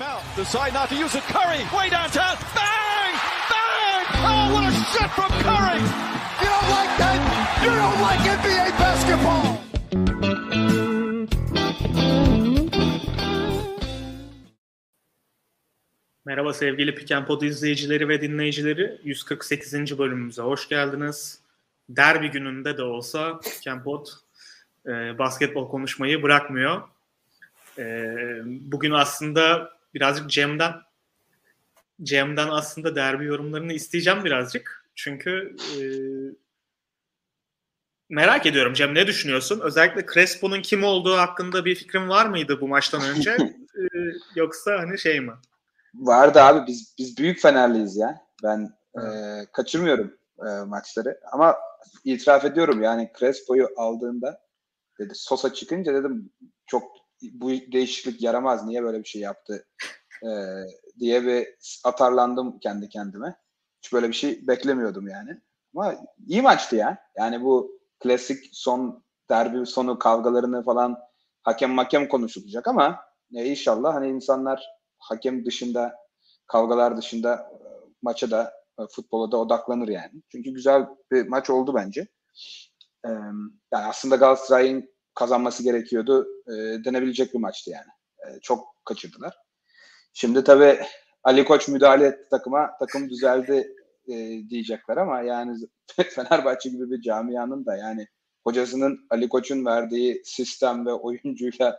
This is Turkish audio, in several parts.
Timeout. Decide not to use it. Curry, way downtown. Bang! Bang! Oh, what a shot from Curry! You don't like that? You don't like NBA basketball! Merhaba sevgili Piken izleyicileri ve dinleyicileri. 148. bölümümüze hoş geldiniz. Derbi gününde de olsa Piken e, basketbol konuşmayı bırakmıyor. E, bugün aslında birazcık Cem'den Cem'den aslında derbi yorumlarını isteyeceğim birazcık. Çünkü e, merak ediyorum Cem ne düşünüyorsun? Özellikle Crespo'nun kim olduğu hakkında bir fikrin var mıydı bu maçtan önce? e, yoksa hani şey mi? Vardı abi biz biz büyük Fenerliyiz ya. Ben e, kaçırmıyorum e, maçları ama itiraf ediyorum yani Crespo'yu aldığında dedi Sosa çıkınca dedim çok bu değişiklik yaramaz niye böyle bir şey yaptı e, diye bir atarlandım kendi kendime. Hiç böyle bir şey beklemiyordum yani. Ama iyi maçtı ya. Yani bu klasik son derbi sonu kavgalarını falan hakem hakem konuşulacak ama e, inşallah hani insanlar hakem dışında kavgalar dışında e, maça da e, futbola da odaklanır yani. Çünkü güzel bir maç oldu bence. E, yani aslında Galatasaray'ın kazanması gerekiyordu e, denebilecek bir maçtı yani. E, çok kaçırdılar. Şimdi tabii Ali Koç müdahale etti takıma. Takım düzeldi e, diyecekler ama yani Fenerbahçe gibi bir camianın da yani hocasının Ali Koç'un verdiği sistem ve oyuncuyla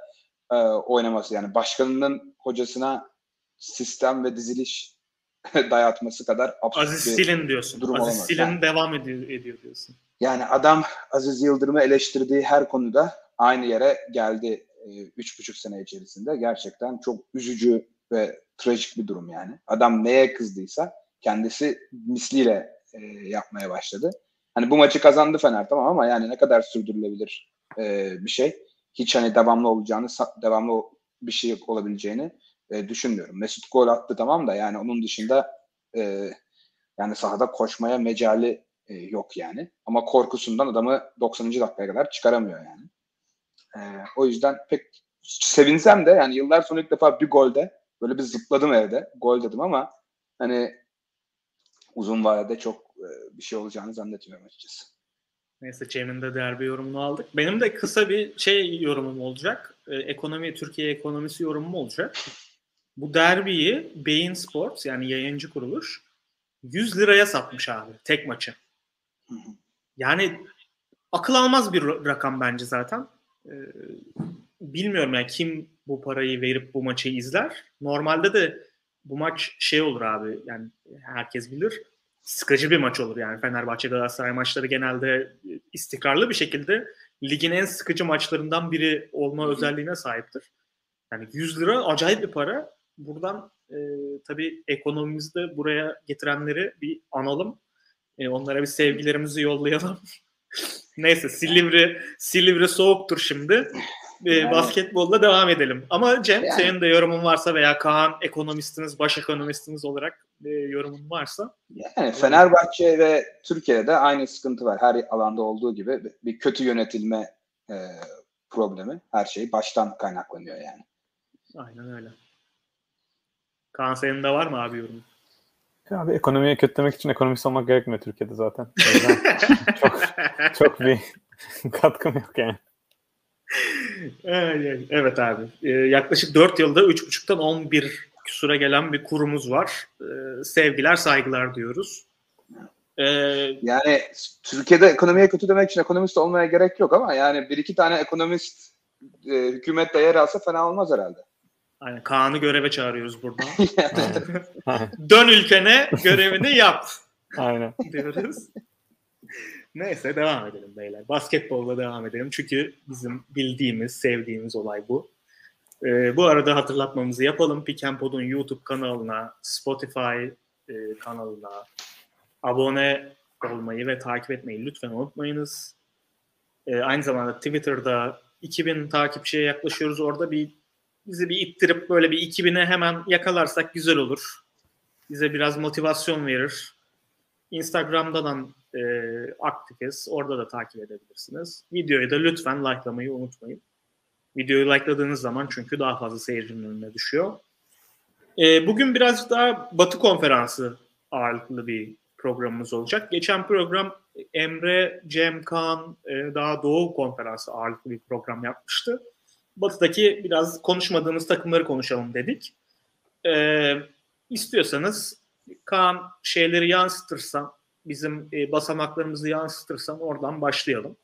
e, oynaması yani başkanının hocasına sistem ve diziliş dayatması kadar absürt Aziz bir Silin diyorsun. durum Aziz olamaz. Silin yani, devam ediyor, ediyor diyorsun. Yani adam Aziz Yıldırım'ı eleştirdiği her konuda aynı yere geldi e, üç buçuk sene içerisinde. Gerçekten çok üzücü ve trajik bir durum yani. Adam neye kızdıysa kendisi misliyle e, yapmaya başladı. Hani bu maçı kazandı Fener tamam ama yani ne kadar sürdürülebilir e, bir şey. Hiç hani devamlı olacağını, devamlı bir şey olabileceğini e, düşünmüyorum. Mesut gol attı tamam da yani onun dışında e, yani sahada koşmaya mecali e, yok yani. Ama korkusundan adamı 90. dakikaya kadar çıkaramıyor yani. E, o yüzden pek sevinsem de yani yıllar sonra ilk defa bir golde böyle bir zıpladım evde. Gol dedim ama hani uzun vadede çok e, bir şey olacağını zannetmiyorum açıkçası. Neyse Cem'in de derbi yorumunu aldık. Benim de kısa bir şey yorumum olacak. Ee, ekonomi, Türkiye ekonomisi yorumum olacak. Bu derbiyi Beyin Sports yani yayıncı kuruluş 100 liraya satmış abi tek maçı. Yani akıl almaz bir rakam bence zaten. Ee, bilmiyorum yani kim bu parayı verip bu maçı izler. Normalde de bu maç şey olur abi yani herkes bilir. Sıkıcı bir maç olur yani Fenerbahçe Galatasaray maçları genelde istikrarlı bir şekilde ligin en sıkıcı maçlarından biri olma özelliğine sahiptir. Yani 100 lira acayip bir para buradan e, tabii ekonomimizde buraya getirenleri bir analım. E, onlara bir sevgilerimizi yollayalım. Neyse Silivri Silivri soğuktur şimdi. E, yani, basketbolla devam edelim. Ama Cem yani, senin de yorumun varsa veya Kaan ekonomistiniz, baş ekonomistiniz olarak e, yorumun varsa. Yani Fenerbahçe ve Türkiye'de aynı sıkıntı var. Her alanda olduğu gibi bir kötü yönetilme e, problemi. Her şey baştan kaynaklanıyor yani. Aynen öyle. Kaan senin de var mı abi yorum? Abi ekonomiyi kötülemek için ekonomist olmak gerekmiyor Türkiye'de zaten. çok çok bir katkım yok yani. Evet abi. Ee, yaklaşık 4 yılda 3,5'tan 11 küsura gelen bir kurumuz var. Ee, sevgiler, saygılar diyoruz. Ee, yani Türkiye'de ekonomiye kötü demek için ekonomist olmaya gerek yok ama yani bir iki tane ekonomist e, hükümette yer alsa fena olmaz herhalde. Aynen Kaan'ı göreve çağırıyoruz burada. Dön ülkene görevini yap. Aynen. Diyoruz. Neyse devam edelim beyler. Basketbolla devam edelim. Çünkü bizim bildiğimiz, sevdiğimiz olay bu. Ee, bu arada hatırlatmamızı yapalım. Pick Pod'un YouTube kanalına, Spotify e, kanalına abone olmayı ve takip etmeyi lütfen unutmayınız. Ee, aynı zamanda Twitter'da 2000 takipçiye yaklaşıyoruz. Orada bir bizi bir ittirip böyle bir 2000'e hemen yakalarsak güzel olur. Bize biraz motivasyon verir. Instagram'dan e, aktifiz. Orada da takip edebilirsiniz. Videoyu da lütfen likelamayı unutmayın. Videoyu likeladığınız zaman çünkü daha fazla seyircinin önüne düşüyor. E, bugün biraz daha Batı Konferansı ağırlıklı bir programımız olacak. Geçen program Emre, Cem, Kaan e, daha Doğu Konferansı ağırlıklı bir program yapmıştı. Batı'daki biraz konuşmadığımız takımları konuşalım dedik. E, istiyorsanız Kaan şeyleri yansıtırsan, bizim e, basamaklarımızı yansıtırsan oradan başlayalım.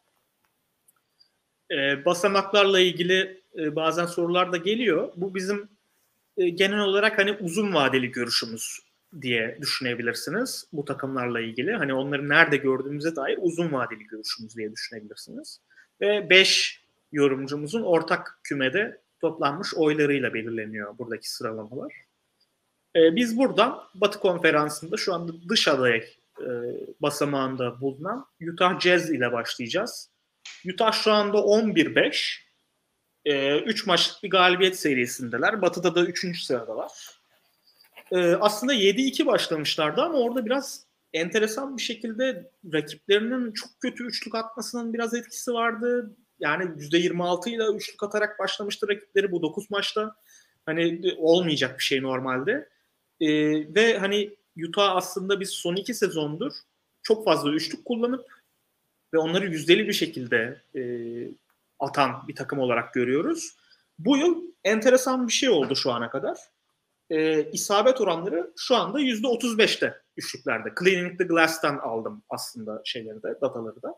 E, basamaklarla ilgili e, bazen sorular da geliyor. Bu bizim e, genel olarak hani uzun vadeli görüşümüz diye düşünebilirsiniz bu takımlarla ilgili. Hani onları nerede gördüğümüze dair uzun vadeli görüşümüz diye düşünebilirsiniz. Ve 5 yorumcumuzun ortak kümede toplanmış oylarıyla belirleniyor buradaki sıralamalar. Ee, biz buradan Batı Konferansı'nda şu anda dış aday e, basamağında bulunan Utah Jazz ile başlayacağız. Utah şu anda 11-5. 3 e, maçlık bir galibiyet serisindeler. Batı'da da 3. sıradalar. E, aslında 7-2 başlamışlardı ama orada biraz enteresan bir şekilde rakiplerinin çok kötü üçlük atmasının biraz etkisi vardı. Yani %26 ile üçlük atarak başlamıştı rakipleri bu 9 maçta. Hani olmayacak bir şey normalde. E, ve hani Utah aslında biz son iki sezondur çok fazla üçlük kullanıp ve onları yüzdeli bir şekilde e, atan bir takım olarak görüyoruz. Bu yıl enteresan bir şey oldu şu ana kadar. E, isabet oranları şu anda %35'te üçlüklerde. Cleaning the Glass'tan aldım aslında şeyleri de, dataları da.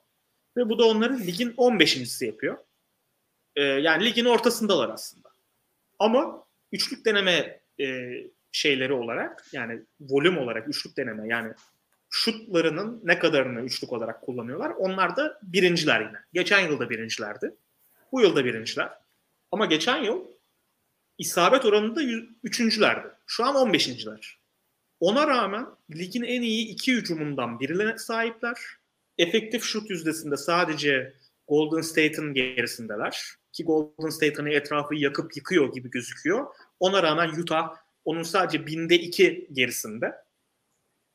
Ve bu da onları ligin 15.si yapıyor. E, yani ligin ortasındalar aslında. Ama üçlük deneme e, şeyleri olarak yani volüm olarak üçlük deneme yani şutlarının ne kadarını üçlük olarak kullanıyorlar. Onlar da birinciler yine. Geçen yılda birincilerdi. Bu yılda birinciler. Ama geçen yıl isabet oranında üçüncülerdi. Şu an 15.ler. Ona rağmen ligin en iyi iki hücumundan birine sahipler. Efektif şut yüzdesinde sadece Golden State'in gerisindeler. Ki Golden State hani etrafı yakıp yıkıyor gibi gözüküyor. Ona rağmen Utah onun sadece binde iki gerisinde.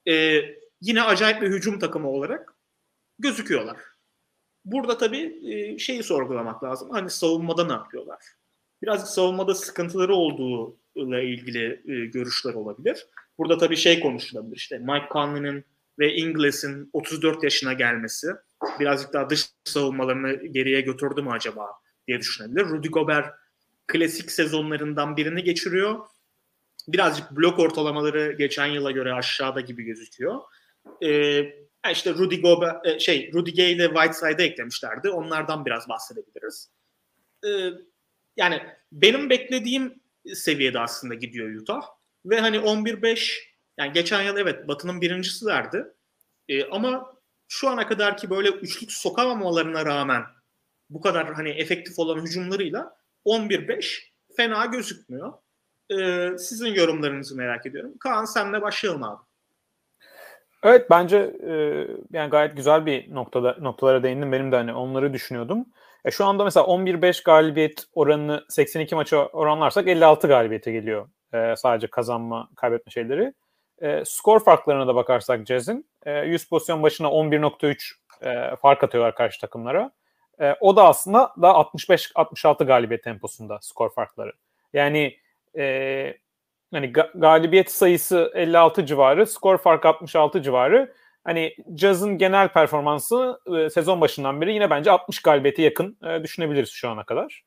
Ee, yine acayip bir hücum takımı olarak gözüküyorlar. Burada tabii e, şeyi sorgulamak lazım. Hani savunmada ne yapıyorlar? Biraz savunmada sıkıntıları olduğu ile ilgili e, görüşler olabilir. Burada tabii şey konuşulabilir. İşte Mike Conley'nin ve Ingles'in 34 yaşına gelmesi birazcık daha dış savunmalarını geriye götürdü mü acaba diye düşünebilir. Rudy Gobert klasik sezonlarından birini geçiriyor. Birazcık blok ortalamaları geçen yıla göre aşağıda gibi gözüküyor. Ee, işte Rudy Gobert, e, şey Rudy Gay ile Whiteside'ı eklemişlerdi. Onlardan biraz bahsedebiliriz. Ee, yani benim beklediğim seviyede aslında gidiyor Utah. Ve hani 11-5 yani geçen yıl evet Batı'nın birincisilerdi. Ee, ama şu ana kadar ki böyle üçlük sokamamalarına rağmen bu kadar hani efektif olan hücumlarıyla 11-5 fena gözükmüyor. Ee, sizin yorumlarınızı merak ediyorum. Kaan senle başlayalım abi. Evet bence e, yani gayet güzel bir noktada noktalara değindim. Benim de hani onları düşünüyordum. E, şu anda mesela 11-5 galibiyet oranını 82 maça oranlarsak 56 galibiyete geliyor. E, sadece kazanma, kaybetme şeyleri. E, skor farklarına da bakarsak Jazz'in e, 100 pozisyon başına 11.3 e, fark atıyorlar karşı takımlara. E, o da aslında daha 65-66 galibiyet temposunda skor farkları. Yani e, hani ga- galibiyet sayısı 56 civarı, skor farkı 66 civarı. Hani Jazz'ın genel performansı e, sezon başından beri yine bence 60 galibiyete yakın e, düşünebiliriz şu ana kadar.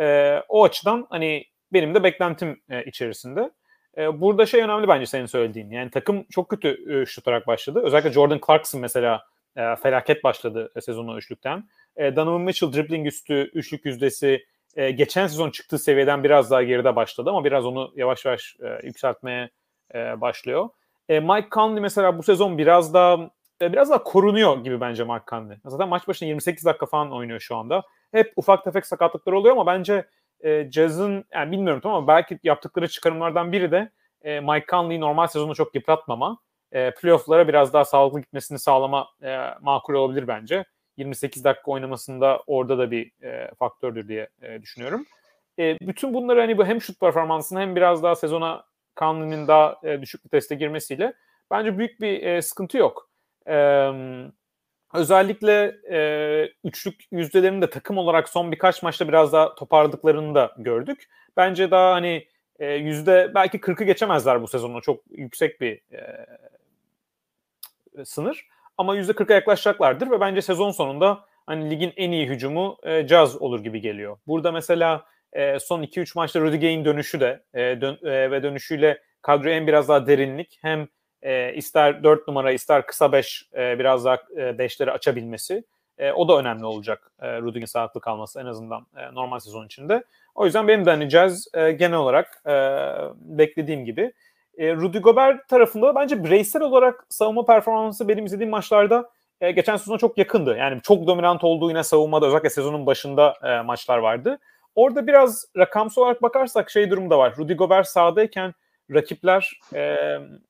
E, o açıdan hani benim de beklentim e, içerisinde. E, burada şey önemli bence senin söylediğin. Yani takım çok kötü e, şut olarak başladı. Özellikle Jordan Clarkson mesela e, felaket başladı e, sezonun üçlükten. E, Donovan Mitchell dribbling üstü, üçlük yüzdesi geçen sezon çıktığı seviyeden biraz daha geride başladı ama biraz onu yavaş yavaş yükseltmeye başlıyor. Mike Conley mesela bu sezon biraz daha biraz daha korunuyor gibi bence Mike Conley. Zaten maç başına 28 dakika falan oynuyor şu anda. Hep ufak tefek sakatlıklar oluyor ama bence e, Jazz'ın yani bilmiyorum tamam ama belki yaptıkları çıkarımlardan biri de e, Mike Conley'i normal sezonu çok yıpratmama, e, playoff'lara biraz daha sağlıklı gitmesini sağlama e, makul olabilir bence. 28 dakika oynamasında orada da bir e, faktördür diye e, düşünüyorum. E, bütün bunları hani bu hem şut performansını hem biraz daha sezona Conley'nin daha e, düşük bir teste girmesiyle bence büyük bir e, sıkıntı yok. E, özellikle e, üçlük yüzdelerini de takım olarak son birkaç maçta biraz daha toparladıklarını da gördük. Bence daha hani e, yüzde belki 40'ı geçemezler bu sezonu. Çok yüksek bir e, sınır. Ama yüzde 40'a yaklaşacaklardır ve bence sezon sonunda hani ligin en iyi hücumu e, Jazz olur gibi geliyor. Burada mesela e, son 2-3 maçta Rudy Gay'in dönüşü de e, dön, e, ve dönüşüyle kadroya hem biraz daha derinlik hem e, ister 4 numara ister kısa 5 e, biraz daha 5'leri e, açabilmesi e, o da önemli olacak e, Rudy'nin sağlıklı kalması en azından e, normal sezon içinde. O yüzden benim de hani Jazz e, genel olarak e, beklediğim gibi. E, Rudy Gobert tarafında bence bireysel olarak savunma performansı benim izlediğim maçlarda e, geçen sezona çok yakındı. Yani çok dominant olduğu yine savunmada özellikle sezonun başında e, maçlar vardı. Orada biraz rakamsal olarak bakarsak şey durum da var. Rudy Gobert sahadayken rakipler e,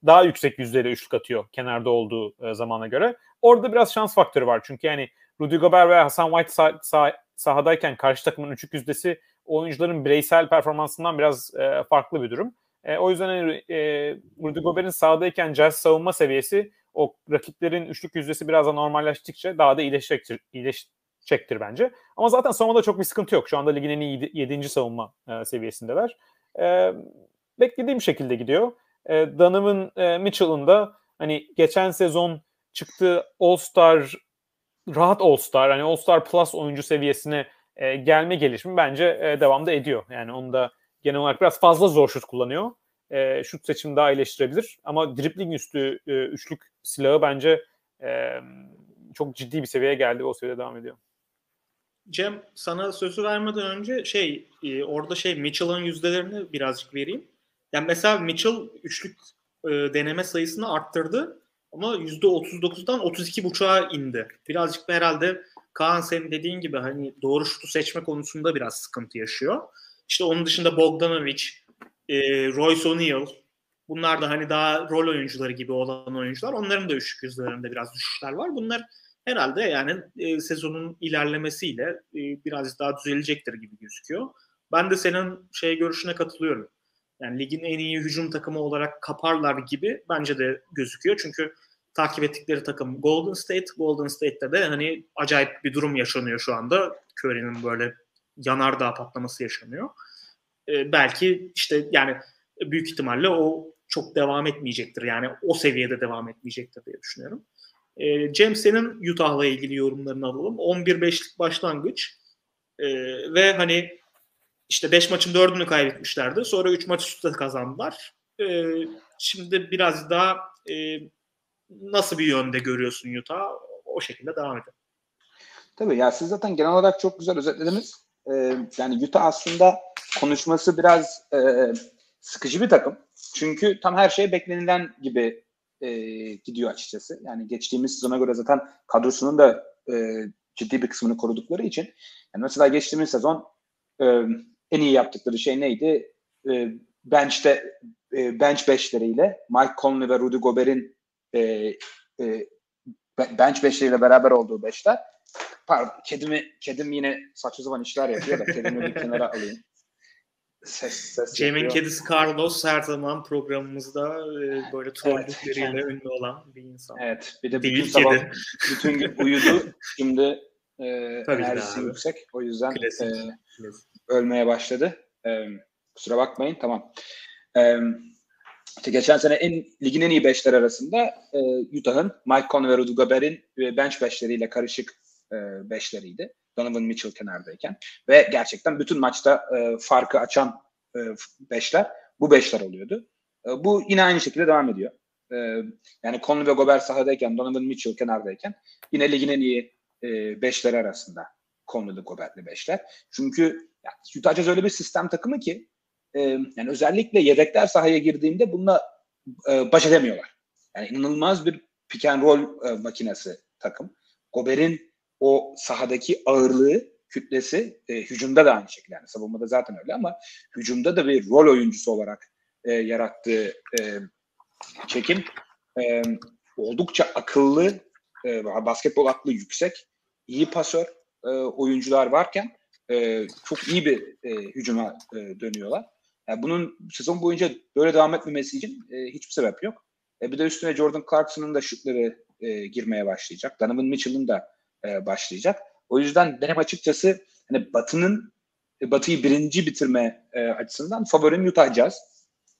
daha yüksek yüzdeyle üçlük atıyor kenarda olduğu e, zamana göre. Orada biraz şans faktörü var. Çünkü yani Rudy Gobert ve Hasan White sah- sah- sahadayken karşı takımın üçlük yüzdesi oyuncuların bireysel performansından biraz e, farklı bir durum. E, o yüzden hani, e, Rudy Gobert'in sahadayken Jazz savunma seviyesi o rakiplerin üçlük yüzdesi biraz da normalleştikçe daha da iyileşecektir, iyileşecektir bence. Ama zaten savunmada çok bir sıkıntı yok. Şu anda ligin en iyi 7. savunma e, seviyesindeler. E, beklediğim şekilde gidiyor. E, Donovan e, Mitchell'ın da hani geçen sezon çıktığı All-Star rahat All-Star hani All-Star Plus oyuncu seviyesine e, gelme gelişimi bence e, devamda ediyor. Yani onu da genel olarak biraz fazla zor şut kullanıyor. E, şut seçimi daha iyileştirebilir. Ama dribbling üstü e, üçlük silahı bence e, çok ciddi bir seviyeye geldi ve o seviyede devam ediyor. Cem sana sözü vermeden önce şey e, orada şey Mitchell'ın yüzdelerini birazcık vereyim. Yani mesela Mitchell üçlük e, deneme sayısını arttırdı ama %39'dan 32.5'a indi. Birazcık da herhalde Kaan senin dediğin gibi hani doğru şutu seçme konusunda biraz sıkıntı yaşıyor. İşte onun dışında Bogdanovic, e, Royce O'Neal bunlar da hani daha rol oyuncuları gibi olan oyuncular. Onların da üçlük yüzlerinde biraz düşüşler var. Bunlar herhalde yani e, sezonun ilerlemesiyle e, biraz daha düzelecektir gibi gözüküyor. Ben de senin şey görüşüne katılıyorum. Yani ligin en iyi hücum takımı olarak kaparlar gibi bence de gözüküyor. Çünkü takip ettikleri takım Golden State. Golden State'te de hani acayip bir durum yaşanıyor şu anda. Curry'nin böyle yanardağ patlaması yaşanıyor. Ee, belki işte yani büyük ihtimalle o çok devam etmeyecektir. Yani o seviyede devam etmeyecektir diye düşünüyorum. Ee, Cem senin Utah'la ilgili yorumlarını alalım. 11-5'lik başlangıç ee, ve hani işte 5 maçın 4'ünü kaybetmişlerdi. Sonra 3 maç üstte kazandılar. Ee, şimdi biraz daha e, nasıl bir yönde görüyorsun Utah? O şekilde devam edelim. Tabii ya siz zaten genel olarak çok güzel özetlediniz. Ee, yani Utah aslında konuşması biraz e, sıkıcı bir takım. Çünkü tam her şey beklenilen gibi e, gidiyor açıkçası. Yani geçtiğimiz sezona göre zaten kadrosunun da e, ciddi bir kısmını korudukları için. Yani mesela geçtiğimiz sezon e, en iyi yaptıkları şey neydi? E, bench'te e, bench beşleriyle Mike Conley ve Rudy Gobert'in e, e, bench beşleriyle beraber olduğu beşler. Pardon, kedimi, kedim yine saçma zaman işler yapıyor da kedimi bir kenara alayım. Ses, ses Cem'in kedisi Carlos her zaman programımızda e, böyle trollükleriyle evet, ünlü olan bir insan. Evet. Bir de bütün Değil sabah kedi. bütün gün uyudu. Şimdi e, enerjisi yüksek. O yüzden Klasik. e, ölmeye başladı. E, kusura bakmayın. Tamam. E, işte geçen sene en ligin en iyi beşler arasında e, Utah'ın Mike Conley ve Rudy Gobert'in e, bench beşleriyle karışık e, beşleriydi. Donovan Mitchell kenardayken. Ve gerçekten bütün maçta e, farkı açan e, beşler bu beşler oluyordu. E, bu yine aynı şekilde devam ediyor. E, yani Conley ve Gobert sahadayken, Donovan Mitchell kenardayken yine ligin en iyi e, beşleri arasında Conley'li Gobert'li beşler. Çünkü yani Utah Jazz öyle bir sistem takımı ki e, yani özellikle yedekler sahaya girdiğinde bununla e, baş edemiyorlar. Yani inanılmaz bir pick and roll e, makinesi takım. Gobert'in o sahadaki ağırlığı, kütlesi e, hücumda da aynı şekilde yani savunmada zaten öyle ama hücumda da bir rol oyuncusu olarak e, yarattığı e, çekim e, oldukça akıllı, e, basketbol aklı yüksek, iyi pasör e, oyuncular varken e, çok iyi bir e, hücuma e, dönüyorlar. Yani bunun sezon boyunca böyle devam etmemesi için e, hiçbir sebep yok. E, bir de üstüne Jordan Clarkson'ın da şutları e, girmeye başlayacak. Donovan Mitchell'ın da e, başlayacak. O yüzden benim açıkçası hani Batı'nın e, Batı'yı birinci bitirme e, açısından favorim Utah Jazz.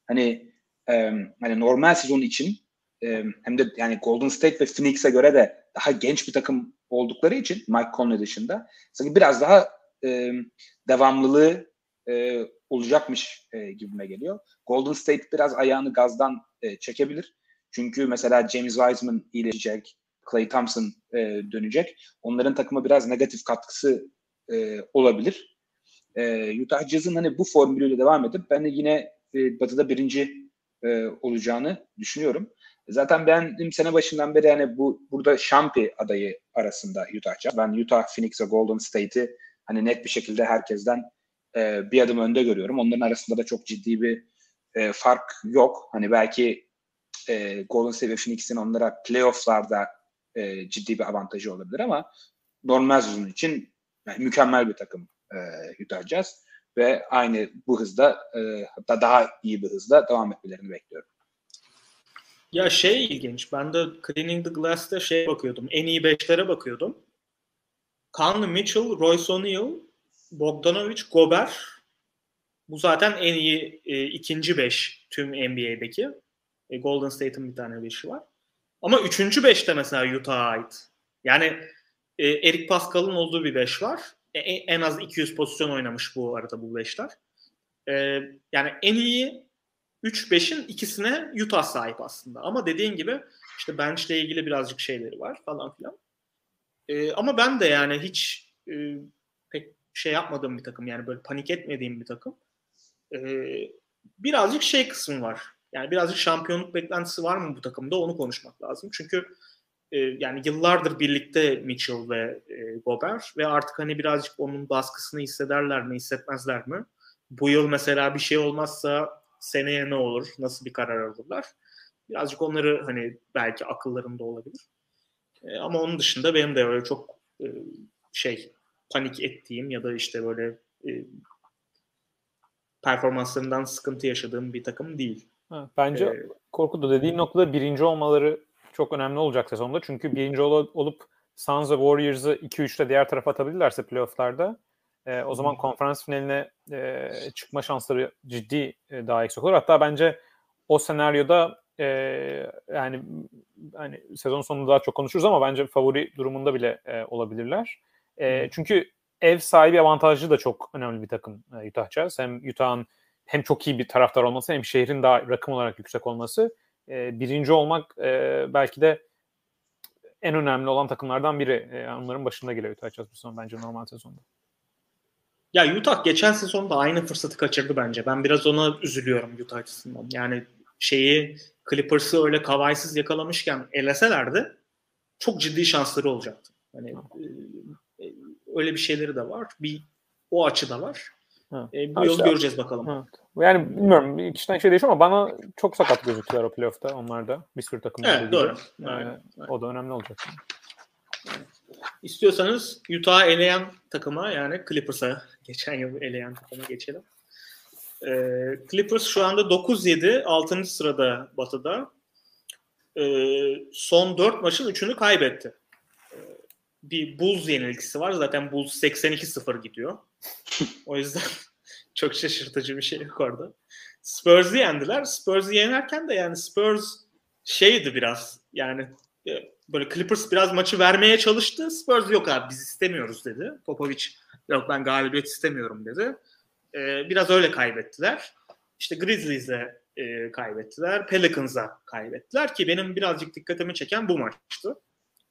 Hani e, hani normal sezon için e, hem de yani Golden State ve Phoenix'e göre de daha genç bir takım oldukları için Mike Conley dışında sanki biraz daha e, devamlılığı e, olacakmış e, gibime geliyor. Golden State biraz ayağını gazdan e, çekebilir. Çünkü mesela James Wiseman iyileşecek, Clay Thompson e, dönecek. Onların takıma biraz negatif katkısı e, olabilir. E, Utah Jazz'ın hani bu formülüyle devam edip ben de yine e, Batı'da birinci e, olacağını düşünüyorum. Zaten ben sene başından beri yani bu burada şampi adayı arasında Utah Jazz. Ben Utah, Phoenix ve Golden State'i hani net bir şekilde herkesten e, bir adım önde görüyorum. Onların arasında da çok ciddi bir e, fark yok. Hani belki e, Golden State ve Phoenix'in onlara playofflarda e, ciddi bir avantajı olabilir ama normal sezon için yani mükemmel bir takım e, Utah Jazz ve aynı bu hızda e, hatta daha iyi bir hızda devam etmelerini bekliyorum. Ya şey ilginç. Ben de Cleaning the Glass'ta şey bakıyordum. En iyi beşlere bakıyordum. Conley Mitchell, Royce O'Neal, Bogdanovic, Gobert. Bu zaten en iyi e, ikinci beş tüm NBA'deki. E, Golden State'in bir tane beşi var. Ama üçüncü beşte mesela Utah'a ait. Yani e, Eric Pascal'ın olduğu bir beş var. E, en az 200 pozisyon oynamış bu arada bu beşler. E, yani en iyi 3-5'in ikisine Utah sahip aslında. Ama dediğin gibi işte bench ile ilgili birazcık şeyleri var falan filan. E, ama ben de yani hiç e, pek şey yapmadığım bir takım yani böyle panik etmediğim bir takım. E, birazcık şey kısmı var. Yani birazcık şampiyonluk beklentisi var mı bu takımda onu konuşmak lazım. Çünkü e, yani yıllardır birlikte Mitchell ve e, Gobert ve artık hani birazcık onun baskısını hissederler mi hissetmezler mi? Bu yıl mesela bir şey olmazsa seneye ne olur? Nasıl bir karar alırlar? Birazcık onları hani belki akıllarında olabilir. E, ama onun dışında benim de öyle çok e, şey panik ettiğim ya da işte böyle e, performanslarından sıkıntı yaşadığım bir takım değil. Ha, bence ee, Korku da dediğin noktada birinci olmaları çok önemli olacak sezonda. Çünkü birinci ol- olup Suns ve Warriors'ı 2-3'te diğer tarafa atabilirlerse playofflarda e, o zaman konferans finaline e, çıkma şansları ciddi e, daha yüksek olur. Hatta bence o senaryoda e, yani hani sezon sonunda daha çok konuşuruz ama bence favori durumunda bile e, olabilirler. E, çünkü ev sahibi avantajı da çok önemli bir takım e, Utah Jazz. Hem Utah'ın hem çok iyi bir taraftar olması hem şehrin daha rakım olarak yüksek olması. E, birinci olmak e, belki de en önemli olan takımlardan biri. E, onların başında geliyor Utah Jazz bu sezon bence normal sezonda. Ya Utah geçen sezonda aynı fırsatı kaçırdı bence. Ben biraz ona üzülüyorum Utah açısından. Yani şeyi Clippers'ı öyle kavaysız yakalamışken eleselerdi çok ciddi şansları olacaktı. Hani e, e, öyle bir şeyleri de var. Bir o açı da var. Ha. E, bu ha, yıl işte, göreceğiz bakalım. Ha. Yani bilmiyorum kişiden şey değişiyor ama bana çok sakat gözüküyorlar o playoff'ta onlar da. Bir sürü takım. Evet doğru. Yani, aynen, O da önemli olacak. İstiyorsanız Utah'ı eleyen takıma yani Clippers'a geçen yıl eleyen takıma geçelim. Ee, Clippers şu anda 9-7 6. sırada batıda. Ee, son 4 maçın 3'ünü kaybetti. Ee, bir Bulls yenilgisi var. Zaten Bulls 82-0 gidiyor. o yüzden çok şaşırtıcı bir şey yok orada. Spurs'ı yendiler. Spurs'ı yenerken de yani Spurs şeydi biraz yani e, böyle Clippers biraz maçı vermeye çalıştı. Spurs yok abi biz istemiyoruz dedi. Popovic yok ben galibiyet istemiyorum dedi. Ee, biraz öyle kaybettiler. İşte Grizzlies'e e, kaybettiler. Pelicans'a kaybettiler ki benim birazcık dikkatimi çeken bu maçtı.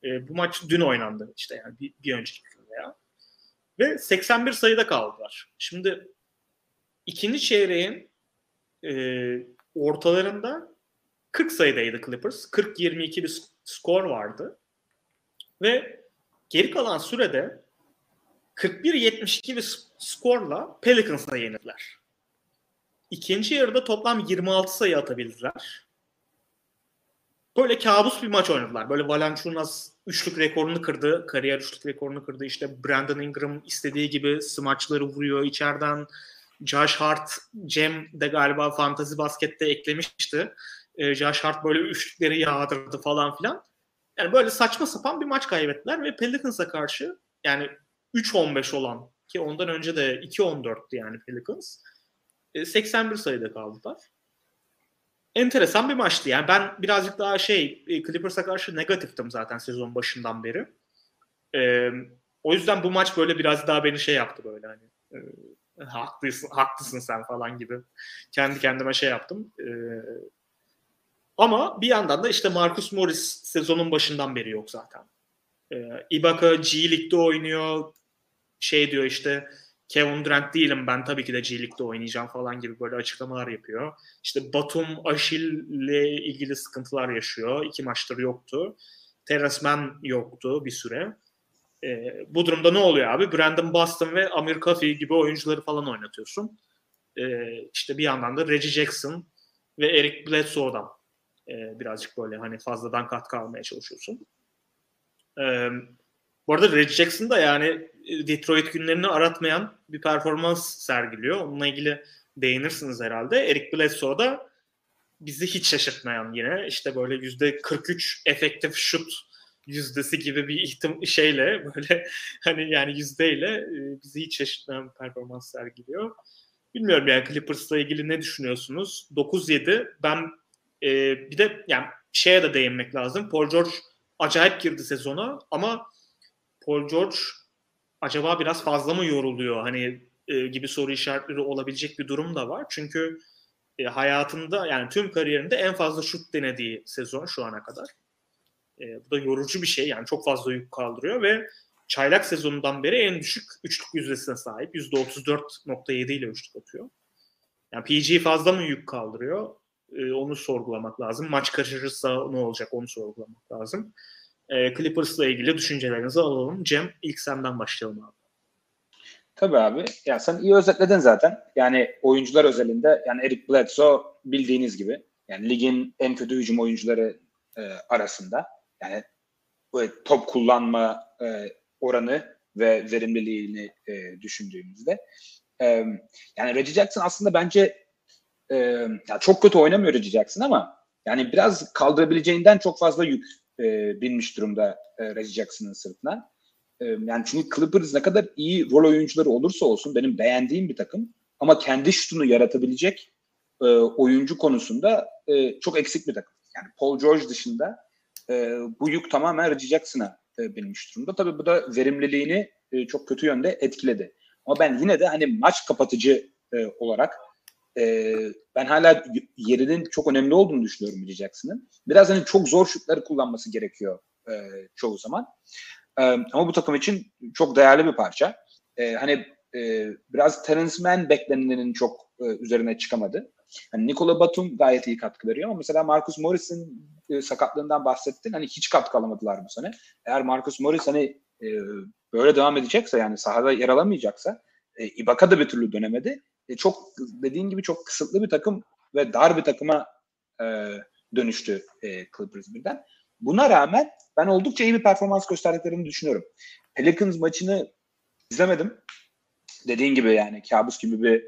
E, bu maç dün oynandı işte yani bir, bir önceki gün veya. Ve 81 sayıda kaldılar. Şimdi ikinci çeyreğin e, ortalarında 40 sayıdaydı Clippers. 40-22 bir skor vardı. Ve geri kalan sürede 41-72 bir skorla Pelicans'a yenildiler. İkinci yarıda toplam 26 sayı atabildiler. Böyle kabus bir maç oynadılar. Böyle Valanciunas üçlük rekorunu kırdı. Kariyer üçlük rekorunu kırdı. İşte Brandon Ingram istediği gibi smaçları vuruyor içeriden. Josh Hart, Cem de galiba fantazi baskette eklemişti. E, Josh Hart böyle üçlükleri yağdırdı falan filan. Yani böyle saçma sapan bir maç kaybettiler ve Pelicans'a karşı yani 3-15 olan ki ondan önce de 2-14'tü yani Pelicans. 81 e, sayıda kaldılar. Enteresan bir maçtı. Yani ben birazcık daha şey e, Clippers'a karşı negatiftim zaten sezon başından beri. Ee, o yüzden bu maç böyle biraz daha beni şey yaptı böyle hani e, haklısın, haklısın sen falan gibi. Kendi kendime şey yaptım. Ee, ama bir yandan da işte Marcus Morris sezonun başından beri yok zaten. Ee, Ibaka G League'de oynuyor. Şey diyor işte Kevin Durant değilim ben tabii ki de G League'de oynayacağım falan gibi böyle açıklamalar yapıyor. İşte Batum Aşil'le ilgili sıkıntılar yaşıyor. İki maçtır yoktu. Terrence Mann yoktu bir süre. Ee, bu durumda ne oluyor abi? Brandon Boston ve Amir Coffey gibi oyuncuları falan oynatıyorsun. Ee, işte bir yandan da Reggie Jackson ve Eric Bledsoe'dan e, birazcık böyle hani fazladan katkı almaya çalışıyorsun. Ee, bu arada Reggie Jackson da yani e, Detroit günlerini aratmayan bir performans sergiliyor. Onunla ilgili değinirsiniz herhalde. Eric Bledsoe da bizi hiç şaşırtmayan yine işte böyle yüzde 43 efektif şut yüzdesi gibi bir ihtim şeyle böyle hani yani yüzdeyle e, bizi hiç şaşırtmayan performans sergiliyor. Bilmiyorum yani Clippers'la ilgili ne düşünüyorsunuz? 9-7 ben e, bir de yani şeye de değinmek lazım. Paul George acayip girdi sezona ama Paul George acaba biraz fazla mı yoruluyor hani e, gibi soru işaretleri olabilecek bir durum da var. Çünkü e, hayatında yani tüm kariyerinde en fazla şut denediği sezon şu ana kadar. E, bu da yorucu bir şey yani çok fazla yük kaldırıyor ve çaylak sezonundan beri en düşük üçlük yüzdesine sahip. %34.7 ile üçlük atıyor. Yani PG fazla mı yük kaldırıyor? E, onu sorgulamak lazım. Maç kaçırırsa ne olacak onu sorgulamak lazım. E, Clippers'la ilgili düşüncelerinizi alalım. Cem ilk senden başlayalım abi. Tabii abi. Ya sen iyi özetledin zaten. Yani oyuncular özelinde yani Eric Bledsoe bildiğiniz gibi yani ligin en kötü hücum oyuncuları e, arasında. Yani top kullanma e, oranı ve verimliliğini e, düşündüğümüzde. E, yani Reggie Jackson aslında bence e, ya çok kötü oynamıyor Jackson ama yani biraz kaldırabileceğinden çok fazla yük e, binmiş durumda e, Reggie Jackson'ın sırtına. E, yani çünkü Clippers ne kadar iyi rol oyuncuları olursa olsun benim beğendiğim bir takım ama kendi şutunu yaratabilecek e, oyuncu konusunda e, çok eksik bir takım. Yani Paul George dışında e, bu yük tamamen Reggie Jackson'a e, binmiş durumda. Tabii bu da verimliliğini e, çok kötü yönde etkiledi. Ama ben yine de hani maç kapatıcı e, olarak e, ben hala yerinin çok önemli olduğunu düşünüyorum Reggie Jackson'ın. Biraz hani çok zor şutları kullanması gerekiyor e, çoğu zaman. E, ama bu takım için çok değerli bir parça. E, hani e, biraz Terence Mann beklenenin çok e, üzerine çıkamadı. Hani Nikola Batum gayet iyi katkı veriyor ama mesela Marcus Morris'in e, sakatlığından bahsettin. Hani hiç katkı alamadılar bu sene. Eğer Marcus Morris hani e, böyle devam edecekse yani sahada yer alamayacaksa e, Ibaka da bir türlü dönemedi. E, çok dediğin gibi çok kısıtlı bir takım ve dar bir takıma e, dönüştü e, Clippers birden. Buna rağmen ben oldukça iyi bir performans gösterdiklerini düşünüyorum. Pelicans maçını izlemedim. Dediğin gibi yani kabus gibi bir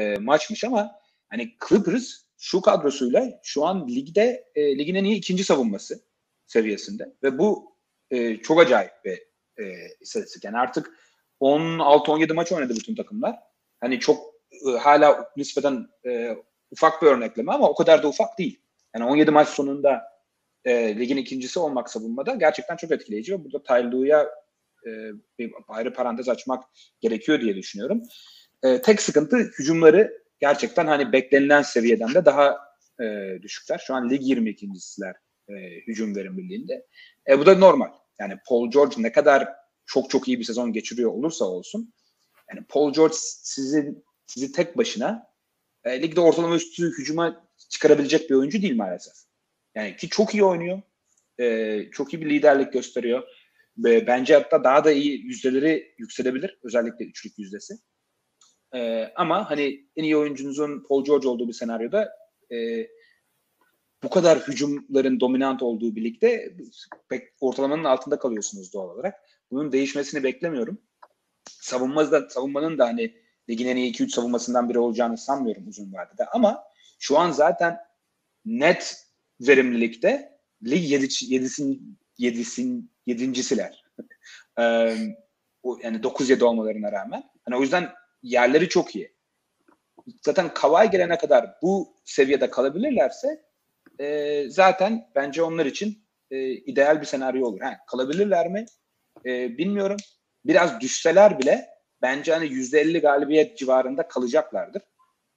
e, maçmış ama hani Clippers şu kadrosuyla şu an ligde e, ligin en iyi ikinci savunması seviyesinde ve bu e, çok acayip bir e, istatistik. Yani artık 16-17 maç oynadı bütün takımlar. Hani çok e, hala nispeten e, ufak bir örnekleme ama o kadar da ufak değil. Yani 17 maç sonunda e, ligin ikincisi olmak savunmada gerçekten çok etkileyici ve burada Tylu'ya e, bir ayrı parantez açmak gerekiyor diye düşünüyorum. E, tek sıkıntı hücumları gerçekten hani beklenilen seviyeden de daha e, düşükler. Şu an lig 22.siler e, hücum verimliliğinde. E, bu da normal. Yani Paul George ne kadar çok çok iyi bir sezon geçiriyor olursa olsun yani Paul George sizin sizi tek başına e, ligde ortalama üstü hücuma çıkarabilecek bir oyuncu değil maalesef. Yani ki çok iyi oynuyor. E, çok iyi bir liderlik gösteriyor. Ve bence hatta daha da iyi yüzdeleri yükselebilir. Özellikle üçlük yüzdesi. E, ama hani en iyi oyuncunuzun Paul George olduğu bir senaryoda e, bu kadar hücumların dominant olduğu birlikte pek ortalamanın altında kalıyorsunuz doğal olarak. Bunun değişmesini beklemiyorum. Savunmada, savunmanın da hani ligin en iyi 2-3 savunmasından biri olacağını sanmıyorum uzun vadede. Ama şu an zaten net verimlilikte lig 7'sin 7'sin 7'siler. O, yani 9-7 olmalarına rağmen. Hani o yüzden yerleri çok iyi. Zaten Kawhi gelene kadar bu seviyede kalabilirlerse e, zaten bence onlar için e, ideal bir senaryo olur. Ha, kalabilirler mi? E, bilmiyorum. Biraz düşseler bile bence hani %50 galibiyet civarında kalacaklardır.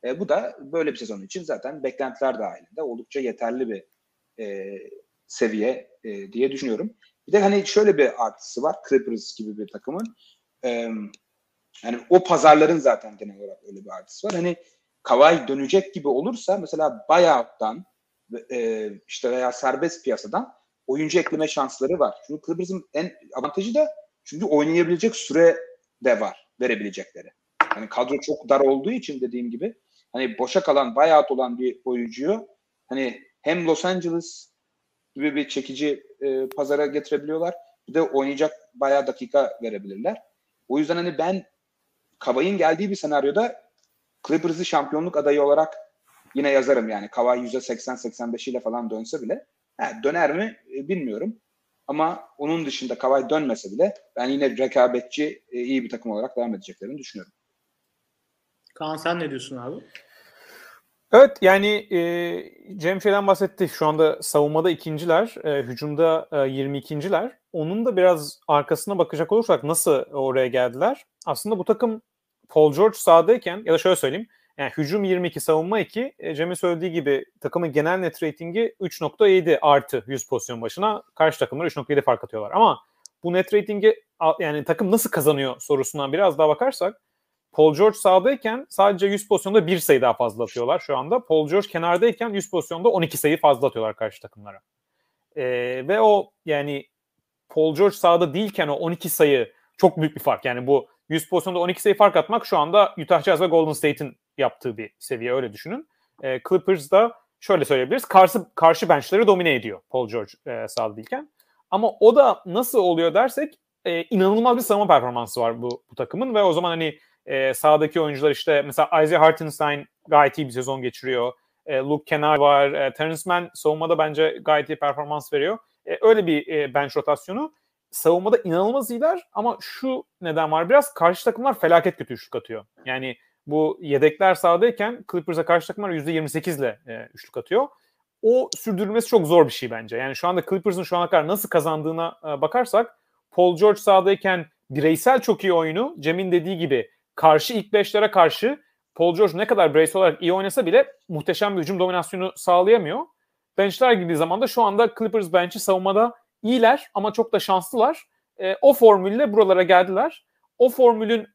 E, bu da böyle bir sezon için zaten beklentiler dahilinde oldukça yeterli bir e, seviye e, diye düşünüyorum. Bir de hani şöyle bir artısı var. Clippers gibi bir takımın. E, yani o pazarların zaten genel olarak öyle bir artısı var. Hani Kawhi dönecek gibi olursa mesela buyout'tan e, işte veya serbest piyasadan oyuncu ekleme şansları var. Çünkü Clippers'ın en avantajı da çünkü oynayabilecek süre de var verebilecekleri. Yani kadro çok dar olduğu için dediğim gibi hani boşa kalan, buyout olan bir oyuncuyu hani hem Los Angeles gibi bir çekici e, pazara getirebiliyorlar. Bir de oynayacak bayağı dakika verebilirler. O yüzden hani ben Kavay'ın geldiği bir senaryoda Clippers'ı şampiyonluk adayı olarak yine yazarım yani. Kavay %80-85 ile falan dönse bile. Ha, döner mi e, bilmiyorum. Ama onun dışında Kavay dönmese bile ben yine rekabetçi e, iyi bir takım olarak devam edeceklerini düşünüyorum. Kaan sen ne diyorsun abi? Evet yani e, Cem şeyden bahsetti. Şu anda savunmada ikinciler, e, hücumda e, 22.ler. Onun da biraz arkasına bakacak olursak nasıl oraya geldiler? Aslında bu takım Paul George sahadayken ya da şöyle söyleyeyim. Yani hücum 22, savunma 2. E, Cem'in söylediği gibi takımın genel net ratingi 3.7 artı 100 pozisyon başına. Karşı takımlar 3.7 fark atıyorlar. Ama bu net ratingi yani takım nasıl kazanıyor sorusundan biraz daha bakarsak Paul George sahadayken sadece 100 pozisyonda bir sayı daha fazla atıyorlar şu anda. Paul George kenardayken 100 pozisyonda 12 sayı fazla atıyorlar karşı takımlara. Ee, ve o yani Paul George sahada değilken o 12 sayı çok büyük bir fark. Yani bu 100 pozisyonda 12 sayı fark atmak şu anda Utah Jazz ve Golden State'in yaptığı bir seviye öyle düşünün. Ee, Clippers da şöyle söyleyebiliriz. Karşı, karşı benchleri domine ediyor Paul George e, sahada değilken. Ama o da nasıl oluyor dersek e, inanılmaz bir savunma performansı var bu, bu takımın ve o zaman hani e, sahadaki oyuncular işte mesela Isaiah Hartenstein gayet iyi bir sezon geçiriyor. E, Luke Kennard var. E, Terrence Mann savunmada bence gayet iyi performans veriyor. E, öyle bir e, bench rotasyonu. Savunmada inanılmaz iyiler ama şu neden var biraz karşı takımlar felaket kötü üçlük atıyor. Yani bu yedekler sahadayken Clippers'a karşı takımlar %28 ile e, üçlük atıyor. O sürdürülmesi çok zor bir şey bence. Yani şu anda Clippers'ın şu ana kadar nasıl kazandığına e, bakarsak Paul George sahadayken bireysel çok iyi oyunu Cem'in dediği gibi karşı ilk beşlere karşı Paul George ne kadar bireysel olarak iyi oynasa bile muhteşem bir hücum dominasyonu sağlayamıyor. Benchler girdiği zaman da şu anda Clippers bench'i savunmada iyiler ama çok da şanslılar. E, o formülle buralara geldiler. O formülün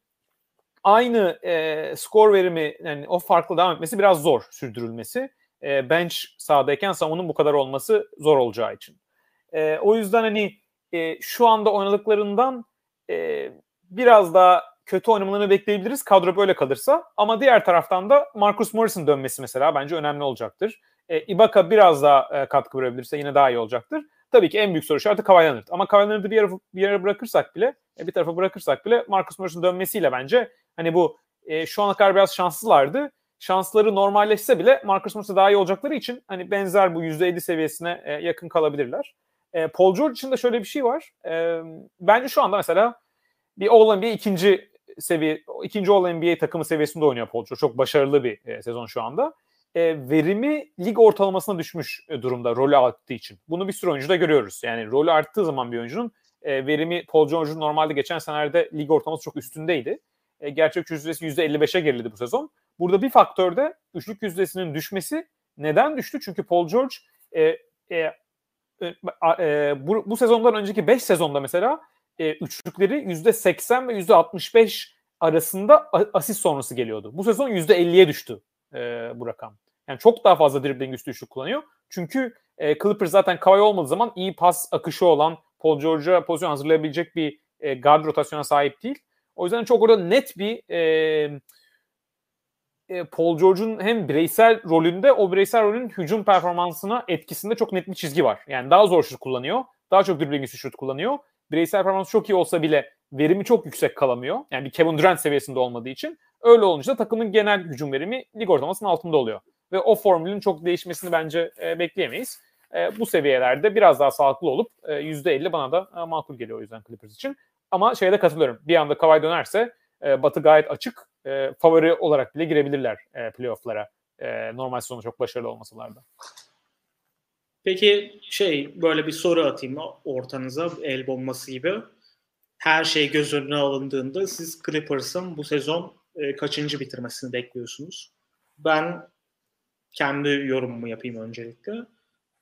aynı e, skor verimi yani o farklı devam etmesi biraz zor sürdürülmesi. E, bench sahadayken savunun bu kadar olması zor olacağı için. E, o yüzden hani e, şu anda oynadıklarından e, biraz daha kötü oynamalarını bekleyebiliriz kadro böyle kalırsa. Ama diğer taraftan da Marcus Morris'in dönmesi mesela bence önemli olacaktır. E, Ibaka biraz daha e, katkı verebilirse yine daha iyi olacaktır. Tabii ki en büyük soru işareti Kawhi Leonard. Ama Kawhi Leonard'ı bir yere, bir yere bırakırsak bile, e, bir tarafa bırakırsak bile Marcus Morris'in dönmesiyle bence hani bu e, şu ana kadar biraz şanslılardı. Şansları normalleşse bile Marcus Morris'e daha iyi olacakları için hani benzer bu %50 seviyesine e, yakın kalabilirler. E, Paul George için de şöyle bir şey var. E, bence şu anda mesela bir All NBA ikinci seviye ikinci All NBA takımı seviyesinde oynuyor Paul George. Çok başarılı bir e, sezon şu anda. E, verimi lig ortalamasına düşmüş durumda rolü arttığı için. Bunu bir sürü oyuncuda görüyoruz. Yani rolü arttığı zaman bir oyuncunun e, verimi Paul George'un normalde geçen senelerde lig ortalaması çok üstündeydi. E, gerçek yüzdesi %55'e geriledi bu sezon. Burada bir faktör de üçlük yüzdesinin düşmesi. Neden düştü? Çünkü Paul George e, e, e, e, bu, bu sezondan önceki 5 sezonda mesela e, üçlükleri %80 ve %65 arasında asist sonrası geliyordu. Bu sezon %50'ye düştü e, bu rakam. Yani çok daha fazla dribbling üstü üçlük kullanıyor. Çünkü e, Clippers zaten Kawhi olmadığı zaman iyi pas akışı olan Paul George'a pozisyon hazırlayabilecek bir e, guard rotasyona sahip değil. O yüzden çok orada net bir e, e, Paul George'un hem bireysel rolünde o bireysel rolün hücum performansına etkisinde çok net bir çizgi var. Yani daha zor şut kullanıyor. Daha çok dribbling üstü şut kullanıyor bireysel performans çok iyi olsa bile verimi çok yüksek kalamıyor. Yani bir Kevin Durant seviyesinde olmadığı için. Öyle olunca da takımın genel hücum verimi lig ortalamasının altında oluyor. Ve o formülün çok değişmesini bence e, bekleyemeyiz. E, bu seviyelerde biraz daha sağlıklı olup e, %50 bana da e, makul geliyor o yüzden Clippers için. Ama şeyde katılıyorum. Bir anda Kawhi dönerse e, Batı gayet açık. E, favori olarak bile girebilirler e, playoff'lara. E, normal sezonu çok başarılı olmasalar da. Peki şey böyle bir soru atayım ortanıza el bombası gibi. Her şey göz önüne alındığında siz Clippers'ın bu sezon e, kaçıncı bitirmesini bekliyorsunuz? Ben kendi yorumumu yapayım öncelikle.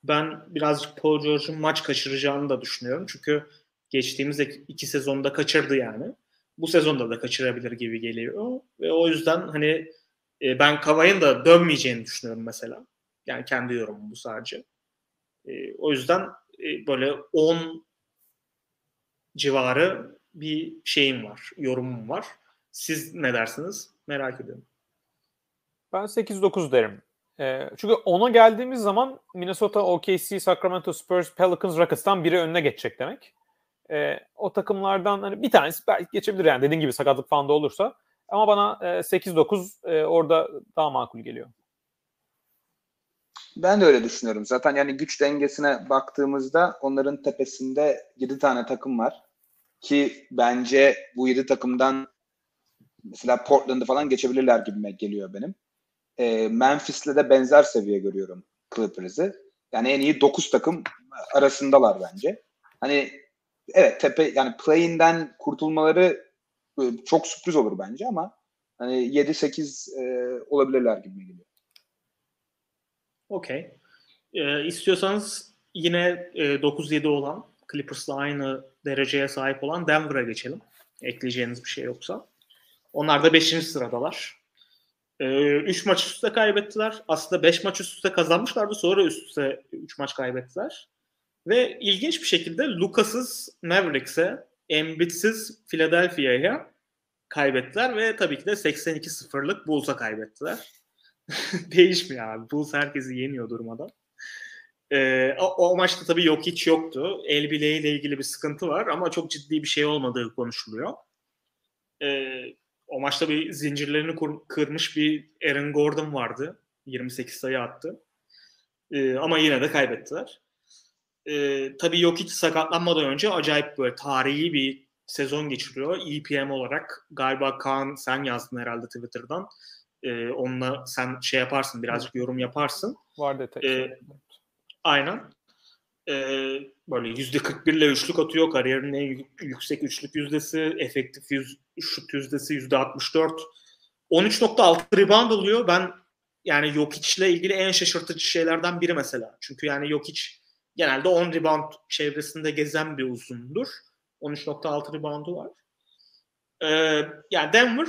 Ben birazcık Paul George'un maç kaçıracağını da düşünüyorum. Çünkü geçtiğimiz iki sezonda kaçırdı yani. Bu sezonda da kaçırabilir gibi geliyor. Ve o yüzden hani e, ben Kavay'ın da dönmeyeceğini düşünüyorum mesela. Yani kendi yorumum bu sadece. E, o yüzden e, böyle 10 civarı bir şeyim var, yorumum var. Siz ne dersiniz? Merak ediyorum. Ben 8-9 derim. Çünkü ona geldiğimiz zaman Minnesota, OKC, Sacramento Spurs, Pelicans, Rockets'tan biri önüne geçecek demek. E, o takımlardan hani bir tanesi belki geçebilir yani dediğin gibi sakatlık falan da olursa. Ama bana e, 8-9 e, orada daha makul geliyor. Ben de öyle düşünüyorum. Zaten yani güç dengesine baktığımızda onların tepesinde 7 tane takım var. Ki bence bu 7 takımdan mesela Portland'ı falan geçebilirler gibime geliyor benim. E, Memphis'le de benzer seviye görüyorum Clippers'ı. Yani en iyi 9 takım arasındalar bence. Hani evet tepe yani play'inden kurtulmaları e, çok sürpriz olur bence ama hani 7-8 e, olabilirler gibi geliyor. Okey. Ee, istiyorsanız yine e, 9-7 olan Clippers'la aynı dereceye sahip olan Denver'a geçelim. Ekleyeceğiniz bir şey yoksa. Onlar da 5. sıradalar. 3 ee, maç üstte kaybettiler. Aslında 5 maç üstte kazanmışlardı. Sonra üst üste 3 maç kaybettiler. Ve ilginç bir şekilde Lucas'ız Mavericks'e, Embiid'siz Philadelphia'ya kaybettiler ve tabii ki de 82-0'lık Bulls'a kaybettiler. Değişmiyor abi. Bulls herkesi yeniyor durmadan. Ee, o, o maçta tabii yok hiç yoktu. El bileğiyle ilgili bir sıkıntı var ama çok ciddi bir şey olmadığı konuşuluyor. Ee, o maçta bir zincirlerini kur, kırmış bir Aaron Gordon vardı. 28 sayı attı. Ee, ama yine de kaybettiler. Ee, tabii yok hiç sakatlanmadan önce acayip böyle tarihi bir sezon geçiriyor. EPM olarak galiba Kaan sen yazdın herhalde Twitter'dan. Ee, onunla sen şey yaparsın birazcık yorum yaparsın. Var detay. Ee, aynen. Ee, böyle yüzde 41 ile üçlük atıyor. Kariyerinin en yüksek üçlük yüzdesi. Efektif yüz, şut yüzdesi yüzde 64. 13.6 rebound alıyor. Ben yani Jokic ile ilgili en şaşırtıcı şeylerden biri mesela. Çünkü yani Jokic genelde 10 rebound çevresinde gezen bir uzundur. 13.6 reboundu var. Ee, yani Denver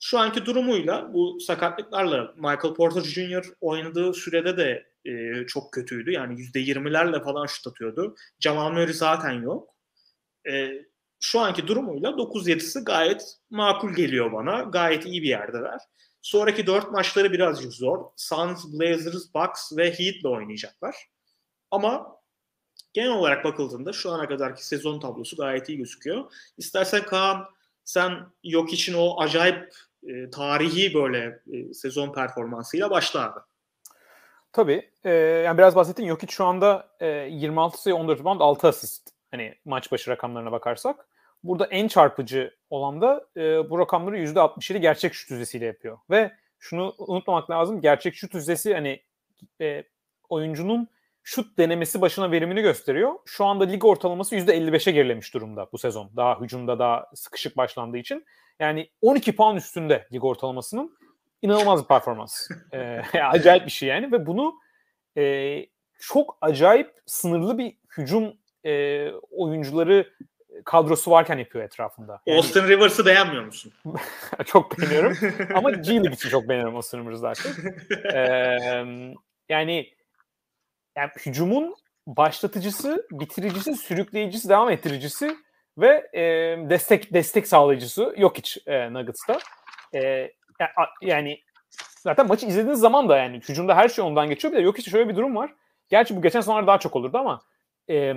şu anki durumuyla bu sakatlıklarla Michael Porter Jr. oynadığı sürede de e, çok kötüydü. Yani %20'lerle falan şut atıyordu. Jamal Murray zaten yok. E, şu anki durumuyla 9-7'si gayet makul geliyor bana. Gayet iyi bir yerdeler. Sonraki 4 maçları birazcık zor. Suns, Blazers, Bucks ve Heat ile oynayacaklar. Ama genel olarak bakıldığında şu ana kadarki sezon tablosu gayet iyi gözüküyor. İstersen Kaan sen yok için o acayip e, tarihi böyle e, sezon performansıyla başlardı. Tabii. E, yani biraz bahsettin. Jokic şu anda e, 26 sayı 14 rebound 6 asist. Hani maç başı rakamlarına bakarsak. Burada en çarpıcı olan da e, bu rakamları %67 gerçek şut yüzdesiyle yapıyor. Ve şunu unutmamak lazım. Gerçek şut yüzdesi hani e, oyuncunun şut denemesi başına verimini gösteriyor. Şu anda lig ortalaması %55'e gerilemiş durumda bu sezon. Daha hücumda daha sıkışık başlandığı için. Yani 12 puan üstünde lig ortalamasının inanılmaz bir performans. ee, acayip bir şey yani ve bunu e, çok acayip sınırlı bir hücum e, oyuncuları kadrosu varken yapıyor etrafında. Yani, Austin Rivers'ı beğenmiyor musun? çok beğeniyorum. Ama G League için çok beğeniyorum Austin Rivers'ı. Ee, yani, yani hücumun başlatıcısı, bitiricisi, sürükleyicisi, devam ettiricisi ve e, destek destek sağlayıcısı yok hiç e, Nuggets'ta. E, yani zaten maçı izlediğiniz zaman da yani hücumda her şey ondan geçiyor. Bir de yok işte şöyle bir durum var. Gerçi bu geçen sezonlarda daha çok olurdu ama e,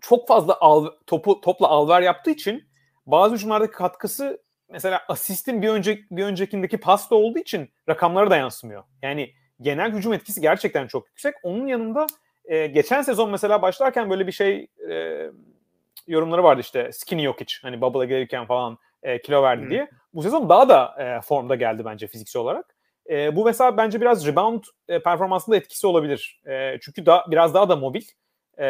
çok fazla al, topu topla alver yaptığı için bazı hücumlardaki katkısı mesela asistin bir önceki bir öncekindeki pasta olduğu için rakamlara da yansımıyor. Yani genel hücum etkisi gerçekten çok yüksek. Onun yanında e, geçen sezon mesela başlarken böyle bir şey e, yorumları vardı işte skinny Jokic hani bubble'a gelirken falan e, kilo verdi hmm. diye. Bu sezon daha da e, formda geldi bence fiziksel olarak. E, bu mesela bence biraz rebound e, performansında etkisi olabilir. E, çünkü da biraz daha da mobil. E,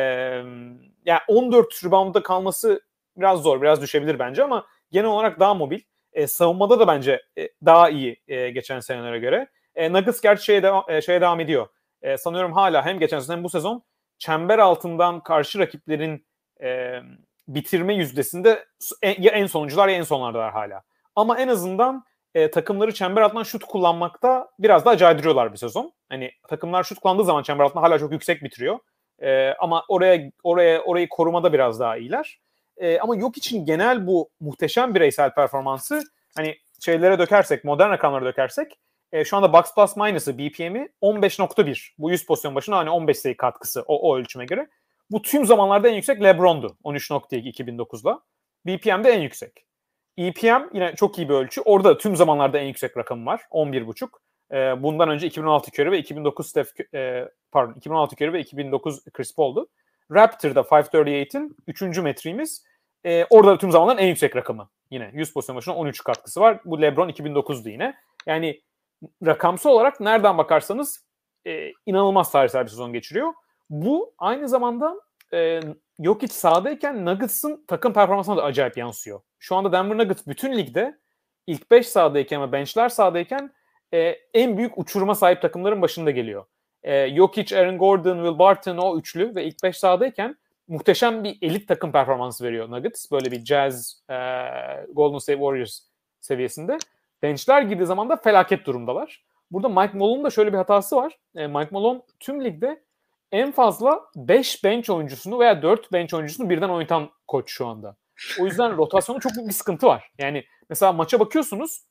yani 14 reboundda kalması biraz zor, biraz düşebilir bence ama genel olarak daha mobil. E, savunmada da bence e, daha iyi e, geçen senelere göre. E, Nuggets gerçi şeye, devam, e, şeye devam ediyor. E, sanıyorum hala hem geçen sene hem bu sezon çember altından karşı rakiplerin e, bitirme yüzdesinde en, ya en sonuncular ya en sonlardalar hala. Ama en azından e, takımları çember altından şut kullanmakta biraz daha caydırıyorlar bir sezon. Hani takımlar şut kullandığı zaman çember altından hala çok yüksek bitiriyor. E, ama oraya oraya orayı korumada biraz daha iyiler. E, ama yok için genel bu muhteşem bireysel performansı hani şeylere dökersek, modern rakamlara dökersek e, şu anda box plus minus'ı BPM'i 15.1. Bu 100 pozisyon başına hani 15 sayı katkısı o, o ölçüme göre. Bu tüm zamanlarda en yüksek LeBron'du 13.2 2009'da. BPM de en yüksek. EPM yine çok iyi bir ölçü. Orada tüm zamanlarda en yüksek rakamı var. 11.5. E, bundan önce 2016 Curry ve 2009 Steph e, pardon 2016 Curry ve 2009 Chris Paul'du. Raptor'da 538'in 3. metriğimiz. E, orada tüm zamanların en yüksek rakamı. Yine 100 pozisyon başına 13 katkısı var. Bu LeBron 2009'du yine. Yani rakamsal olarak nereden bakarsanız e, inanılmaz tarihsel bir sezon geçiriyor. Bu aynı zamanda e, Jokic sahadayken Nuggets'ın takım performansına da acayip yansıyor. Şu anda Denver Nuggets bütün ligde ilk 5 sahadayken ve benchler sahadayken e, en büyük uçuruma sahip takımların başında geliyor. E, Jokic, Aaron Gordon, Will Barton o üçlü ve ilk 5 sahadayken muhteşem bir elit takım performansı veriyor Nuggets. Böyle bir Jazz, e, Golden State Warriors seviyesinde. Benchler girdiği zaman da felaket durumdalar. Burada Mike Malone'un da şöyle bir hatası var. E, Mike Malone tüm ligde en fazla 5 bench oyuncusunu veya 4 bench oyuncusunu birden oynatan koç şu anda. O yüzden rotasyonu çok büyük bir sıkıntı var. Yani mesela maça bakıyorsunuz.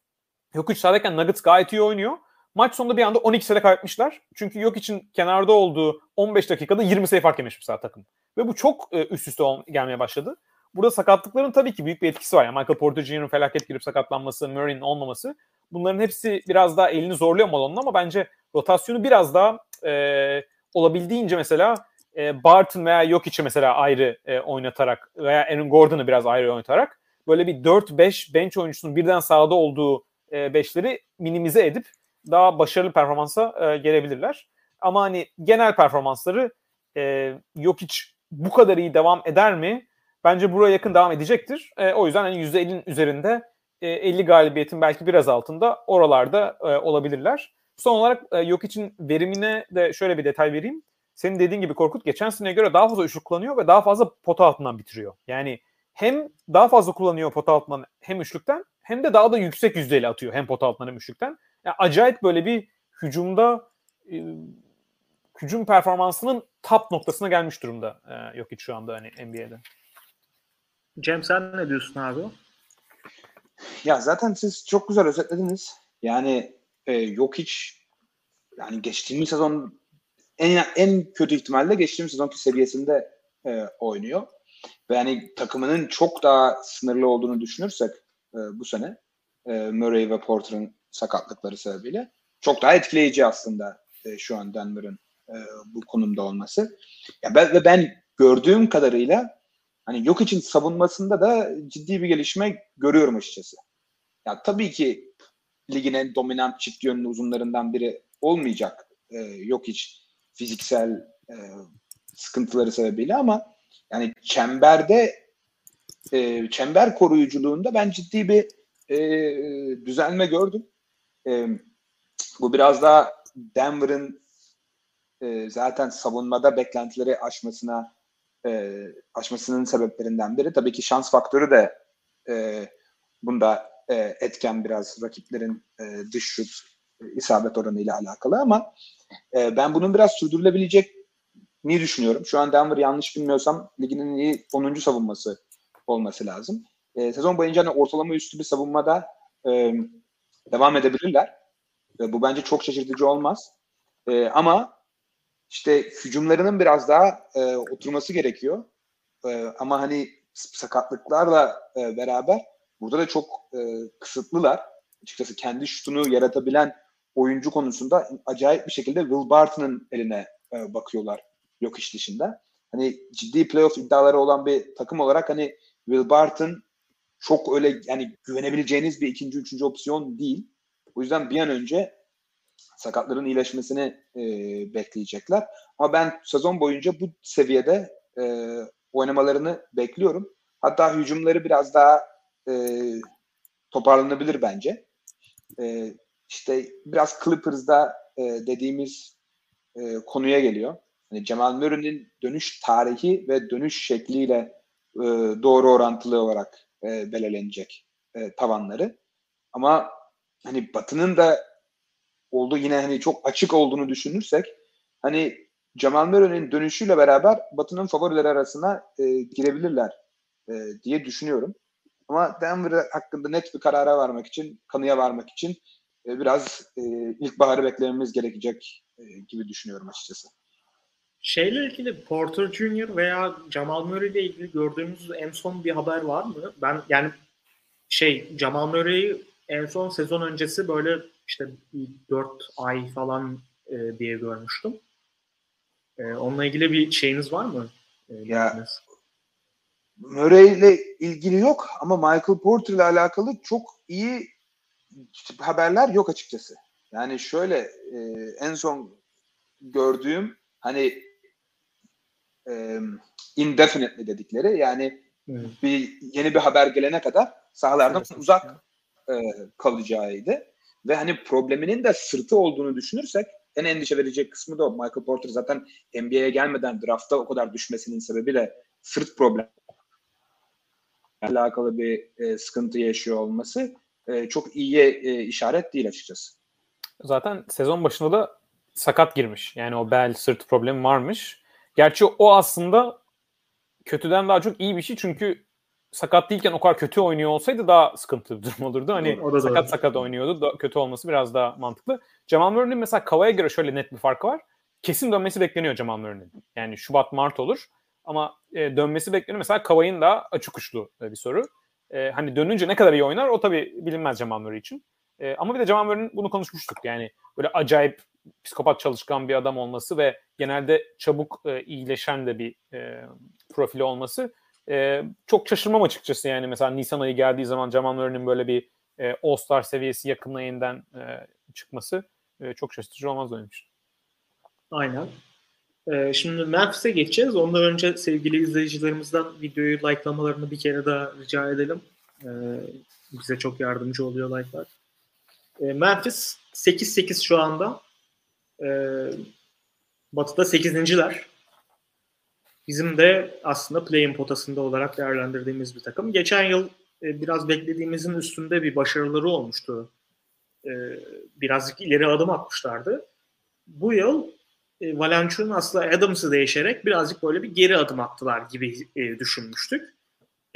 Yok hiç sahadayken Nuggets gayet iyi oynuyor. Maç sonunda bir anda 12 sayıda kaybetmişler. Çünkü yok için kenarda olduğu 15 dakikada 20 sayı fark yemiş mesela takım. Ve bu çok e, üst üste gelmeye başladı. Burada sakatlıkların tabii ki büyük bir etkisi var. Yani Michael Porter Jr.'ın felaket girip sakatlanması, Murray'nin olmaması. Bunların hepsi biraz daha elini zorluyor Malone'un ama bence rotasyonu biraz daha e, olabildiğince mesela e, Barton veya Jokic'i mesela ayrı e, oynatarak veya Aaron Gordon'ı biraz ayrı oynatarak böyle bir 4-5 bench oyuncusunun birden sahada olduğu e, beşleri minimize edip daha başarılı performansa e, gelebilirler. Ama hani genel performansları e, Jokic bu kadar iyi devam eder mi? Bence buraya yakın devam edecektir. E, o yüzden hani %50'nin üzerinde e, 50 galibiyetin belki biraz altında oralarda e, olabilirler. Son olarak e, yok için verimine de şöyle bir detay vereyim. Senin dediğin gibi Korkut geçen seneye göre daha fazla üçlük kullanıyor ve daha fazla pota altından bitiriyor. Yani hem daha fazla kullanıyor pota altından hem üçlükten hem de daha da yüksek yüzdeyle atıyor hem pota altından hem üçlükten. Yani acayip böyle bir hücumda e, hücum performansının top noktasına gelmiş durumda e, yok hiç şu anda hani NBA'de. Cem sen ne diyorsun abi? Ya zaten siz çok güzel özetlediniz. Yani e, yok hiç yani geçtiğimiz sezon en, en kötü ihtimalle geçtiğimiz sezonki seviyesinde e, oynuyor. Ve yani takımının çok daha sınırlı olduğunu düşünürsek e, bu sene e, Murray ve Porter'ın sakatlıkları sebebiyle çok daha etkileyici aslında e, şu an Denver'ın e, bu konumda olması. Ya ben, ve ben gördüğüm kadarıyla hani yok için savunmasında da ciddi bir gelişme görüyorum açıkçası. Ya tabii ki ligin en dominant çift yönlü uzunlarından biri olmayacak e, yok hiç fiziksel e, sıkıntıları sebebiyle ama yani çemberde e, çember koruyuculuğunda ben ciddi bir e, düzelme gördüm. E, bu biraz daha Denver'ın e, zaten savunmada beklentileri aşmasına e, aşmasının sebeplerinden biri. Tabii ki şans faktörü de e, bunda e, etken biraz rakiplerin e, dış şut e, isabet oranı ile alakalı ama e, ben bunun biraz sürdürülebilecek niye düşünüyorum. Şu an Denver yanlış bilmiyorsam liginin iyi 10. savunması olması lazım. E, sezon boyunca hani ortalama üstü bir savunmada e, devam edebilirler. E, bu bence çok şaşırtıcı olmaz. E, ama işte hücumlarının biraz daha e, oturması gerekiyor. E, ama hani sakatlıklarla e, beraber burada da çok e, kısıtlılar. Açıkçası kendi şutunu yaratabilen oyuncu konusunda acayip bir şekilde Will Barton'ın eline e, bakıyorlar yok iş dışında. hani ciddi playoff iddiaları olan bir takım olarak hani Will Barton çok öyle yani güvenebileceğiniz bir ikinci, üçüncü opsiyon değil. O yüzden bir an önce sakatların iyileşmesini e, bekleyecekler. Ama ben sezon boyunca bu seviyede e, oynamalarını bekliyorum. Hatta hücumları biraz daha e, toparlanabilir bence. E, işte biraz Clippers'da e, dediğimiz e, konuya geliyor. Yani Cemal Murray'nin dönüş tarihi ve dönüş şekliyle e, doğru orantılı olarak e, belirlenecek e, tavanları. Ama hani Batı'nın da olduğu yine hani çok açık olduğunu düşünürsek hani Cemal Murray'nin dönüşüyle beraber Batı'nın favorileri arasına e, girebilirler e, diye düşünüyorum. Ama Denver hakkında net bir karara varmak için, kanıya varmak için e, biraz e, ilkbaharı beklememiz gerekecek e, gibi düşünüyorum açıkçası. Şeyle ilgili Porter Jr. veya Jamal Murray ile ilgili gördüğümüz en son bir haber var mı? Ben yani şey Jamal Murray'i en son sezon öncesi böyle işte 4 ay falan e, diye görmüştüm. E, onunla ilgili bir şeyiniz var mı? E, ya Murray ile ilgili yok ama Michael Porter ile alakalı çok iyi haberler yok açıkçası. Yani şöyle e, en son gördüğüm hani e, indefinitely dedikleri yani evet. bir yeni bir haber gelene kadar sahalardan evet. uzak e, kalacağıydı. Ve hani probleminin de sırtı olduğunu düşünürsek en endişe verecek kısmı da o. Michael Porter zaten NBA'ye gelmeden draftta o kadar düşmesinin sebebi de sırt problem alakalı bir e, sıkıntı yaşıyor olması e, çok iyi e, işaret değil açıkçası. Zaten sezon başında da sakat girmiş. Yani o bel sırt problemi varmış. Gerçi o aslında kötüden daha çok iyi bir şey çünkü sakat değilken o kadar kötü oynuyor olsaydı daha sıkıntılı bir durum olurdu. Hani o da sakat doğru. sakat oynuyordu. Da, kötü olması biraz daha mantıklı. Jamal Murray'nin mesela Kava'ya göre şöyle net bir farkı var. Kesin dönmesi bekleniyor Jamal Murray'nin. Yani Şubat Mart olur. Ama e, dönmesi bekleniyor. Mesela Kava'nın da açık uçlu bir soru. E, hani dönünce ne kadar iyi oynar o tabii bilinmez Jamal Murray için. E, ama bir de Jamal Murray'nin bunu konuşmuştuk. Yani böyle acayip psikopat çalışkan bir adam olması ve genelde çabuk e, iyileşen de bir e, profili olması e, çok şaşırmam açıkçası yani mesela Nisan ayı geldiği zaman Jamal Murray'nin böyle bir e, All-Star seviyesi yakınına yeniden e, çıkması e, çok şaşırtıcı olmaz benim için. Aynen. Ee, şimdi Memphis'e geçeceğiz. Ondan önce sevgili izleyicilerimizden videoyu likelamalarını bir kere daha rica edelim. Ee, bize çok yardımcı oluyor like'lar. Ee, Memphis 8-8 şu anda. Ee, Batı'da 8.ler. Bizim de aslında play-in potasında olarak değerlendirdiğimiz bir takım. Geçen yıl e, biraz beklediğimizin üstünde bir başarıları olmuştu. E, birazcık ileri adım atmışlardı. Bu yıl e, Valanciunas aslında Adams'ı değişerek birazcık böyle bir geri adım attılar gibi e, düşünmüştük.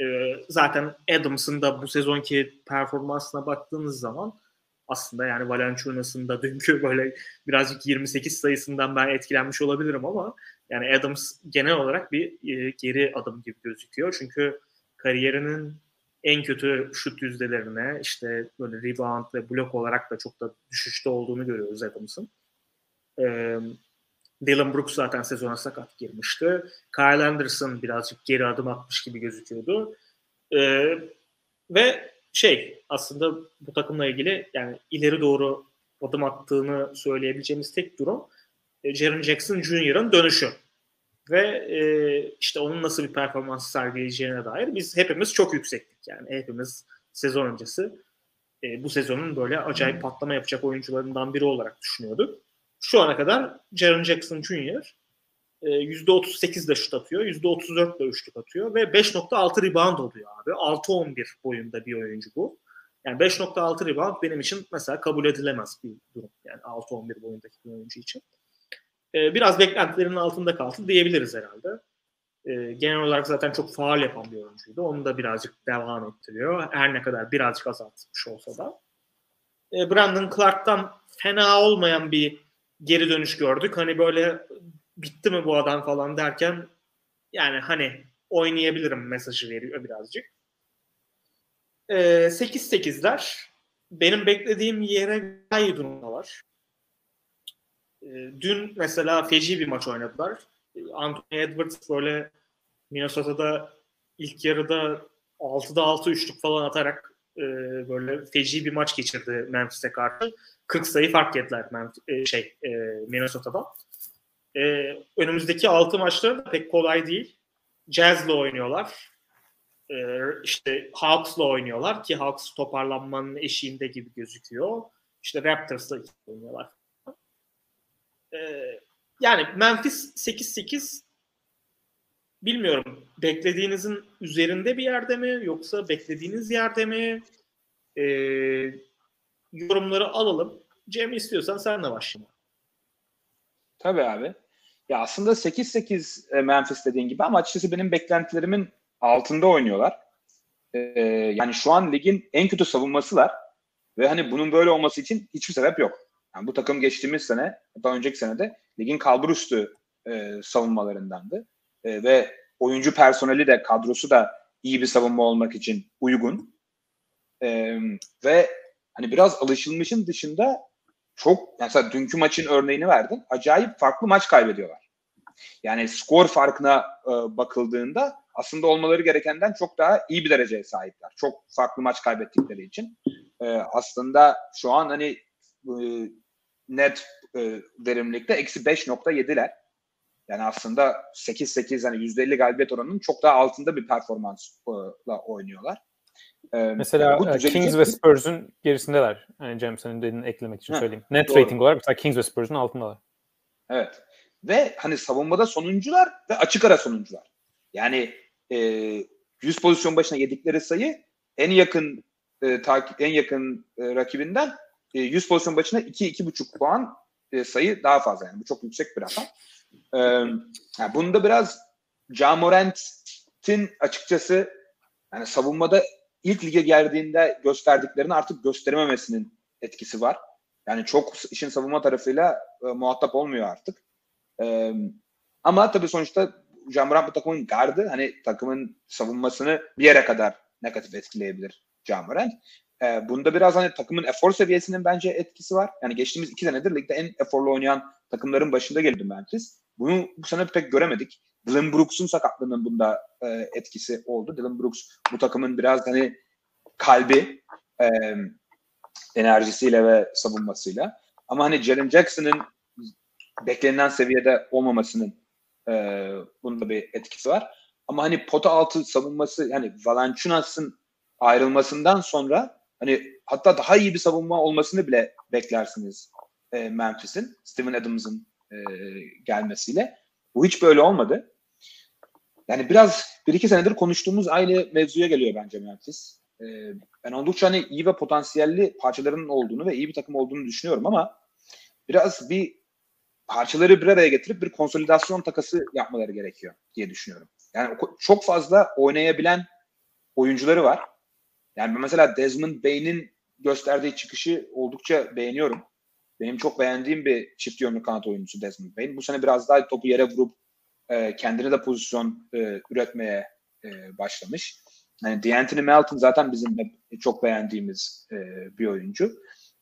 E, zaten Adams'ın da bu sezonki performansına baktığınız zaman aslında yani Valanciunas'ın da dünkü böyle birazcık 28 sayısından ben etkilenmiş olabilirim ama yani Adams genel olarak bir e, geri adım gibi gözüküyor. Çünkü kariyerinin en kötü şut yüzdelerine işte böyle rebound ve blok olarak da çok da düşüşte olduğunu görüyoruz Adams'ın. Ee, Dylan Brooks zaten sezona sakat girmişti. Kyle Anderson birazcık geri adım atmış gibi gözüküyordu. Ee, ve şey aslında bu takımla ilgili yani ileri doğru adım attığını söyleyebileceğimiz tek durum Jaren Jackson Jr.'ın dönüşü. Ve e, işte onun nasıl bir performans sergileyeceğine dair biz hepimiz çok yüksektik. Yani hepimiz sezon öncesi e, bu sezonun böyle acayip patlama yapacak oyuncularından biri olarak düşünüyorduk. Şu ana kadar Jaren Jackson Jr. E, %38 de şut atıyor, %34 de üçlük atıyor ve 5.6 rebound oluyor abi. 6-11 boyunda bir oyuncu bu. Yani 5.6 rebound benim için mesela kabul edilemez bir durum. Yani 6-11 boyundaki bir oyuncu için. Ee, biraz beklentilerinin altında kaldı diyebiliriz herhalde. Ee, genel olarak zaten çok faal yapan bir oyuncuydu. Onu da birazcık devam ettiriyor. Her ne kadar birazcık azaltmış olsa da. Ee, Brandon Clark'tan fena olmayan bir geri dönüş gördük. Hani böyle bitti mi bu adam falan derken yani hani oynayabilirim mesajı veriyor birazcık. 8-8'ler benim beklediğim yere daha iyi durumdalar. Ee, dün mesela feci bir maç oynadılar. Anthony Edwards böyle Minnesota'da ilk yarıda 6'da 6 üçlük falan atarak e, böyle feci bir maç geçirdi Memphis'e karşı. 40 sayı fark ettiler Memphis, e, şey e, Minnesota'dan. E, önümüzdeki 6 maçları da pek kolay değil. Jazz'la oynuyorlar. E, işte Hawks'la oynuyorlar ki Hawks toparlanmanın eşiğinde gibi gözüküyor. İşte Raptors'la oynuyorlar. E, yani Memphis 8-8 bilmiyorum beklediğinizin üzerinde bir yerde mi yoksa beklediğiniz yerde mi e, yorumları alalım. Cem istiyorsan sen de başla. Tabii abi. Ya aslında 8-8 e, Memphis dediğin gibi ama açıkçası benim beklentilerimin altında oynuyorlar. Ee, yani şu an ligin en kötü savunmasılar ve hani bunun böyle olması için hiçbir sebep yok. Yani bu takım geçtiğimiz sene, daha önceki senede ligin kalbur üstü e, savunmalarındandı. E, ve oyuncu personeli de kadrosu da iyi bir savunma olmak için uygun. E, ve hani biraz alışılmışın dışında çok mesela dünkü maçın örneğini verdin. Acayip farklı maç kaybediyorlar. Yani skor farkına e, bakıldığında aslında olmaları gerekenden çok daha iyi bir dereceye sahipler. Çok farklı maç kaybettikleri için. E, aslında şu an hani net e, verimlilikte eksi 5.7'ler. Yani aslında 8-8 hani %50 galibiyet oranının çok daha altında bir performansla oynuyorlar. Ee, mesela bu e, Kings ve Spurs'un gerisindeler. Yani Cem senin dediğini eklemek için Heh, söyleyeyim. Net doğru. rating olarak mesela Kings ve Spurs'un altındalar. Evet. Ve hani savunmada sonuncular ve açık ara sonuncular. Yani e, 100 pozisyon başına yedikleri sayı en yakın e, takip en yakın e, rakibinden e, 100 pozisyon başına 2 2,5 puan e, sayı daha fazla yani. Bu çok yüksek bir rakam. E, yani bunda biraz Jamorant'in açıkçası yani savunmada ilk lige geldiğinde gösterdiklerini artık gösterememesinin etkisi var. Yani çok işin savunma tarafıyla e, muhatap olmuyor artık. E, ama tabii sonuçta Jamorant bu takımın gardı. Hani takımın savunmasını bir yere kadar negatif etkileyebilir Jamorant. E, bunda biraz hani takımın efor seviyesinin bence etkisi var. Yani geçtiğimiz iki senedir ligde en eforlu oynayan takımların başında geldi Memphis. Bunu bu sene pek göremedik. Dylan Brooks'un sakatlığının bunda e, etkisi oldu. Dylan Brooks bu takımın biraz hani kalbi e, enerjisiyle ve savunmasıyla. Ama hani Jaren Jackson'ın beklenen seviyede olmamasının e, bunda bir etkisi var. Ama hani pota altı savunması yani Valanciunas'ın ayrılmasından sonra hani hatta daha iyi bir savunma olmasını bile beklersiniz e, Memphis'in, Steven Adams'ın e, gelmesiyle. Bu hiç böyle olmadı. Yani biraz bir iki senedir konuştuğumuz aynı mevzuya geliyor bence Memphis. Ee, ben oldukça hani iyi ve potansiyelli parçalarının olduğunu ve iyi bir takım olduğunu düşünüyorum ama biraz bir parçaları bir araya getirip bir konsolidasyon takası yapmaları gerekiyor diye düşünüyorum. Yani çok fazla oynayabilen oyuncuları var. Yani mesela Desmond Bain'in gösterdiği çıkışı oldukça beğeniyorum. Benim çok beğendiğim bir çift yönlü kanat oyuncusu Desmond Bain. Bu sene biraz daha topu yere vurup e, kendine de pozisyon e, üretmeye e, başlamış. Yani D'Anthony Melton zaten bizim de çok beğendiğimiz e, bir oyuncu.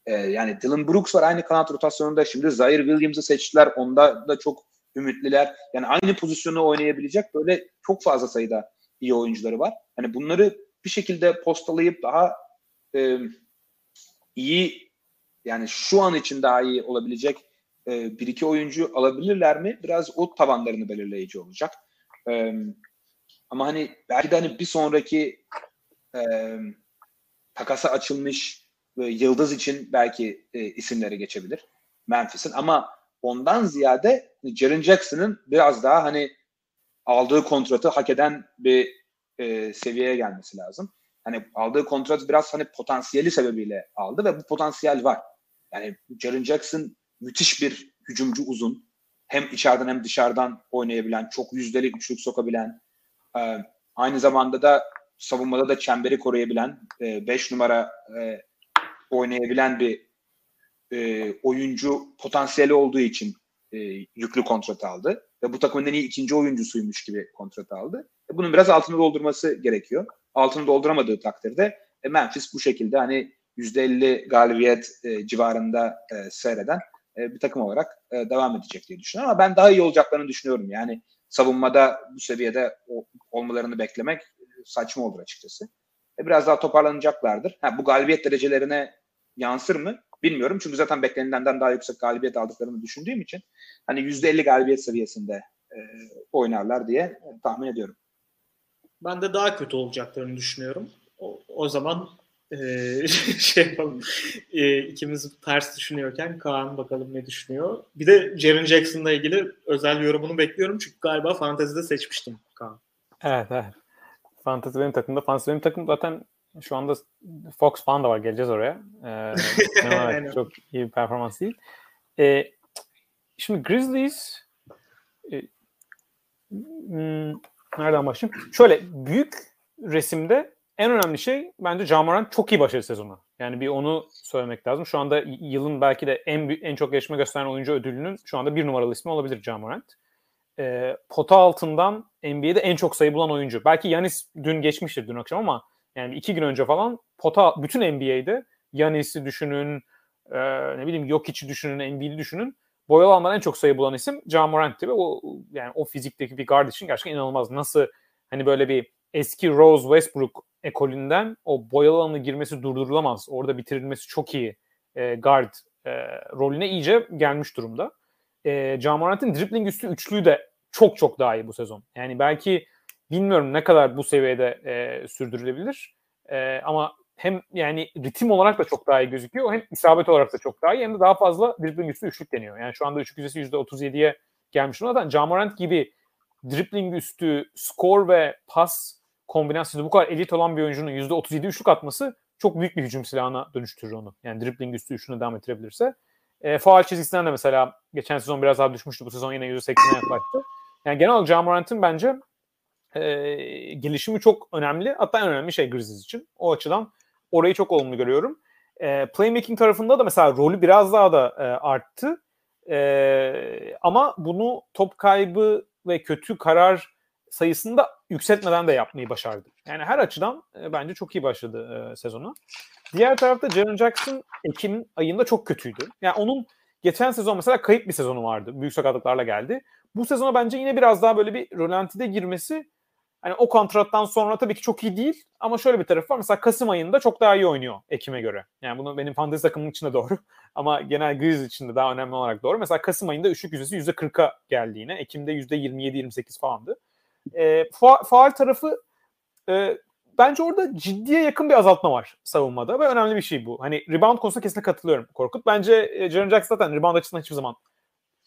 E, yani Dylan Brooks var aynı kanat rotasyonunda. Şimdi Zaire Williams'ı seçtiler. Onda da çok ümitliler. Yani aynı pozisyonu oynayabilecek böyle çok fazla sayıda iyi oyuncuları var. Hani bunları bir şekilde postalayıp daha e, iyi yani şu an için daha iyi olabilecek e, bir iki oyuncu alabilirler mi? Biraz o tavanlarını belirleyici olacak. E, ama hani belki de hani bir sonraki e, takasa açılmış e, yıldız için belki e, isimleri geçebilir Memphis'in ama ondan ziyade Jaren Jackson'ın biraz daha hani aldığı kontratı hak eden bir e, seviyeye gelmesi lazım. Hani aldığı kontrat biraz hani potansiyeli sebebiyle aldı ve bu potansiyel var. Yani Jaren Jackson müthiş bir hücumcu uzun. Hem içeriden hem dışarıdan oynayabilen, çok yüzdeli üçlük sokabilen, e, aynı zamanda da savunmada da çemberi koruyabilen, 5 e, numara e, oynayabilen bir e, oyuncu potansiyeli olduğu için e, yüklü kontrat aldı. Ve bu takımın en iyi ikinci oyuncusuymuş gibi kontrat aldı. E, bunun biraz altını doldurması gerekiyor. Altını dolduramadığı takdirde e, Memphis bu şekilde hani %50 galibiyet e, civarında e, seyreden e, bir takım olarak e, devam edecek diye düşünüyorum. Ama ben daha iyi olacaklarını düşünüyorum. Yani savunmada bu seviyede olmalarını beklemek saçma olur açıkçası. E, biraz daha toparlanacaklardır. Ha, bu galibiyet derecelerine yansır mı? Bilmiyorum. Çünkü zaten beklenilenden daha yüksek galibiyet aldıklarını düşündüğüm için hani %50 galibiyet seviyesinde e, oynarlar diye e, tahmin ediyorum. Ben de daha kötü olacaklarını düşünüyorum. O, o zaman e, şey yapalım. E, ikimiz ters düşünüyorken Kaan bakalım ne düşünüyor. Bir de Jaren Jackson'la ilgili özel yorumunu bekliyorum. Çünkü galiba fantezide seçmiştim Kaan. Evet evet. Fantezi benim takımda. Fantezi benim takım zaten şu anda Fox falan da var. Geleceğiz oraya. Ee, çok iyi bir performans değil. Ee, şimdi Grizzlies e, hmm, nereden başlayayım? Şöyle büyük resimde en önemli şey bence Jamoran çok iyi başladı sezonu. Yani bir onu söylemek lazım. Şu anda yılın belki de en en çok gelişme gösteren oyuncu ödülünün şu anda bir numaralı ismi olabilir Jamoran. E, pota altından NBA'de en çok sayı bulan oyuncu. Belki Yanis dün geçmiştir dün akşam ama yani iki gün önce falan pota bütün NBA'de Yanis'i düşünün, e, ne bileyim Jokic'i düşünün, Embiid'i düşünün. Boyalı alandan en çok sayı bulan isim Ja Morant'ti ve o yani o fizikteki bir guard için gerçekten inanılmaz. Nasıl hani böyle bir eski Rose Westbrook ekolünden o boyalı alana girmesi durdurulamaz. Orada bitirilmesi çok iyi e, guard e, rolüne iyice gelmiş durumda. E, Ja Morant'in dribbling üstü üçlüğü de çok çok daha iyi bu sezon. Yani belki bilmiyorum ne kadar bu seviyede e, sürdürülebilir. E, ama hem yani ritim olarak da çok daha iyi gözüküyor hem isabet olarak da çok daha iyi hem de daha fazla dribbling üstü üçlük deniyor. Yani şu anda üçlük yüzdesi %37'ye gelmiş. Zaten Jamorant gibi dribbling üstü skor ve pas kombinasyonu bu kadar elit olan bir oyuncunun %37 üçlük atması çok büyük bir hücum silahına dönüştürür onu. Yani dribbling üstü üçlüğünü devam ettirebilirse. E, faal çizgisinden de mesela geçen sezon biraz daha düşmüştü. Bu sezon yine %80'e yaklaştı. Yani genel olarak Jamorant'ın bence e, gelişimi çok önemli. Hatta en önemli şey Grizzlies için. O açıdan orayı çok olumlu görüyorum. E, playmaking tarafında da mesela rolü biraz daha da e, arttı. E, ama bunu top kaybı ve kötü karar sayısını da yükseltmeden de yapmayı başardı. Yani her açıdan e, bence çok iyi başladı e, sezonu. Diğer tarafta Jaren Jackson Ekim ayında çok kötüydü. Yani onun geçen sezon mesela kayıp bir sezonu vardı. Büyük sakatlıklarla geldi. Bu sezona bence yine biraz daha böyle bir rölantide girmesi hani o kontrattan sonra tabii ki çok iyi değil ama şöyle bir tarafı var. Mesela Kasım ayında çok daha iyi oynuyor Ekim'e göre. Yani bunu benim fantezi takımım için de doğru ama genel Grizzlies için de daha önemli olarak doğru. Mesela Kasım ayında üçlük yüzdesi %40'a geldi yine. Ekim'de %27-28 falandı. E, fa- faal tarafı e, bence orada ciddiye yakın bir azaltma var savunmada ve önemli bir şey bu. Hani rebound konusunda kesinlikle katılıyorum Korkut. Bence e, Jaren Jackson zaten rebound açısından hiçbir zaman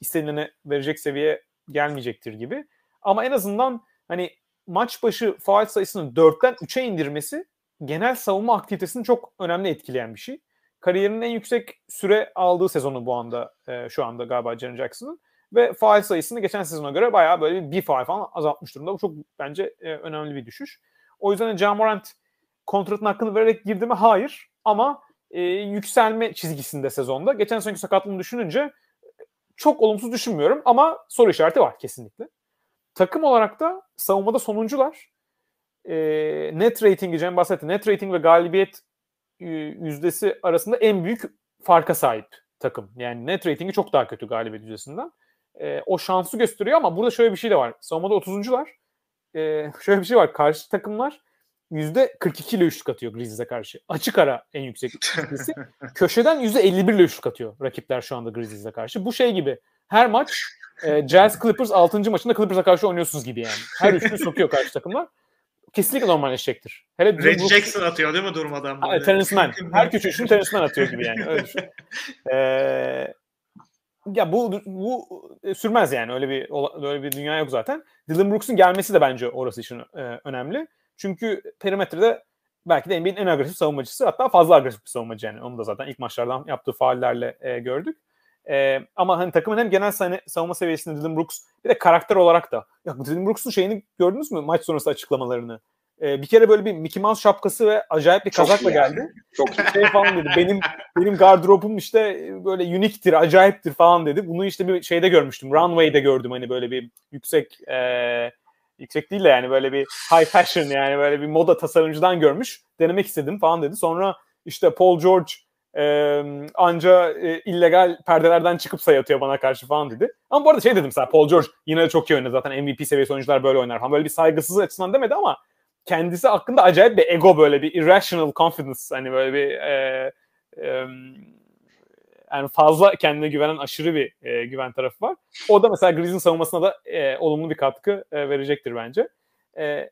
istenilene verecek seviye gelmeyecektir gibi. Ama en azından hani maç başı faal sayısını 4'ten 3'e indirmesi genel savunma aktivitesini çok önemli etkileyen bir şey. Kariyerinin en yüksek süre aldığı sezonu bu anda e, şu anda galiba Jaren Jackson'ın ve faal sayısını geçen sezona göre bayağı böyle bir, bir faal falan azaltmış durumda. Bu çok bence e, önemli bir düşüş. O yüzden John Morant kontratın hakkını vererek girdi mi? Hayır. Ama e, yükselme çizgisinde sezonda. Geçen seneki sakatlığını düşününce çok olumsuz düşünmüyorum ama soru işareti var kesinlikle. Takım olarak da savunmada sonuncular. E, net ratingi Cem bahsetti. Net rating ve galibiyet e, yüzdesi arasında en büyük farka sahip takım. Yani net ratingi çok daha kötü galibiyet yüzdesinden. E, o şansı gösteriyor ama burada şöyle bir şey de var. Savunmada 30'uncular. E, şöyle bir şey var. Karşı takımlar %42 ile üçlük atıyor Grizzlies'e karşı. Açık ara en yüksek yüzdesi. Köşeden %51 ile üçlük atıyor rakipler şu anda Grizzlies'e karşı. Bu şey gibi her maç e, Jazz Clippers 6. maçında Clippers'a karşı oynuyorsunuz gibi yani. Her üçlü sokuyor karşı takımlar. Kesinlikle normalleşecektir. Hele Red Brooks... Jackson atıyor değil mi durmadan? Ha, Terence Mann. Her küçük üçlü Terence Mann atıyor gibi yani. Öyle düşün. Ee, ya bu bu sürmez yani öyle bir öyle bir dünya yok zaten. Dylan Brooks'un gelmesi de bence orası için e, önemli. Çünkü perimetrede belki de NBA'nin en agresif savunmacısı hatta fazla agresif bir savunmacı yani. Onu da zaten ilk maçlardan yaptığı faallerle e, gördük. E, ama hani takımın hem genel savunma seviyesinde Dylan Brooks bir de karakter olarak da. Ya Dylan Brooks'un şeyini gördünüz mü maç sonrası açıklamalarını? E, bir kere böyle bir Mickey Mouse şapkası ve acayip bir kazakla geldi. Çok şey falan dedi. Benim benim gardırobum işte böyle uniktir, acayiptir falan dedi. Bunu işte bir şeyde görmüştüm. Runway'de gördüm hani böyle bir yüksek e, yüksek değil de yani böyle bir high fashion yani böyle bir moda tasarımcıdan görmüş. Denemek istedim falan dedi. Sonra işte Paul George e, anca e, illegal perdelerden çıkıp sayı atıyor bana karşı falan dedi. Ama bu arada şey dedim mesela Paul George yine de çok iyi oynadı zaten MVP seviyesi oyuncular böyle oynar falan böyle bir saygısız açısından demedi ama kendisi hakkında acayip bir ego böyle bir irrational confidence hani böyle bir e, e, yani fazla kendine güvenen aşırı bir e, güven tarafı var. O da mesela Grizzlies'in savunmasına da e, olumlu bir katkı e, verecektir bence. E,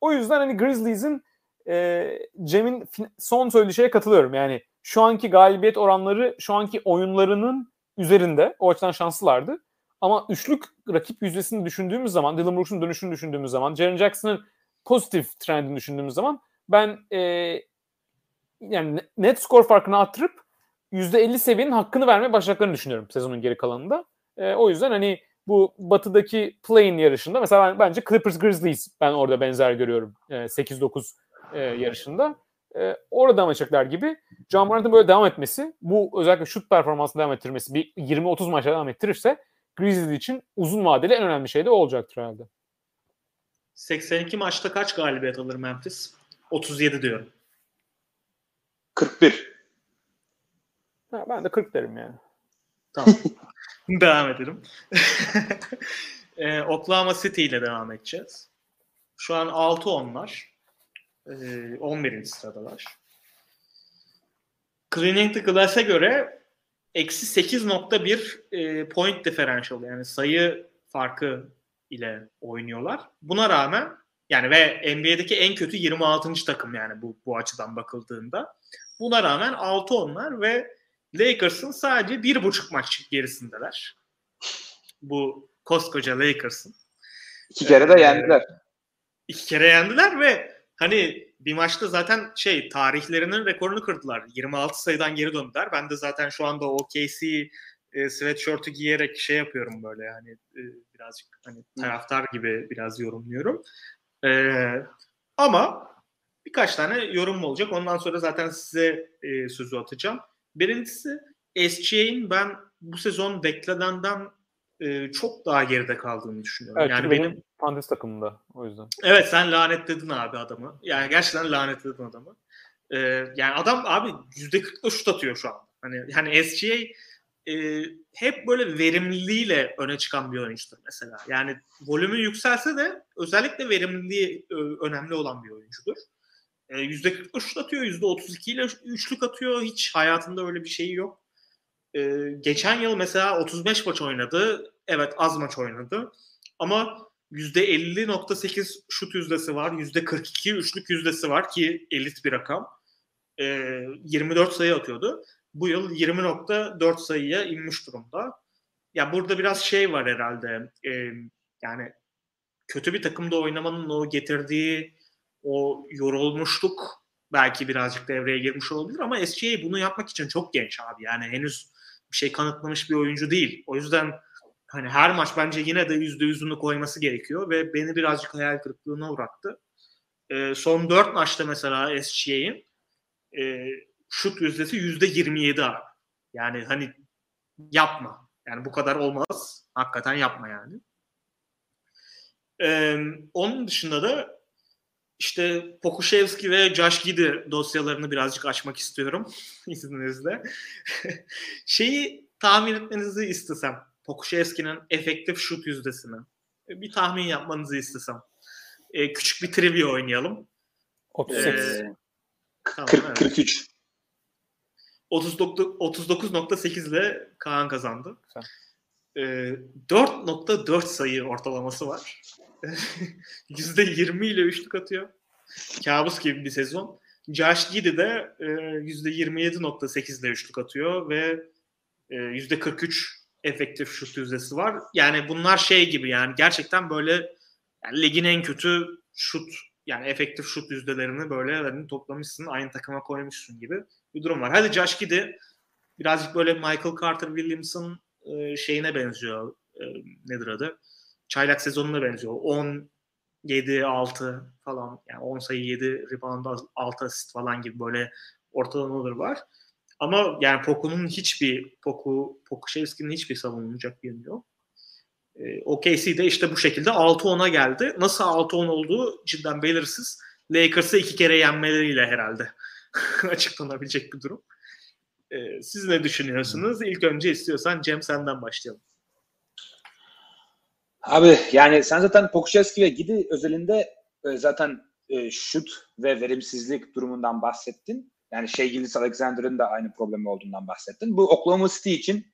o yüzden hani Grizzlies'in e, Cem'in son söylediği şeye katılıyorum. Yani şu anki galibiyet oranları şu anki oyunlarının üzerinde. O açıdan şanslılardı. Ama üçlük rakip yüzdesini düşündüğümüz zaman, Dylan Brooks'un dönüşünü düşündüğümüz zaman, Jaren Jackson'ın pozitif trendini düşündüğümüz zaman ben e, yani net skor farkını arttırıp %50 seviyenin hakkını vermeye başlayacaklarını düşünüyorum sezonun geri kalanında. E, o yüzden hani bu batıdaki play-in yarışında mesela ben, bence Clippers Grizzlies ben orada benzer görüyorum e, 8-9 e, yarışında. E, orada maçaklar gibi John Morant'ın böyle devam etmesi, bu özellikle şut performansını devam ettirmesi bir 20-30 maça devam ettirirse Grizzlies için uzun vadeli en önemli şey de o olacaktır herhalde. 82 maçta kaç galibiyet alır Memphis? 37 diyorum. 41. Ha, ben de 40 derim yani. Tamam. devam edelim. ee, Oklahoma City ile devam edeceğiz. Şu an 6-10'lar. Ee, 11. sıradalar. Cleaning the Glass'e göre eksi 8.1 e, point differential yani sayı farkı ile oynuyorlar. Buna rağmen yani ve NBA'deki en kötü 26. takım yani bu bu açıdan bakıldığında. Buna rağmen 6-10'lar ve Lakers'ın sadece bir buçuk maç gerisindeler. Bu koskoca Lakers'ın. İki kere de yendiler. İki kere yendiler ve hani bir maçta zaten şey tarihlerinin rekorunu kırdılar. 26 sayıdan geri döndüler. Ben de zaten şu anda OKC e, sweatshirt'ü giyerek şey yapıyorum böyle yani e, birazcık hani taraftar gibi biraz yorumluyorum. E, ama birkaç tane yorum olacak. Ondan sonra zaten size e, sözü atacağım. Birincisi SGA'in ben bu sezon beklenenden e, çok daha geride kaldığını düşünüyorum. Evet, yani benim, benim fantasy takımında o yüzden. Evet sen lanetledin abi adamı. Yani gerçekten lanetledin adamı. Ee, yani adam abi %40'la şut atıyor şu an. Hani hani SGA e, hep böyle verimliliğiyle öne çıkan bir oyuncudur mesela. Yani volümü yükselse de özellikle verimliliği e, önemli olan bir oyuncudur. E, %40 şut atıyor, %32 ile üçlük atıyor. Hiç hayatında öyle bir şeyi yok. E, geçen yıl mesela 35 maç oynadı. Evet az maç oynadı. Ama %50.8 şut yüzdesi var. %42 üçlük yüzdesi var ki elit bir rakam. E, 24 sayı atıyordu. Bu yıl 20.4 sayıya inmiş durumda. Ya burada biraz şey var herhalde. E, yani kötü bir takımda oynamanın o getirdiği o yorulmuşluk belki birazcık devreye girmiş olabilir ama SGA bunu yapmak için çok genç abi. Yani henüz bir şey kanıtlamış bir oyuncu değil. O yüzden hani her maç bence yine de yüzde yüzünü koyması gerekiyor ve beni birazcık hayal kırıklığına uğrattı. E, son dört maçta mesela SGA'in e, şut yüzdesi yüzde 27 abi. Yani hani yapma. Yani bu kadar olmaz. Hakikaten yapma yani. Ee, onun dışında da işte Pokuševski ve Josh Giddy dosyalarını birazcık açmak istiyorum izninizle. Şeyi tahmin etmenizi istesem. Pokuševski'nin efektif şut yüzdesini. Bir tahmin yapmanızı istesem. Ee, küçük bir trivia oynayalım. 38. Ee, tamam, 40, evet. 43. 39.8 ile Kaan kazandı. Ee, 4.4 sayı ortalaması var. %20 ile üçlük atıyor. Kabus gibi bir sezon. Josh Giddy de e, %27.8 ile üçlük atıyor ve e, %43 efektif şut yüzdesi var. Yani bunlar şey gibi yani gerçekten böyle yani ligin en kötü şut yani efektif şut yüzdelerini böyle hani toplamışsın aynı takıma koymuşsun gibi bir durum var. Hadi Josh Giddy birazcık böyle Michael Carter Williams'ın e, şeyine benziyor. E, nedir adı? Çaylak sezonuna benziyor. 10 7 6 falan yani 10 sayı 7 rebound 6 asist falan gibi böyle ortalamaları var. Ama yani Poku'nun hiçbir Poku Pokuševski'nin hiçbir savunulacak yönü yok. E, OKC de işte bu şekilde 6-10'a geldi. Nasıl 6-10 olduğu cidden belirsiz. Lakers'ı iki kere yenmeleriyle herhalde açıklanabilecek bir durum. Ee, siz ne düşünüyorsunuz? İlk önce istiyorsan Cem senden başlayalım. Abi yani sen zaten Pokuševski ve Gidi özelinde e, zaten e, şut ve verimsizlik durumundan bahsettin. Yani şey Gillis Alexander'ın da aynı problemi olduğundan bahsettin. Bu Oklahoma City için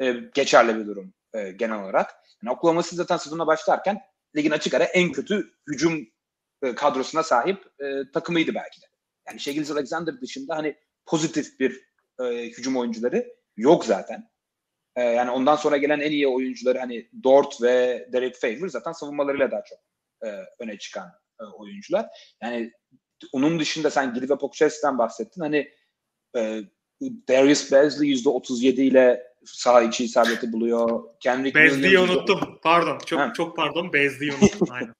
e, geçerli bir durum genel olarak. Yani Oklahoma City zaten sezona başlarken ligin açık ara en kötü hücum kadrosuna sahip takımıydı belki de. Yani şey Gillis Alexander dışında hani pozitif bir hücum oyuncuları yok zaten. E, yani ondan sonra gelen en iyi oyuncuları hani Dort ve Derek Favor zaten savunmalarıyla daha çok e, öne çıkan e, oyuncular. Yani onun dışında sen Gili ve Pokuševski'den bahsettin. Hani e, Darius Bazley %37 ile sağ içi isabeti buluyor. Kendrick Bazley'i unuttum. %30... Pardon. Çok ha. çok pardon. Bazley'i unuttum. Aynen.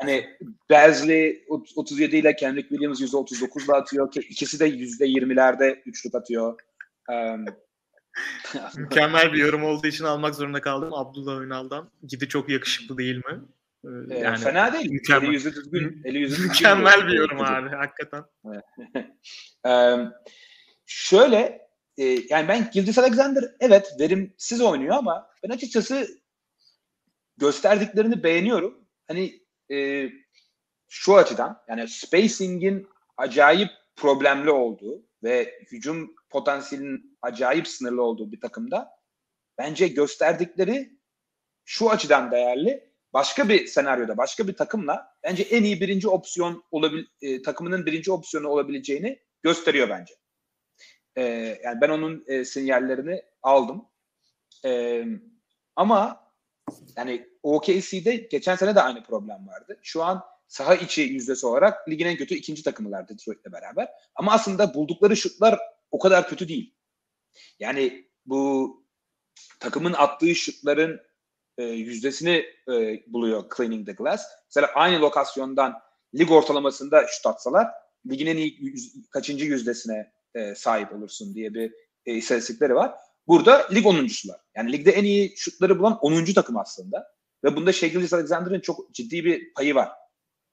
yani Bazley 37 ile Kendrick Williams %39 ile atıyor. İkisi de %20'lerde üçlük atıyor. Um, Mükemmel bir yorum olduğu için almak zorunda kaldım. Abdullah Ünal'dan. Gidi çok yakışıklı değil mi? Ee, yani fena değil. Mükemmel. Eli yüzü düzgün. Eli yüzü düzgün mükemmel bir yorum abi hakikaten. ee, şöyle e, yani ben Gildas Alexander evet verimsiz oynuyor ama ben açıkçası gösterdiklerini beğeniyorum. Hani e, şu açıdan yani spacing'in acayip problemli olduğu ve hücum potansiyelinin acayip sınırlı olduğu bir takımda bence gösterdikleri şu açıdan değerli. Başka bir senaryoda, başka bir takımla bence en iyi birinci opsiyon olabil e, takımının birinci opsiyonu olabileceğini gösteriyor bence. E, yani ben onun e, sinyallerini aldım. E, ama yani OKC'de geçen sene de aynı problem vardı. Şu an saha içi yüzdesi olarak ligin en kötü ikinci takımılar Detroit'le beraber. Ama aslında buldukları şutlar o kadar kötü değil. Yani bu takımın attığı şutların e, yüzdesini e, buluyor Cleaning the Glass. Mesela aynı lokasyondan lig ortalamasında şut atsalar ligin en iyi yüz, kaçıncı yüzdesine e, sahip olursun diye bir e, istatistikleri var. Burada lig 10.sular. Yani ligde en iyi şutları bulan 10. takım aslında. Ve bunda Shea Alexander'ın çok ciddi bir payı var.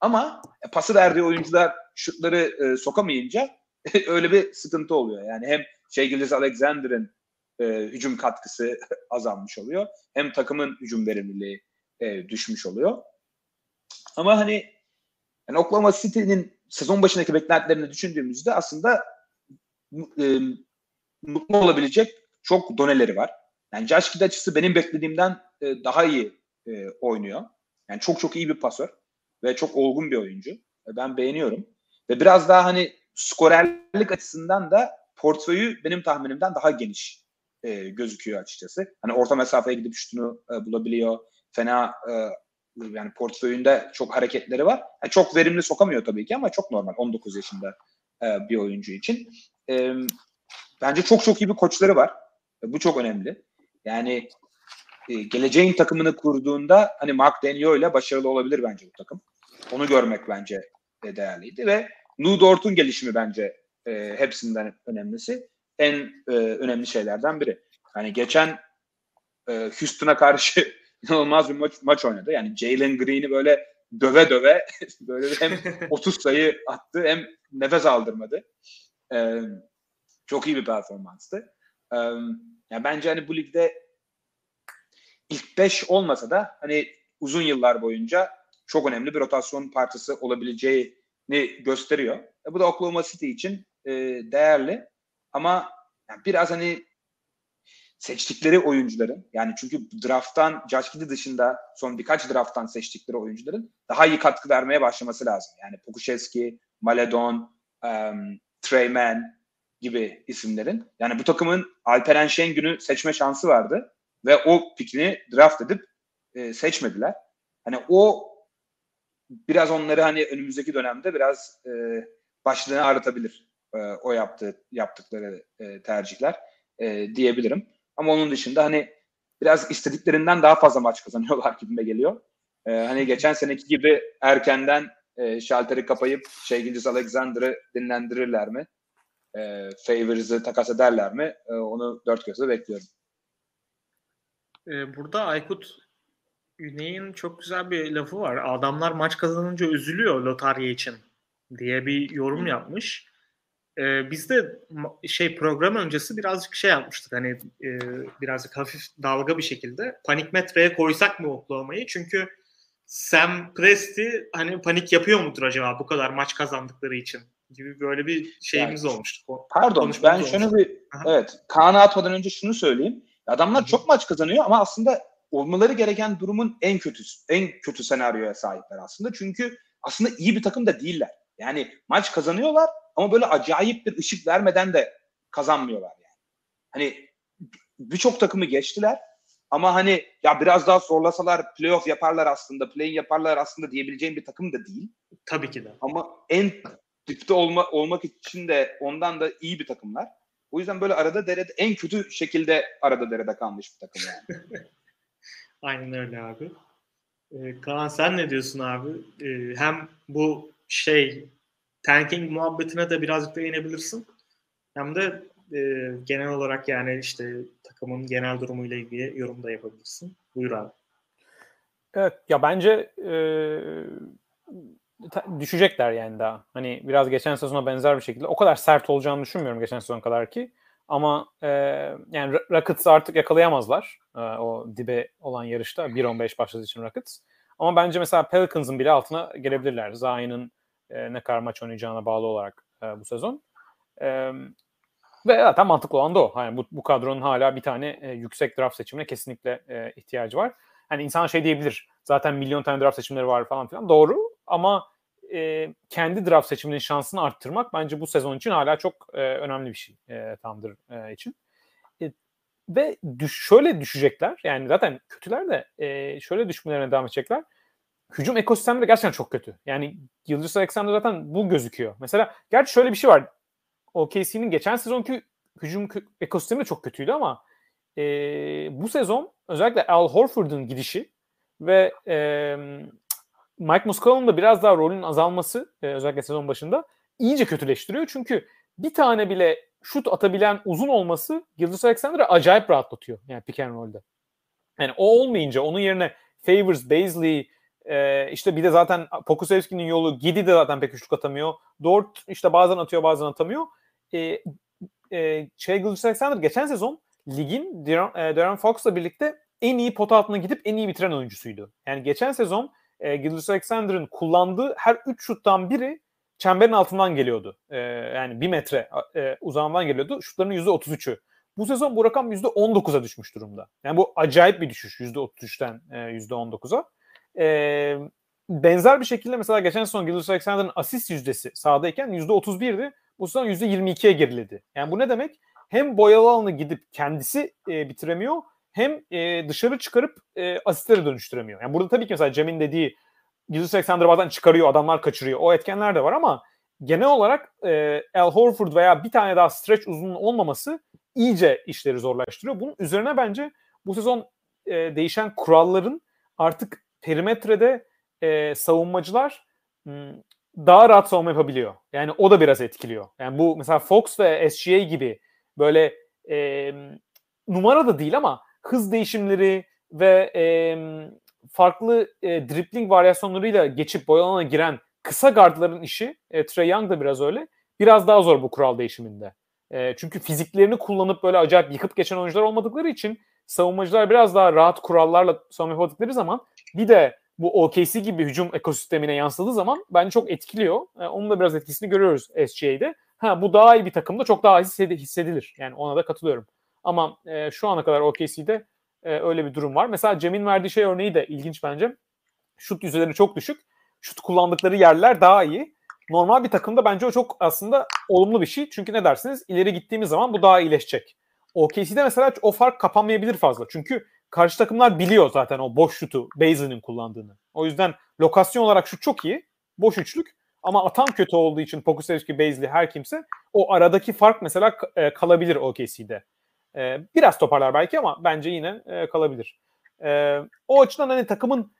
Ama e, pası verdiği oyuncular şutları e, sokamayınca öyle bir sıkıntı oluyor. Yani hem Shea Alexander'ın e, hücum katkısı azalmış oluyor. Hem takımın hücum verimliliği e, düşmüş oluyor. Ama hani yani Oklahoma City'nin sezon başındaki beklentilerini düşündüğümüzde aslında e, mutlu olabilecek çok doneleri var. Yani Josh Kidd açısı benim beklediğimden e, daha iyi e, oynuyor. Yani çok çok iyi bir pasör ve çok olgun bir oyuncu. E, ben beğeniyorum. Ve biraz daha hani skorerlik açısından da portföyü benim tahminimden daha geniş e, gözüküyor açıkçası. Hani orta mesafeye gidip şutunu e, bulabiliyor. Fena e, yani portföyünde çok hareketleri var. Yani çok verimli sokamıyor tabii ki ama çok normal 19 yaşında e, bir oyuncu için. E, bence çok çok iyi bir koçları var. E, bu çok önemli. Yani e, geleceğin takımını kurduğunda hani Mark Daniel ile başarılı olabilir bence bu takım. Onu görmek bence de değerliydi ve Lou Dort'un gelişimi bence e, hepsinden önemlisi. En e, önemli şeylerden biri. Hani geçen e, Houston'a karşı inanılmaz bir maç, maç oynadı. Yani Jalen Green'i böyle döve döve böyle hem 30 sayı attı hem nefes aldırmadı. E, çok iyi bir performanstı. E, yani bence hani bu ligde ilk 5 olmasa da hani uzun yıllar boyunca çok önemli bir rotasyon parçası olabileceğini gösteriyor. E, bu da Oklahoma City için e, değerli. Ama yani biraz hani seçtikleri oyuncuların yani çünkü drafttan Giddy dışında son birkaç drafttan seçtikleri oyuncuların daha iyi katkı vermeye başlaması lazım. Yani Pokuševski, Maledon, um, Trey Mann gibi isimlerin. Yani bu takımın Alperen Şengün'ü seçme şansı vardı ve o pikini draft edip e, seçmediler. Hani o biraz onları hani önümüzdeki dönemde biraz e, başlığını ağrıtabilir e, o yaptığı yaptıkları e, tercihler e, diyebilirim. Ama onun dışında hani biraz istediklerinden daha fazla maç kazanıyorlar gibime geliyor. E, hani geçen seneki gibi erkenden e, şalteri kapayıp Şeygiliz Alexander'ı dinlendirirler mi? E, Favors'ı takas ederler mi? E, onu dört gözle bekliyorum. E, burada Aykut Güney'in çok güzel bir lafı var. Adamlar maç kazanınca üzülüyor lotarya için diye bir yorum yapmış. e, biz de şey program öncesi birazcık şey yapmıştık hani e, birazcık hafif dalga bir şekilde panik metreye koysak mı Oklahoma'yı çünkü Sam Presti hani panik yapıyor mudur acaba bu kadar maç kazandıkları için gibi böyle bir şeyimiz yani, olmuştu. Pardon ben şunu bir Aha. evet Kaan'a atmadan önce şunu söyleyeyim. Adamlar Hı-hı. çok maç kazanıyor ama aslında olmaları gereken durumun en kötüsü, en kötü senaryoya sahipler aslında. Çünkü aslında iyi bir takım da değiller. Yani maç kazanıyorlar ama böyle acayip bir ışık vermeden de kazanmıyorlar yani. Hani birçok takımı geçtiler ama hani ya biraz daha zorlasalar playoff yaparlar aslında, play yaparlar aslında diyebileceğim bir takım da değil. Tabii ki de. Ama en dipte olma, olmak için de ondan da iyi bir takımlar. O yüzden böyle arada derede en kötü şekilde arada derede kalmış bir takım yani. Aynen öyle abi. Ee, Kaan sen ne diyorsun abi? Ee, hem bu şey tanking muhabbetine de birazcık değinebilirsin. Hem de e, genel olarak yani işte takımın genel durumuyla ilgili yorum da yapabilirsin. Buyur abi. Evet ya bence e, düşecekler yani daha. Hani biraz geçen sezona benzer bir şekilde. O kadar sert olacağını düşünmüyorum geçen sezon kadar ki. Ama e, yani Rockets'ı artık yakalayamazlar. E, o dibe olan yarışta 1-15 başladığı için Rockets. Ama bence mesela Pelicans'ın bile altına gelebilirler. Zayn'ın e, ne kadar maç oynayacağına bağlı olarak e, bu sezon. E, ve zaten mantıklı olan da o. Yani bu, bu kadronun hala bir tane e, yüksek draft seçimine kesinlikle e, ihtiyacı var. Hani insan şey diyebilir. Zaten milyon tane draft seçimleri var falan filan. Doğru ama e, kendi draft seçiminin şansını arttırmak bence bu sezon için hala çok e, önemli bir şey e, Thunder e, için. E, ve düş, şöyle düşecekler. Yani zaten kötüler de e, şöyle düşmelerine devam edecekler. Hücum ekosistemi de gerçekten çok kötü. Yani Yıldız Alexander zaten bu gözüküyor. Mesela gerçi şöyle bir şey var. OKC'nin geçen sezonki hücum ekosistemi de çok kötüydü ama e, bu sezon özellikle Al Horford'un gidişi ve e, Mike Muscalo'nun da biraz daha rolünün azalması e, özellikle sezon başında iyice kötüleştiriyor. Çünkü bir tane bile şut atabilen uzun olması Gildas Alexander'ı acayip rahatlatıyor. Yani pick and roll'de. Yani o olmayınca onun yerine Favors, Baisley, e, işte bir de zaten Pokusevski'nin yolu Gidi de zaten pek üçlük atamıyor. Dort işte bazen atıyor bazen atamıyor. E, e, şey Gildas Alexander geçen sezon ligin Darren, e, Fox'la birlikte en iyi pota altına gidip en iyi bitiren oyuncusuydu. Yani geçen sezon e, Gildas Alexander'ın kullandığı her 3 şuttan biri çemberin altından geliyordu. E, yani 1 metre e, uzağından geliyordu. Şutların %33'ü. Bu sezon bu rakam %19'a düşmüş durumda. Yani bu acayip bir düşüş %33'ten e, %19'a. E, benzer bir şekilde mesela geçen sezon Gildas Alexander'ın asist yüzdesi sahadayken %31'di. Bu sezon %22'ye geriledi. Yani bu ne demek? Hem boyalı alanı gidip kendisi e, bitiremiyor hem e, dışarı çıkarıp e, asistlere dönüştüremiyor. Yani burada tabii ki mesela Cem'in dediği Gilles Alexander bazen çıkarıyor, adamlar kaçırıyor. O etkenler de var ama genel olarak e, Al Horford veya bir tane daha stretch uzunluğun olmaması iyice işleri zorlaştırıyor. Bunun üzerine bence bu sezon e, değişen kuralların artık perimetrede e, savunmacılar m, daha rahat savunma yapabiliyor. Yani o da biraz etkiliyor. Yani bu mesela Fox ve SGA gibi böyle e, numara da değil ama hız değişimleri ve e, farklı e, dribbling varyasyonlarıyla geçip boyalana giren kısa gardların işi, e, Trey Young da biraz öyle, biraz daha zor bu kural değişiminde. E, çünkü fiziklerini kullanıp böyle acayip yıkıp geçen oyuncular olmadıkları için savunmacılar biraz daha rahat kurallarla savunma yaptıkları zaman bir de bu OKC gibi hücum ekosistemine yansıdığı zaman bence çok etkiliyor. E, onun da biraz etkisini görüyoruz SGA'de. Ha bu daha iyi bir takımda çok daha hissedilir. Yani ona da katılıyorum. Ama e, şu ana kadar OKC'de e, öyle bir durum var. Mesela Cem'in verdiği şey örneği de ilginç bence. Şut yüzdeleri çok düşük. Şut kullandıkları yerler daha iyi. Normal bir takımda bence o çok aslında olumlu bir şey. Çünkü ne dersiniz? İleri gittiğimiz zaman bu daha iyileşecek. OKC'de mesela o fark kapanmayabilir fazla. Çünkü karşı takımlar biliyor zaten o boş şutu Basin'in kullandığını. O yüzden lokasyon olarak şut çok iyi. Boş üçlük. Ama atan kötü olduğu için Pokusevski, Bazley her kimse o aradaki fark mesela e, kalabilir OKC'de. E, biraz toparlar belki ama bence yine e, kalabilir. E, o açıdan hani takımın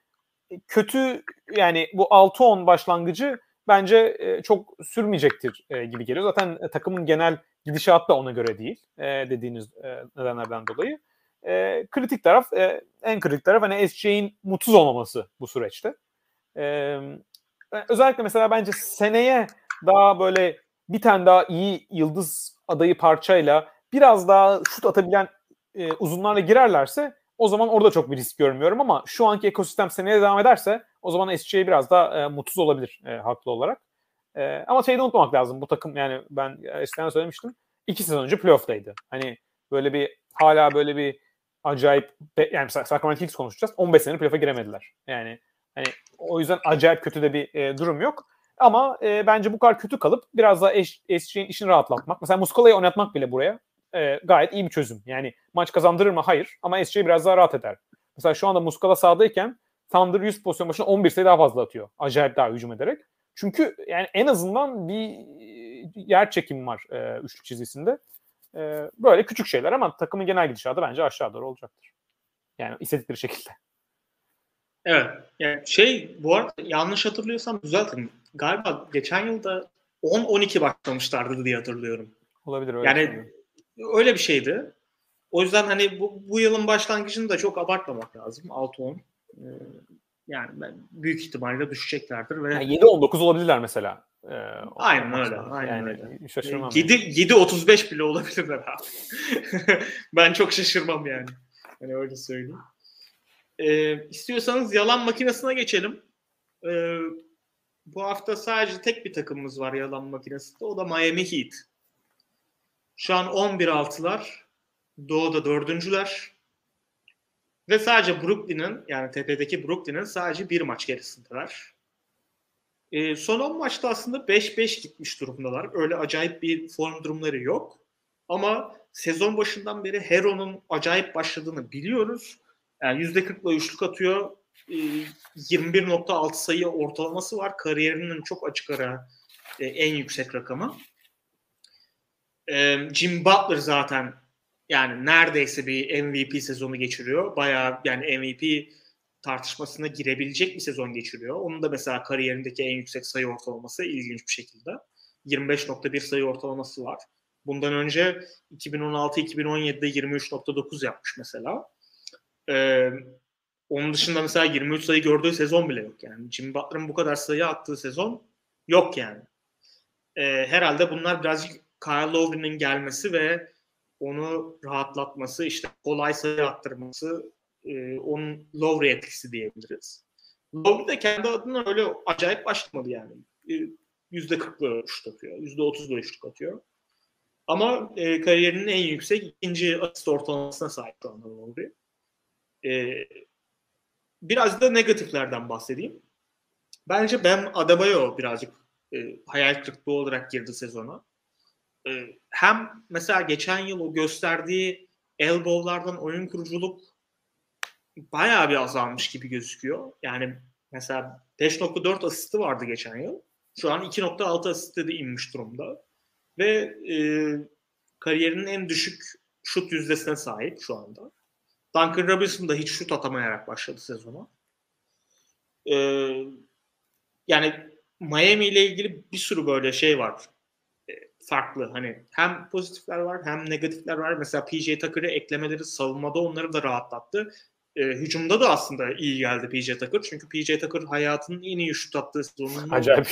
kötü yani bu 6-10 başlangıcı bence e, çok sürmeyecektir e, gibi geliyor. Zaten e, takımın genel gidişatı da ona göre değil e, dediğiniz e, nedenlerden dolayı. E, kritik taraf, e, en kritik taraf hani SJ'in mutsuz olmaması bu süreçte. E, özellikle mesela bence seneye daha böyle bir tane daha iyi yıldız adayı parçayla biraz daha şut atabilen e, uzunlarla girerlerse o zaman orada çok bir risk görmüyorum ama şu anki ekosistem seneye devam ederse o zaman SGA biraz daha e, mutsuz olabilir e, haklı olarak. E, ama şeyi de unutmamak lazım. Bu takım yani ben eskiden söylemiştim. iki sezon önce playoff'taydı. Hani böyle bir hala böyle bir acayip yani Sacramento Kings konuşacağız. 15 sene playoff'a giremediler. Yani hani o yüzden acayip kötü de bir e, durum yok. Ama e, bence bu kadar kötü kalıp biraz daha SGA'nin işini rahatlatmak. Mesela Muskala'yı oynatmak bile buraya e, gayet iyi bir çözüm. Yani maç kazandırır mı? Hayır. Ama SGA biraz daha rahat eder. Mesela şu anda Muskala sahadayken Thunder 100 pozisyon başına 11 sayı daha fazla atıyor. Acayip daha hücum ederek. Çünkü yani en azından bir yer çekim var e, üçlük çizgisinde. E, böyle küçük şeyler ama takımın genel gidişatı bence aşağı doğru olacaktır. Yani istedikleri şekilde. Evet. Yani şey bu arada yanlış hatırlıyorsam düzeltin. Galiba geçen yılda 10-12 başlamışlardı diye hatırlıyorum. Olabilir öyle. Yani. Öyle bir şeydi. O yüzden hani bu, bu yılın başlangıcını da çok abartmamak lazım. 6-10. Ee, yani ben büyük ihtimalle düşeceklerdir ve yani 7-19 olabilirler mesela. Ee, aynen öyle. Aynen yani öyle. Şaşırmam. 7 7 35 bile olabilirler abi. ben çok şaşırmam yani. Hani öyle söyleyeyim. Ee, istiyorsanız yalan makinesine geçelim. Ee, bu hafta sadece tek bir takımımız var yalan makinesinde. O da Miami Heat. Şu an 11-6'lar. Doğu'da dördüncüler. Ve sadece Brooklyn'in yani tepedeki Brooklyn'in sadece bir maç gerisindeler. E, son 10 maçta aslında 5-5 gitmiş durumdalar. Öyle acayip bir form durumları yok. Ama sezon başından beri Hero'nun acayip başladığını biliyoruz. Yani %40'la üçlük atıyor. E, 21.6 sayı ortalaması var. Kariyerinin çok açık ara e, en yüksek rakamı. E, Jim Butler zaten yani neredeyse bir MVP sezonu geçiriyor. Bayağı yani MVP tartışmasına girebilecek bir sezon geçiriyor. Onun da mesela kariyerindeki en yüksek sayı ortalaması ilginç bir şekilde. 25.1 sayı ortalaması var. Bundan önce 2016-2017'de 23.9 yapmış mesela. Ee, onun dışında mesela 23 sayı gördüğü sezon bile yok yani. Jimmy Butler'ın bu kadar sayı attığı sezon yok yani. Ee, herhalde bunlar birazcık Kyle Lowry'nin gelmesi ve onu rahatlatması, işte kolay sayı attırması e, onun Lowry etkisi diyebiliriz. Lowry de kendi adına öyle acayip başlamadı yani. E, yüzde 40'la şut atıyor. Yüzde 30'la şut atıyor. Ama e, kariyerinin en yüksek ikinci asist ortalamasına sahip şu anda Lowry. E, biraz da negatiflerden bahsedeyim. Bence Ben Adebayo birazcık e, hayal kırıklığı olarak girdi sezona. E, hem mesela geçen yıl o gösterdiği elbow'lardan oyun kuruculuk bayağı bir azalmış gibi gözüküyor. Yani mesela 5.4 asisti vardı geçen yıl. Şu an 2.6 asiste de inmiş durumda. Ve e, kariyerinin en düşük şut yüzdesine sahip şu anda. Duncan Robinson da hiç şut atamayarak başladı sezona. E, yani Miami ile ilgili bir sürü böyle şey var. Farklı hani hem pozitifler var hem negatifler var. Mesela PJ Tucker'ı eklemeleri savunmada onları da rahatlattı e, hücumda da aslında iyi geldi PJ Tucker. Çünkü PJ Tucker hayatının en iyi şut attığı sezonunu Acayip.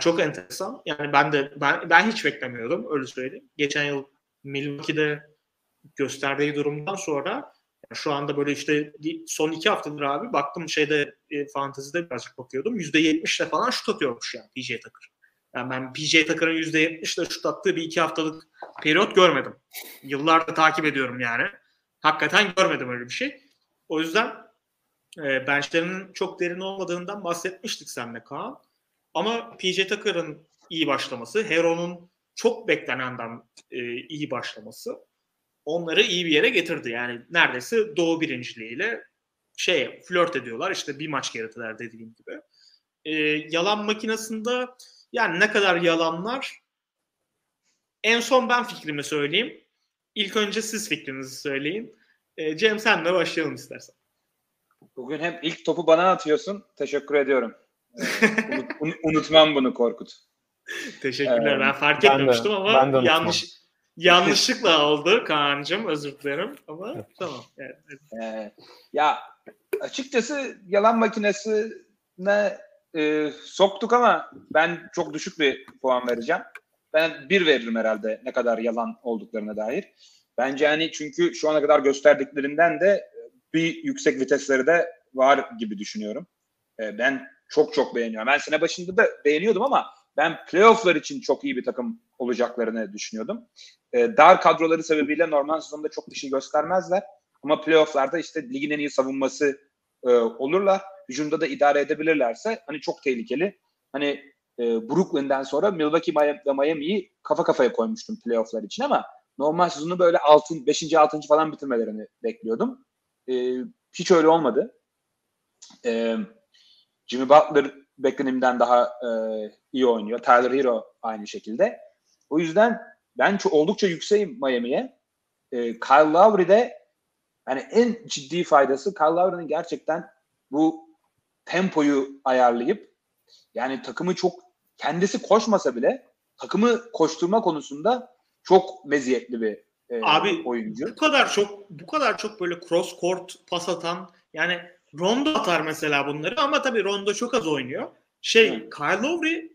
Çok enteresan. Yani ben de ben ben hiç beklemiyordum öyle söyleyeyim. Geçen yıl Milwaukee'de gösterdiği durumdan sonra yani şu anda böyle işte son iki haftadır abi baktım şeyde e, fantezide birazcık bakıyordum. %70'le falan şut atıyormuş yani PJ Tucker. Yani ben PJ Tucker'ın %70'le şut attığı bir iki haftalık periyot görmedim. Yıllarda takip ediyorum yani. Hakikaten görmedim öyle bir şey. O yüzden e, benchlerinin çok derin olmadığından bahsetmiştik senle Kaan. Ama PJ Tucker'ın iyi başlaması, Hero'nun çok beklenenden e, iyi başlaması onları iyi bir yere getirdi. Yani neredeyse doğu birinciliğiyle şey flört ediyorlar. İşte bir maç gerideler dediğim gibi. E, yalan makinesinde yani ne kadar yalanlar en son ben fikrimi söyleyeyim. İlk önce siz fikrinizi söyleyin. E, Cem senle başlayalım istersen. Bugün hep ilk topu bana atıyorsun. Teşekkür ediyorum. Ee, unut, unutmam bunu Korkut. Teşekkürler. Ee, ben fark ben etmemiştim de, ama ben de yanlış yanlışlıkla oldu Kaan'cığım. Özür dilerim ama tamam. Evet. Ee, ya açıkçası yalan makinesine e, soktuk ama ben çok düşük bir puan vereceğim. Ben bir veririm herhalde ne kadar yalan olduklarına dair. Bence hani çünkü şu ana kadar gösterdiklerinden de bir yüksek vitesleri de var gibi düşünüyorum. E, ben çok çok beğeniyorum. Ben sene başında da beğeniyordum ama ben playofflar için çok iyi bir takım olacaklarını düşünüyordum. E, dar kadroları sebebiyle normal sezonda çok bir şey göstermezler. Ama playofflarda işte ligin en iyi savunması e, olurlar. Hücumda da idare edebilirlerse hani çok tehlikeli. Hani e, Brooklyn'den sonra Milwaukee ve Miami'yi kafa kafaya koymuştum playofflar için ama normal sezonu böyle 6. 5. 6. falan bitirmelerini bekliyordum. E, hiç öyle olmadı. E, Jimmy Butler beklenimden daha e, iyi oynuyor. Tyler Hero aynı şekilde. O yüzden ben çok, oldukça yükseğim Miami'ye. E, Kyle Lowry'de yani en ciddi faydası Kyle Lowry'nin gerçekten bu tempoyu ayarlayıp yani takımı çok kendisi koşmasa bile takımı koşturma konusunda çok meziyetli bir e, Abi, oyuncu. Bu kadar çok bu kadar çok böyle cross court pas atan yani Rondo atar mesela bunları ama tabii Rondo çok az oynuyor. Şey evet. Kyle Lowry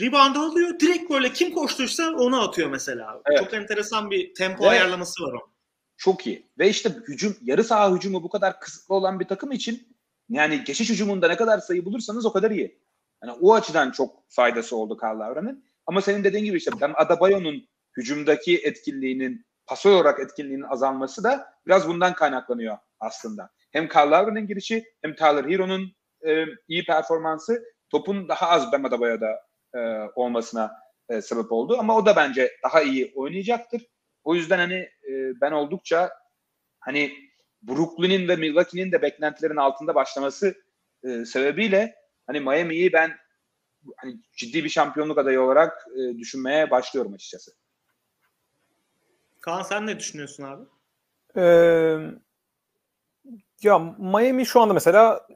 rebound alıyor. Direkt böyle kim koştursa onu atıyor mesela. Evet. Çok enteresan bir tempo evet. ayarlaması var onun. Çok iyi. Ve işte hücum yarı saha hücumu bu kadar kısıtlı olan bir takım için yani geçiş hücumunda ne kadar sayı bulursanız o kadar iyi. Yani o açıdan çok faydası oldu Kyle Lowry'nin. Ama senin dediğin gibi işte ben Adabayo'nun hücumdaki etkinliğinin pasör olarak etkinliğinin azalması da biraz bundan kaynaklanıyor aslında. Hem Kyle Lowry'nin girişi hem Tyler Hero'nun e, iyi performansı topun daha az Bam Adebayo'da e, olmasına e, sebep oldu. Ama o da bence daha iyi oynayacaktır. O yüzden hani e, ben oldukça hani Brooklyn'in ve Milwaukee'nin de beklentilerin altında başlaması e, sebebiyle hani Miami'yi ben hani ciddi bir şampiyonluk adayı olarak e, düşünmeye başlıyorum açıkçası. Kaan sen ne düşünüyorsun abi? Ee, ya Miami şu anda mesela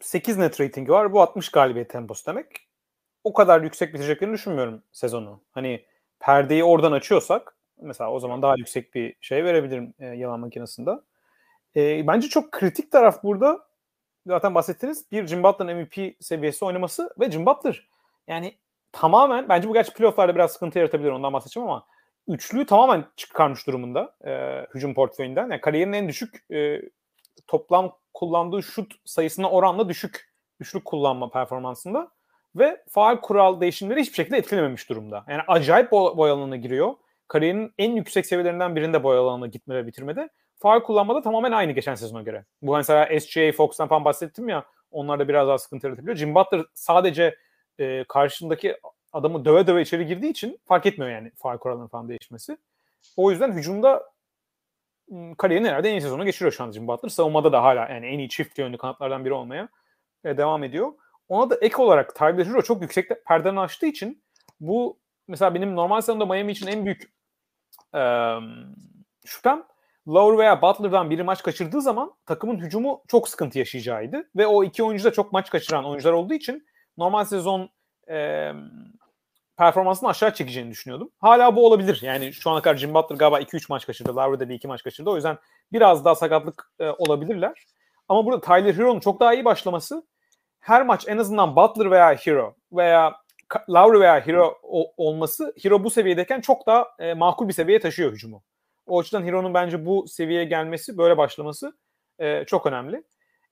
8 net ratingi var. Bu 60 galibiyet temposu demek. O kadar yüksek biteceklerini düşünmüyorum sezonu. Hani perdeyi oradan açıyorsak mesela o zaman daha yüksek bir şey verebilirim e, yalan makinesinde. E, bence çok kritik taraf burada zaten bahsettiniz. Bir Jim Butler'ın MVP seviyesi oynaması ve Jim Butler yani tamamen bence bu gerçi playofflarda biraz sıkıntı yaratabilir ondan bahsedeceğim ama üçlüyü tamamen çıkarmış durumunda e, hücum portföyünden. Yani kariyerin en düşük e, toplam kullandığı şut sayısına oranla düşük üçlük kullanma performansında ve faal kural değişimleri hiçbir şekilde etkilememiş durumda. Yani acayip boy alanına giriyor. Kariyerinin en yüksek seviyelerinden birinde boy alanına gitme ve bitirmede. Faal kullanmada tamamen aynı geçen sezona göre. Bu mesela SGA, Fox'tan falan bahsettim ya onlar da biraz daha sıkıntı yaratabiliyor. Jim Butler sadece e, karşındaki adamı döve döve içeri girdiği için fark etmiyor yani faal kuralının falan değişmesi. O yüzden hücumda kariyerin herhalde en iyi sezonu geçiriyor şu an Jim Butler. Savunmada da hala yani en iyi çift yönlü kanatlardan biri olmaya e, devam ediyor. Ona da ek olarak Tyler Hero çok yüksek perdeni açtığı için bu mesela benim normal sezonda Miami için en büyük e, şüphem Lowry veya Butler'dan biri maç kaçırdığı zaman takımın hücumu çok sıkıntı yaşayacağıydı. Ve o iki oyuncu da çok maç kaçıran oyuncular olduğu için normal sezon e, performansını aşağı çekeceğini düşünüyordum. Hala bu olabilir. Yani şu ana kadar Jim Butler galiba 2-3 maç kaçırdı. Lowry de bir 2 maç kaçırdı. O yüzden biraz daha sakatlık e, olabilirler. Ama burada Tyler Hero'nun çok daha iyi başlaması her maç en azından Butler veya Hero veya Lowry veya Hero olması Hero bu seviyedeyken çok daha e, makul bir seviyeye taşıyor hücumu. O açıdan Hero'nun bence bu seviyeye gelmesi, böyle başlaması e, çok önemli.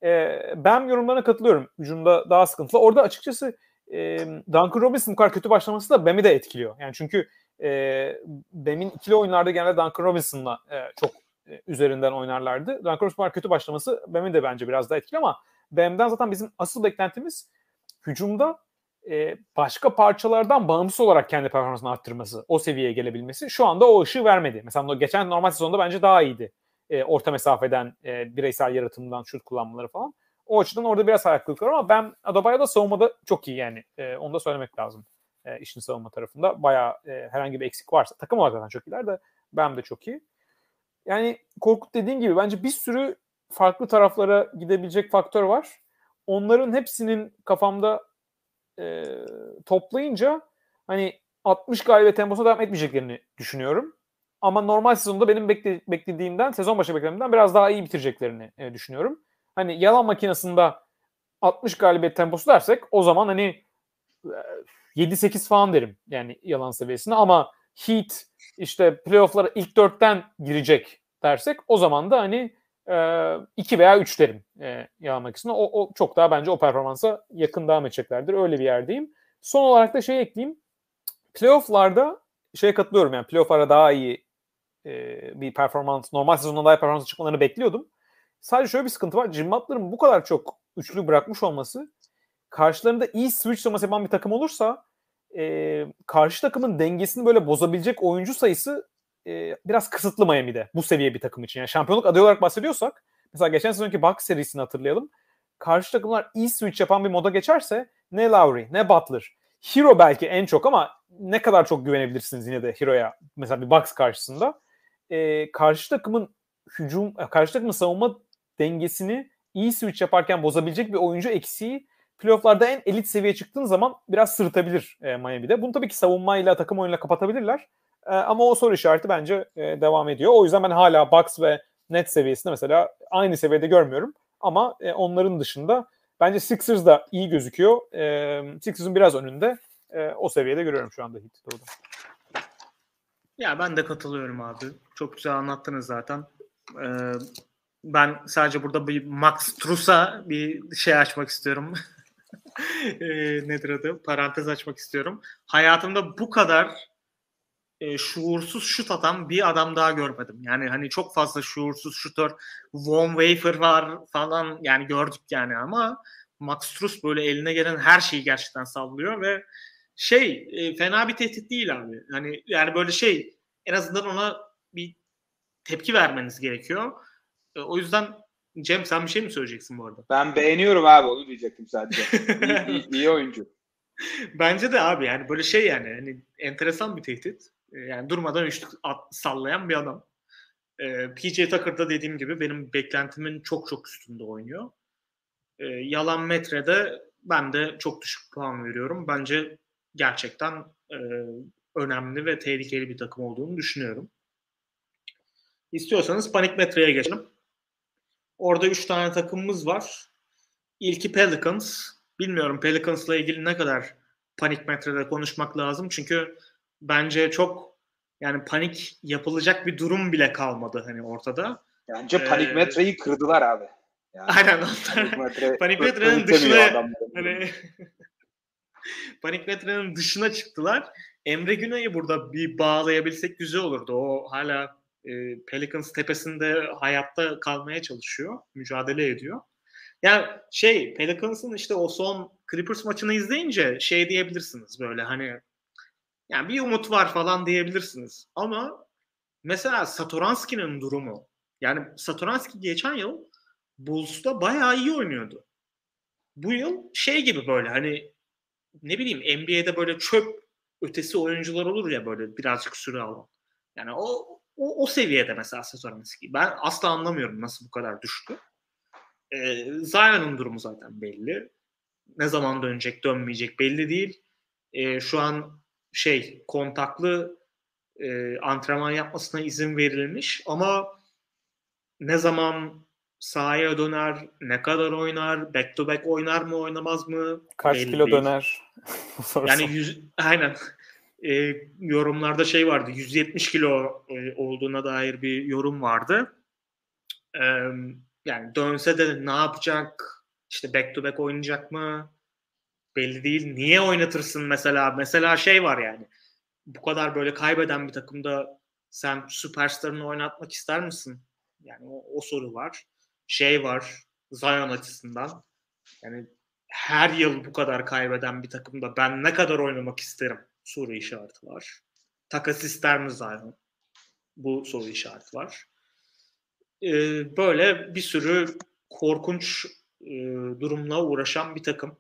E, ben yorumlarına katılıyorum. Hücumda daha sıkıntılı. Orada açıkçası e, Duncan Robinson bu kadar kötü başlaması da Bam'i de etkiliyor. Yani çünkü e, Bam'in ikili oyunlarda genelde Duncan Robinson'la e, çok e, üzerinden oynarlardı. Duncan Robinson'ın kötü başlaması Bam'i de bence biraz daha etkili ama Bam'den zaten bizim asıl beklentimiz hücumda e, başka parçalardan bağımsız olarak kendi performansını arttırması, o seviyeye gelebilmesi şu anda o ışığı vermedi. Mesela geçen normal sezonda bence daha iyiydi. E, orta mesafeden e, bireysel yaratımdan şut kullanmaları falan. O açıdan orada biraz ayakkabılık var ama ben Adebayo da savunmada çok iyi yani. E, onu da söylemek lazım. E, işin savunma tarafında. Bayağı e, herhangi bir eksik varsa. Takım olarak zaten çok iyiler de ben de çok iyi. Yani Korkut dediğin gibi bence bir sürü farklı taraflara gidebilecek faktör var. Onların hepsinin kafamda e, toplayınca hani 60 galibiyet temposuna devam etmeyeceklerini düşünüyorum. Ama normal sezonda benim bekle, beklediğimden, sezon başı beklediğimden biraz daha iyi bitireceklerini e, düşünüyorum. Hani yalan makinesinde 60 galibiyet temposu dersek o zaman hani 7-8 e, falan derim yani yalan seviyesinde ama Heat işte playoff'lara ilk dörtten girecek dersek o zaman da hani 2 veya 3 derim e, yağmak için. O, o çok daha bence o performansa yakın devam edeceklerdir. Öyle bir yerdeyim. Son olarak da şey ekleyeyim. Playoff'larda şeye katılıyorum yani playoff'lara daha iyi e, bir performans, normal sezonda daha iyi performans çıkmalarını bekliyordum. Sadece şöyle bir sıkıntı var. Jim Butler'ın bu kadar çok üçlü bırakmış olması karşılarında iyi switch sonrası yapan bir takım olursa e, karşı takımın dengesini böyle bozabilecek oyuncu sayısı e, biraz kısıtlı Miami'de bu seviye bir takım için. Yani şampiyonluk adayı olarak bahsediyorsak mesela geçen sezonki Bucks serisini hatırlayalım. Karşı takımlar iyi switch yapan bir moda geçerse ne Lowry ne Butler. Hero belki en çok ama ne kadar çok güvenebilirsiniz yine de Hero'ya mesela bir Bucks karşısında. E, karşı takımın hücum, karşı takımın savunma dengesini iyi switch yaparken bozabilecek bir oyuncu eksiği playofflarda en elit seviyeye çıktığın zaman biraz sırıtabilir e, Miami'de. Bunu tabii ki savunmayla, takım oyunuyla kapatabilirler. E, ama o soru işareti bence e, devam ediyor. O yüzden ben hala Bucks ve net seviyesinde mesela aynı seviyede görmüyorum. Ama e, onların dışında bence Sixers da iyi gözüküyor. E, Sixers'ın biraz önünde. E, o seviyede görüyorum şu anda Heat doğru. Ya ben de katılıyorum abi. Çok güzel anlattınız zaten. Ee, ben sadece burada bir Max Truss'a bir şey açmak istiyorum. e, nedir adı? Parantez açmak istiyorum. Hayatımda bu kadar e, şuursuz şut atan bir adam daha görmedim. Yani hani çok fazla şuursuz şutör, Von Wafer var falan yani gördük yani ama Max Strus böyle eline gelen her şeyi gerçekten sallıyor ve şey e, fena bir tehdit değil abi. Hani yani böyle şey en azından ona bir tepki vermeniz gerekiyor. E, o yüzden Cem sen bir şey mi söyleyeceksin bu arada? Ben beğeniyorum abi onu diyecektim sadece. iyi, iyi, iyi oyuncu. Bence de abi yani böyle şey yani hani enteresan bir tehdit. E, yani durmadan üçlük sallayan bir adam. E, PJ Tucker'da dediğim gibi benim beklentimin çok çok üstünde oynuyor. E, yalan metrede ben de çok düşük puan veriyorum. Bence gerçekten e, önemli ve tehlikeli bir takım olduğunu düşünüyorum. İstiyorsanız panik metreye geçelim. Orada 3 tane takımımız var. İlki Pelicans. Bilmiyorum Pelicans'la ilgili ne kadar panik metrede konuşmak lazım. Çünkü bence çok yani panik yapılacak bir durum bile kalmadı hani ortada. Bence ee, panik metreyi kırdılar abi. Yani, aynen. Panik, metre, panik metrenin dışına hani, panik metrenin dışına çıktılar. Emre Güney'i burada bir bağlayabilsek güzel olurdu. O hala e, Pelicans tepesinde hayatta kalmaya çalışıyor. Mücadele ediyor. Yani şey Pelicans'ın işte o son Clippers maçını izleyince şey diyebilirsiniz böyle hani yani bir umut var falan diyebilirsiniz. Ama mesela Satoranski'nin durumu yani Satoranski geçen yıl Bulls'ta bayağı iyi oynuyordu. Bu yıl şey gibi böyle hani ne bileyim NBA'de böyle çöp ötesi oyuncular olur ya böyle birazcık süre alan. Yani o o, o seviyede mesela Satoranski. Ben asla anlamıyorum nasıl bu kadar düştü. Ee, Zion'un durumu zaten belli. Ne zaman dönecek dönmeyecek belli değil. Ee, şu an şey kontaklı e, antrenman yapmasına izin verilmiş ama ne zaman sahaya döner, ne kadar oynar, back to back oynar mı oynamaz mı? Kaç kilo değil. döner? yani yüz, aynen e, yorumlarda şey vardı 170 kilo e, olduğuna dair bir yorum vardı. E, yani dönse de ne yapacak? İşte back to back oynayacak mı? Belli değil. Niye oynatırsın mesela? Mesela şey var yani. Bu kadar böyle kaybeden bir takımda sen süperstarını oynatmak ister misin? Yani o, o soru var. Şey var Zion açısından. Yani her yıl bu kadar kaybeden bir takımda ben ne kadar oynamak isterim? soru işareti var. Takas ister mi Zion? Bu soru işareti var. Ee, böyle bir sürü korkunç e, durumla uğraşan bir takım.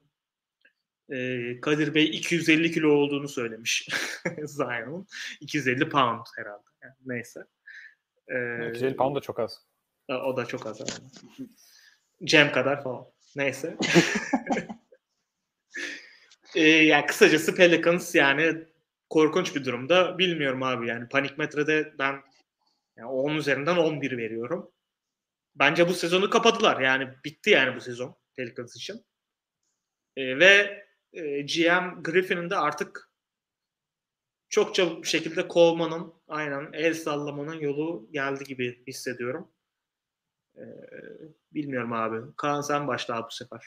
Ee, Kadir Bey 250 kilo olduğunu söylemiş Zion'un. 250 pound herhalde. Yani neyse. Ee, 250 pound da çok az. O da çok az. Yani. Cem kadar falan. Neyse. E, yani kısacası Pelicans yani korkunç bir durumda. Bilmiyorum abi yani panik metrede ben yani 10 üzerinden 11 veriyorum. Bence bu sezonu kapadılar. Yani bitti yani bu sezon Pelicans için. E, ve e, GM Griffin'in de artık çok çabuk bir şekilde kovmanın, aynen el sallamanın yolu geldi gibi hissediyorum. E, bilmiyorum abi. Kaan sen başla bu sefer.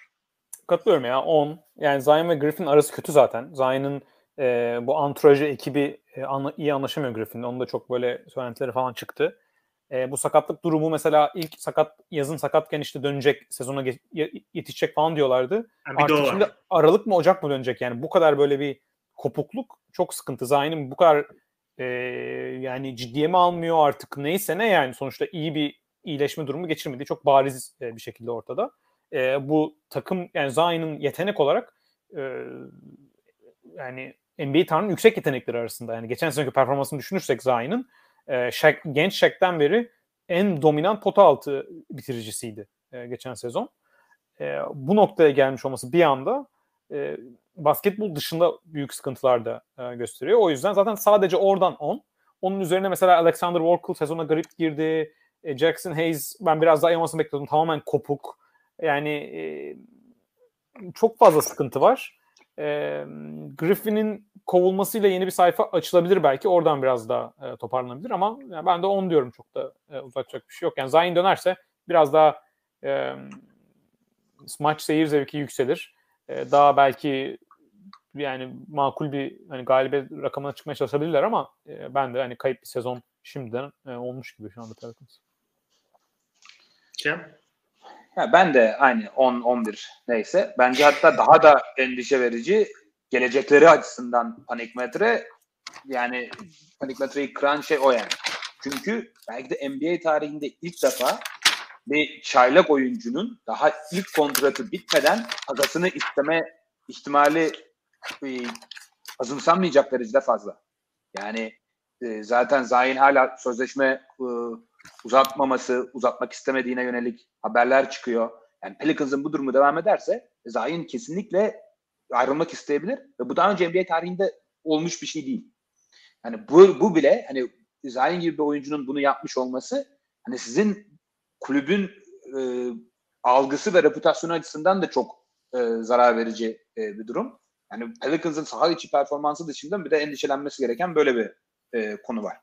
Katılıyorum ya 10. Yani Zion ve Griffin arası kötü zaten. Zion'ın e, bu anturajı ekibi e, anla, iyi anlaşamıyor Griffin'le. Onun da çok böyle söylentileri falan çıktı. E, bu sakatlık durumu mesela ilk sakat yazın sakatken işte dönecek sezona yetişecek falan diyorlardı. Yani Artık şimdi Aralık mı Ocak mı dönecek yani bu kadar böyle bir kopukluk çok sıkıntı. Zayn'in bu kadar e, yani ciddiye mi almıyor artık neyse ne yani sonuçta iyi bir iyileşme durumu geçirmediği çok bariz e, bir şekilde ortada. E, bu takım yani Zayn'in yetenek olarak e, yani NBA tarihinin yüksek yetenekleri arasında. Yani geçen seneki performansını düşünürsek Zayn'in e, genç Shaq'ten beri en dominant pota altı bitiricisiydi e, geçen sezon. E, bu noktaya gelmiş olması bir anda e, basketbol dışında büyük sıkıntılar da e, gösteriyor. O yüzden zaten sadece oradan 10. Onun üzerine mesela Alexander Walker sezona garip girdi. E, Jackson Hayes ben biraz daha yamasını bekliyordum. Tamamen kopuk. Yani e, çok fazla sıkıntı var. E, Griffin'in kovulmasıyla yeni bir sayfa açılabilir belki. Oradan biraz daha e, toparlanabilir ama yani ben de 10 diyorum çok da e, uzatacak bir şey yok. Yani Zayn dönerse biraz daha e, maç seyir zevki yükselir. E, daha belki yani makul bir hani galibiyet rakamına çıkmaya çalışabilirler ama e, ben de hani kayıp bir sezon şimdiden e, olmuş gibi şu anda Pelicans. Cem? Ya ben de aynı 10-11 neyse. Bence hatta daha da endişe verici gelecekleri açısından panikmetre yani panikmetreyi kıran şey o yani. Çünkü belki de NBA tarihinde ilk defa bir çaylak oyuncunun daha ilk kontratı bitmeden agasını isteme ihtimali e, azımsanmayacak derecede fazla. Yani e, zaten Zayn hala sözleşme e, uzatmaması, uzatmak istemediğine yönelik haberler çıkıyor. Yani Pelicans'ın bu durumu devam ederse Zayn kesinlikle ayrılmak isteyebilir ve bu daha önce NBA tarihinde olmuş bir şey değil. Yani bu, bu bile hani Zayn gibi bir oyuncunun bunu yapmış olması hani sizin kulübün e, algısı ve reputasyonu açısından da çok e, zarar verici e, bir durum. Yani Pelicans'ın saha içi performansı dışında bir de endişelenmesi gereken böyle bir e, konu var.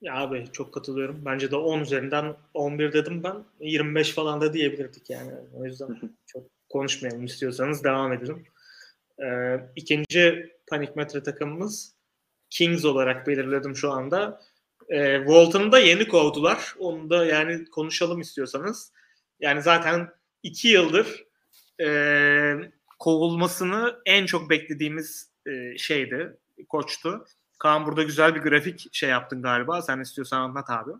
Ya abi çok katılıyorum. Bence de 10 üzerinden 11 dedim ben. 25 falan da diyebilirdik yani. O yüzden çok konuşmayalım istiyorsanız devam edelim. Ee, ikinci panikmetre takımımız Kings olarak belirledim şu anda. Ee, Walton'u da yeni kovdular. Onu da yani konuşalım istiyorsanız. Yani zaten iki yıldır e, kovulmasını en çok beklediğimiz e, şeydi, koçtu. Kaan burada güzel bir grafik şey yaptın galiba. Sen istiyorsan anlat abi.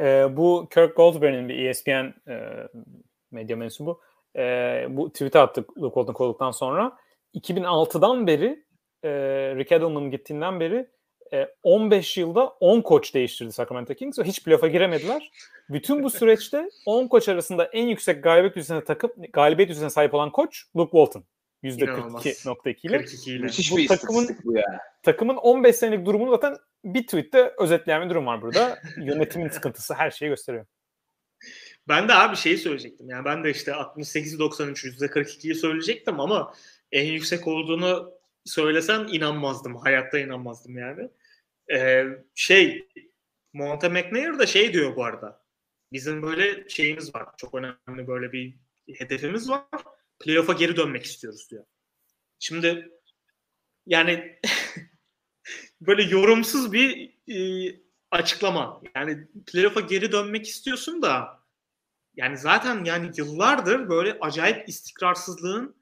Ee, bu Kirk Goldberg'in bir ESPN e, medya mensubu e, bu tweet'e attık Luke Walton kovulduktan sonra. 2006'dan beri e, Rick Edelman'ın gittiğinden beri e, 15 yılda 10 koç değiştirdi Sacramento Kings ve hiç playoff'a giremediler. Bütün bu süreçte 10 koç arasında en yüksek galibiyet yüzdesine takıp galibiyet yüzdesine sahip olan koç Luke Walton. %42.2 ile. 42 ile. Müthiş bu bir takımın, bu ya. Takımın 15 senelik durumunu zaten bir tweette özetleyen bir durum var burada. Yönetimin sıkıntısı her şeyi gösteriyor. Ben de abi şeyi söyleyecektim. Yani ben de işte 68-93 %42'yi söyleyecektim ama en yüksek olduğunu söylesen inanmazdım. Hayatta inanmazdım yani. Ee, şey Monte McNair da şey diyor bu arada. Bizim böyle şeyimiz var. Çok önemli böyle bir hedefimiz var. Playoff'a geri dönmek istiyoruz diyor. Şimdi yani böyle yorumsuz bir e, açıklama. Yani playoff'a geri dönmek istiyorsun da yani zaten yani yıllardır böyle acayip istikrarsızlığın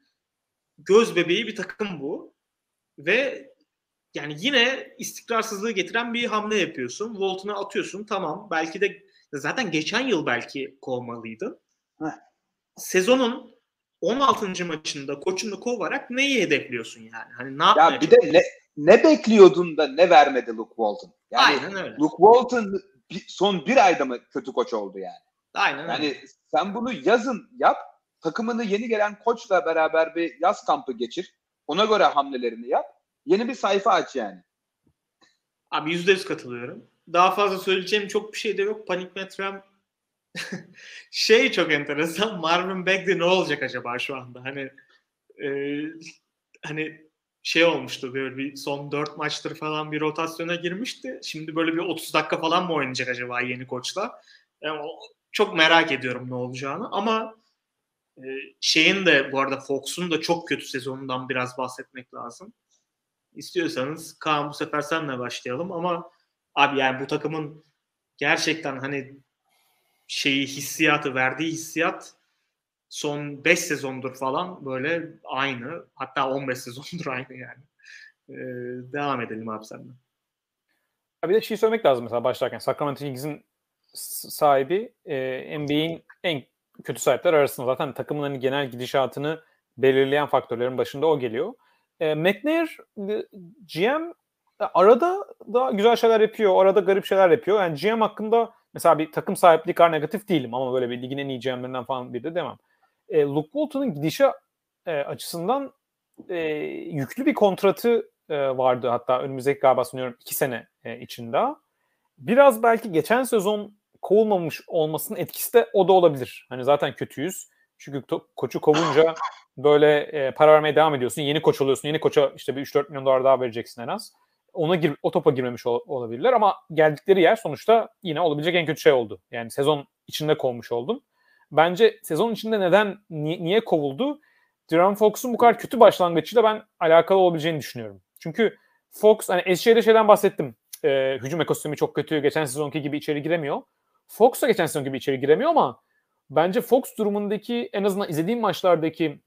göz bebeği bir takım bu. Ve yani yine istikrarsızlığı getiren bir hamle yapıyorsun. Volt'una atıyorsun tamam. Belki de zaten geçen yıl belki kovmalıydın. Heh. Sezonun 16. maçında koçunu kovarak neyi hedefliyorsun yani? Hani ne Ya bir de ne, ne bekliyordun da ne vermedi Luke Walton? Yani Aynen öyle. Luke Walton son bir ayda mı kötü koç oldu yani? Aynen yani öyle. sen bunu yazın yap. Takımını yeni gelen koçla beraber bir yaz kampı geçir. Ona göre hamlelerini yap. Yeni bir sayfa aç yani. Abi yüzde yüz katılıyorum. Daha fazla söyleyeceğim çok bir şey de yok. Panik metrem şey çok enteresan. Marvin Bagley ne olacak acaba şu anda? Hani e, hani şey olmuştu böyle bir son 4 maçtır falan bir rotasyona girmişti. Şimdi böyle bir 30 dakika falan mı oynayacak acaba yeni koçla? Yani çok merak ediyorum ne olacağını ama e, şeyin de bu arada Fox'un da çok kötü sezonundan biraz bahsetmek lazım. İstiyorsanız Kaan bu sefer senle başlayalım ama abi yani bu takımın gerçekten hani şeyi hissiyatı verdiği hissiyat son 5 sezondur falan böyle aynı. Hatta 15 sezondur aynı yani. Ee, devam edelim abi senden. Bir de şey söylemek lazım mesela başlarken. Sacramento Kings'in sahibi e, NBA'in en kötü sahipler arasında. Zaten takımın hani genel gidişatını belirleyen faktörlerin başında o geliyor. E, McNair GM arada da güzel şeyler yapıyor. Arada garip şeyler yapıyor. Yani GM hakkında mesela bir takım sahipliği kadar negatif değilim ama böyle bir ligin en iyi GM'lerinden falan bir de demem. E, Luke Walton'ın gidişi e, açısından e, yüklü bir kontratı e, vardı hatta önümüzdeki galiba sunuyorum iki sene e, içinde. Biraz belki geçen sezon kovulmamış olmasının etkisi de o da olabilir. Hani zaten kötüyüz. Çünkü to- koçu kovunca böyle e, para vermeye devam ediyorsun. Yeni koç oluyorsun. Yeni koça işte bir 3-4 milyon dolar daha vereceksin en az. Ona gir, o topa girmemiş ol- olabilirler ama geldikleri yer sonuçta yine olabilecek en kötü şey oldu. Yani sezon içinde kovmuş oldum. Bence sezon içinde neden ni- niye kovuldu? Duran Fox'un bu kadar kötü başlangıcıyla ben alakalı olabileceğini düşünüyorum. Çünkü Fox hani SJ'de şeyden bahsettim. E, hücum ekosistemi çok kötü. Geçen sezonki gibi içeri giremiyor. Fox da geçen sezon gibi içeri giremiyor ama bence Fox durumundaki en azından izlediğim maçlardaki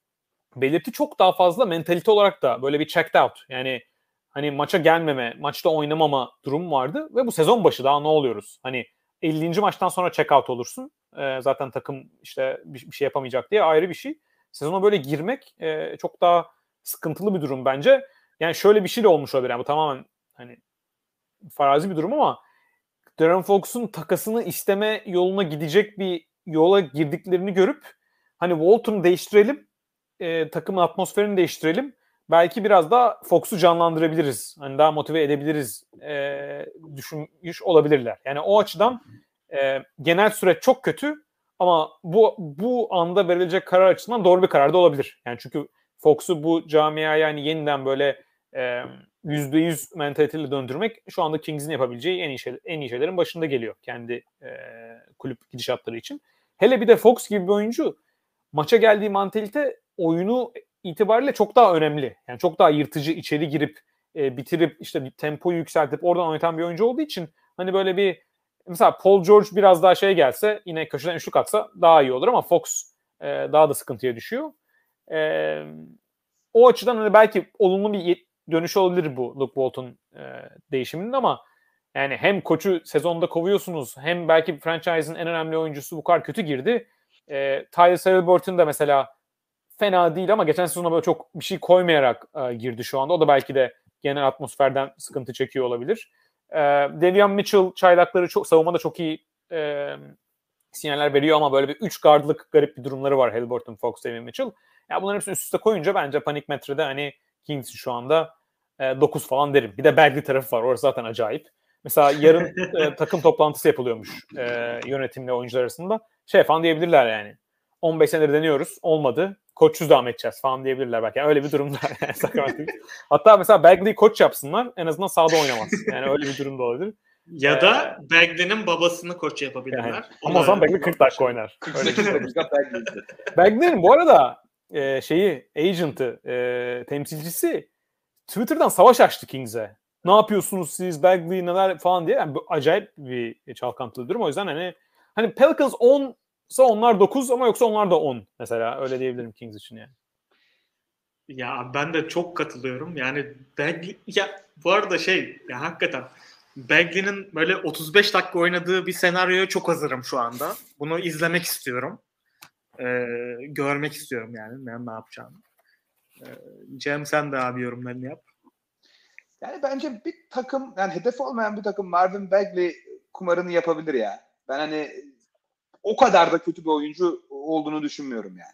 belirti çok daha fazla mentalite olarak da böyle bir checked out. Yani hani maça gelmeme, maçta oynamama durum vardı ve bu sezon başı daha ne oluyoruz? Hani 50. maçtan sonra check out olursun. Ee, zaten takım işte bir, bir şey yapamayacak diye ayrı bir şey. Sezona böyle girmek e, çok daha sıkıntılı bir durum bence. Yani şöyle bir şey de olmuş olabilir. Yani bu tamamen hani farazi bir durum ama Darren Fox'un takasını isteme yoluna gidecek bir yola girdiklerini görüp hani Walton'u değiştirelim, e, takımın atmosferini değiştirelim. Belki biraz daha Fox'u canlandırabiliriz. Hani daha motive edebiliriz e, düşünmüş olabilirler. Yani o açıdan e, genel süreç çok kötü ama bu bu anda verilecek karar açısından doğru bir karar da olabilir. Yani çünkü Fox'u bu camiaya yani yeniden böyle e, %100 mentaliteyle döndürmek şu anda Kings'in yapabileceği en iyi, şey, en iyi şeylerin başında geliyor kendi e, kulüp gidişatları için. Hele bir de Fox gibi bir oyuncu maça geldiği mantalite oyunu itibariyle çok daha önemli. Yani çok daha yırtıcı içeri girip e, bitirip işte bir tempoyu yükseltip oradan oynatan bir oyuncu olduğu için hani böyle bir mesela Paul George biraz daha şey gelse yine köşeden üçlük atsa daha iyi olur ama Fox e, daha da sıkıntıya düşüyor. E, o açıdan hani belki olumlu bir dönüş olabilir bu Luke Walton e, değişiminin ama yani hem koçu sezonda kovuyorsunuz hem belki franchise'ın en önemli oyuncusu bu kadar kötü girdi. E, Tyler Halliburton da mesela fena değil ama geçen sezonda böyle çok bir şey koymayarak e, girdi şu anda. O da belki de genel atmosferden sıkıntı çekiyor olabilir. E, Devian Mitchell çaylakları çok savunmada çok iyi e, sinyaller veriyor ama böyle bir 3 gardlık garip bir durumları var Halliburton, Fox, Devian Mitchell. Ya bunların hepsini üst üste koyunca bence panik metrede hani Kings şu anda e, 9 falan derim. Bir de Bagley tarafı var. Orası zaten acayip. Mesela yarın e, takım toplantısı yapılıyormuş e, yönetimle oyuncular arasında. Şey falan diyebilirler yani. 15 senedir deniyoruz. Olmadı. Koçsuz devam edeceğiz falan diyebilirler belki. Yani öyle bir durumda. Hatta mesela Bagley koç yapsınlar. En azından sahada oynamaz. Yani öyle bir durum da olabilir. Ya da ee, Bagley'nin babasını koç yapabilirler. Yani. Ama o zaman Bagley 40 dakika oynar. 40 dakika Bagley'nin bu arada e, şeyi, agent'ı, e, temsilcisi Twitter'dan savaş açtı Kings'e. Ne yapıyorsunuz siz Bagley neler falan diye. Yani acayip bir çalkantılı durum. O yüzden hani hani Pelicans 10 ise onlar 9 ama yoksa onlar da 10 mesela. Öyle diyebilirim Kings için yani. Ya ben de çok katılıyorum. Yani Bagley ya bu arada şey ya hakikaten Bagley'nin böyle 35 dakika oynadığı bir senaryoya çok hazırım şu anda. Bunu izlemek istiyorum. Ee, görmek istiyorum yani ne, ne yapacağını. Ee, Cem sen de abi yorumlarını yap. Yani bence bir takım yani hedef olmayan bir takım Marvin Bagley kumarını yapabilir ya. Ben hani o kadar da kötü bir oyuncu olduğunu düşünmüyorum yani.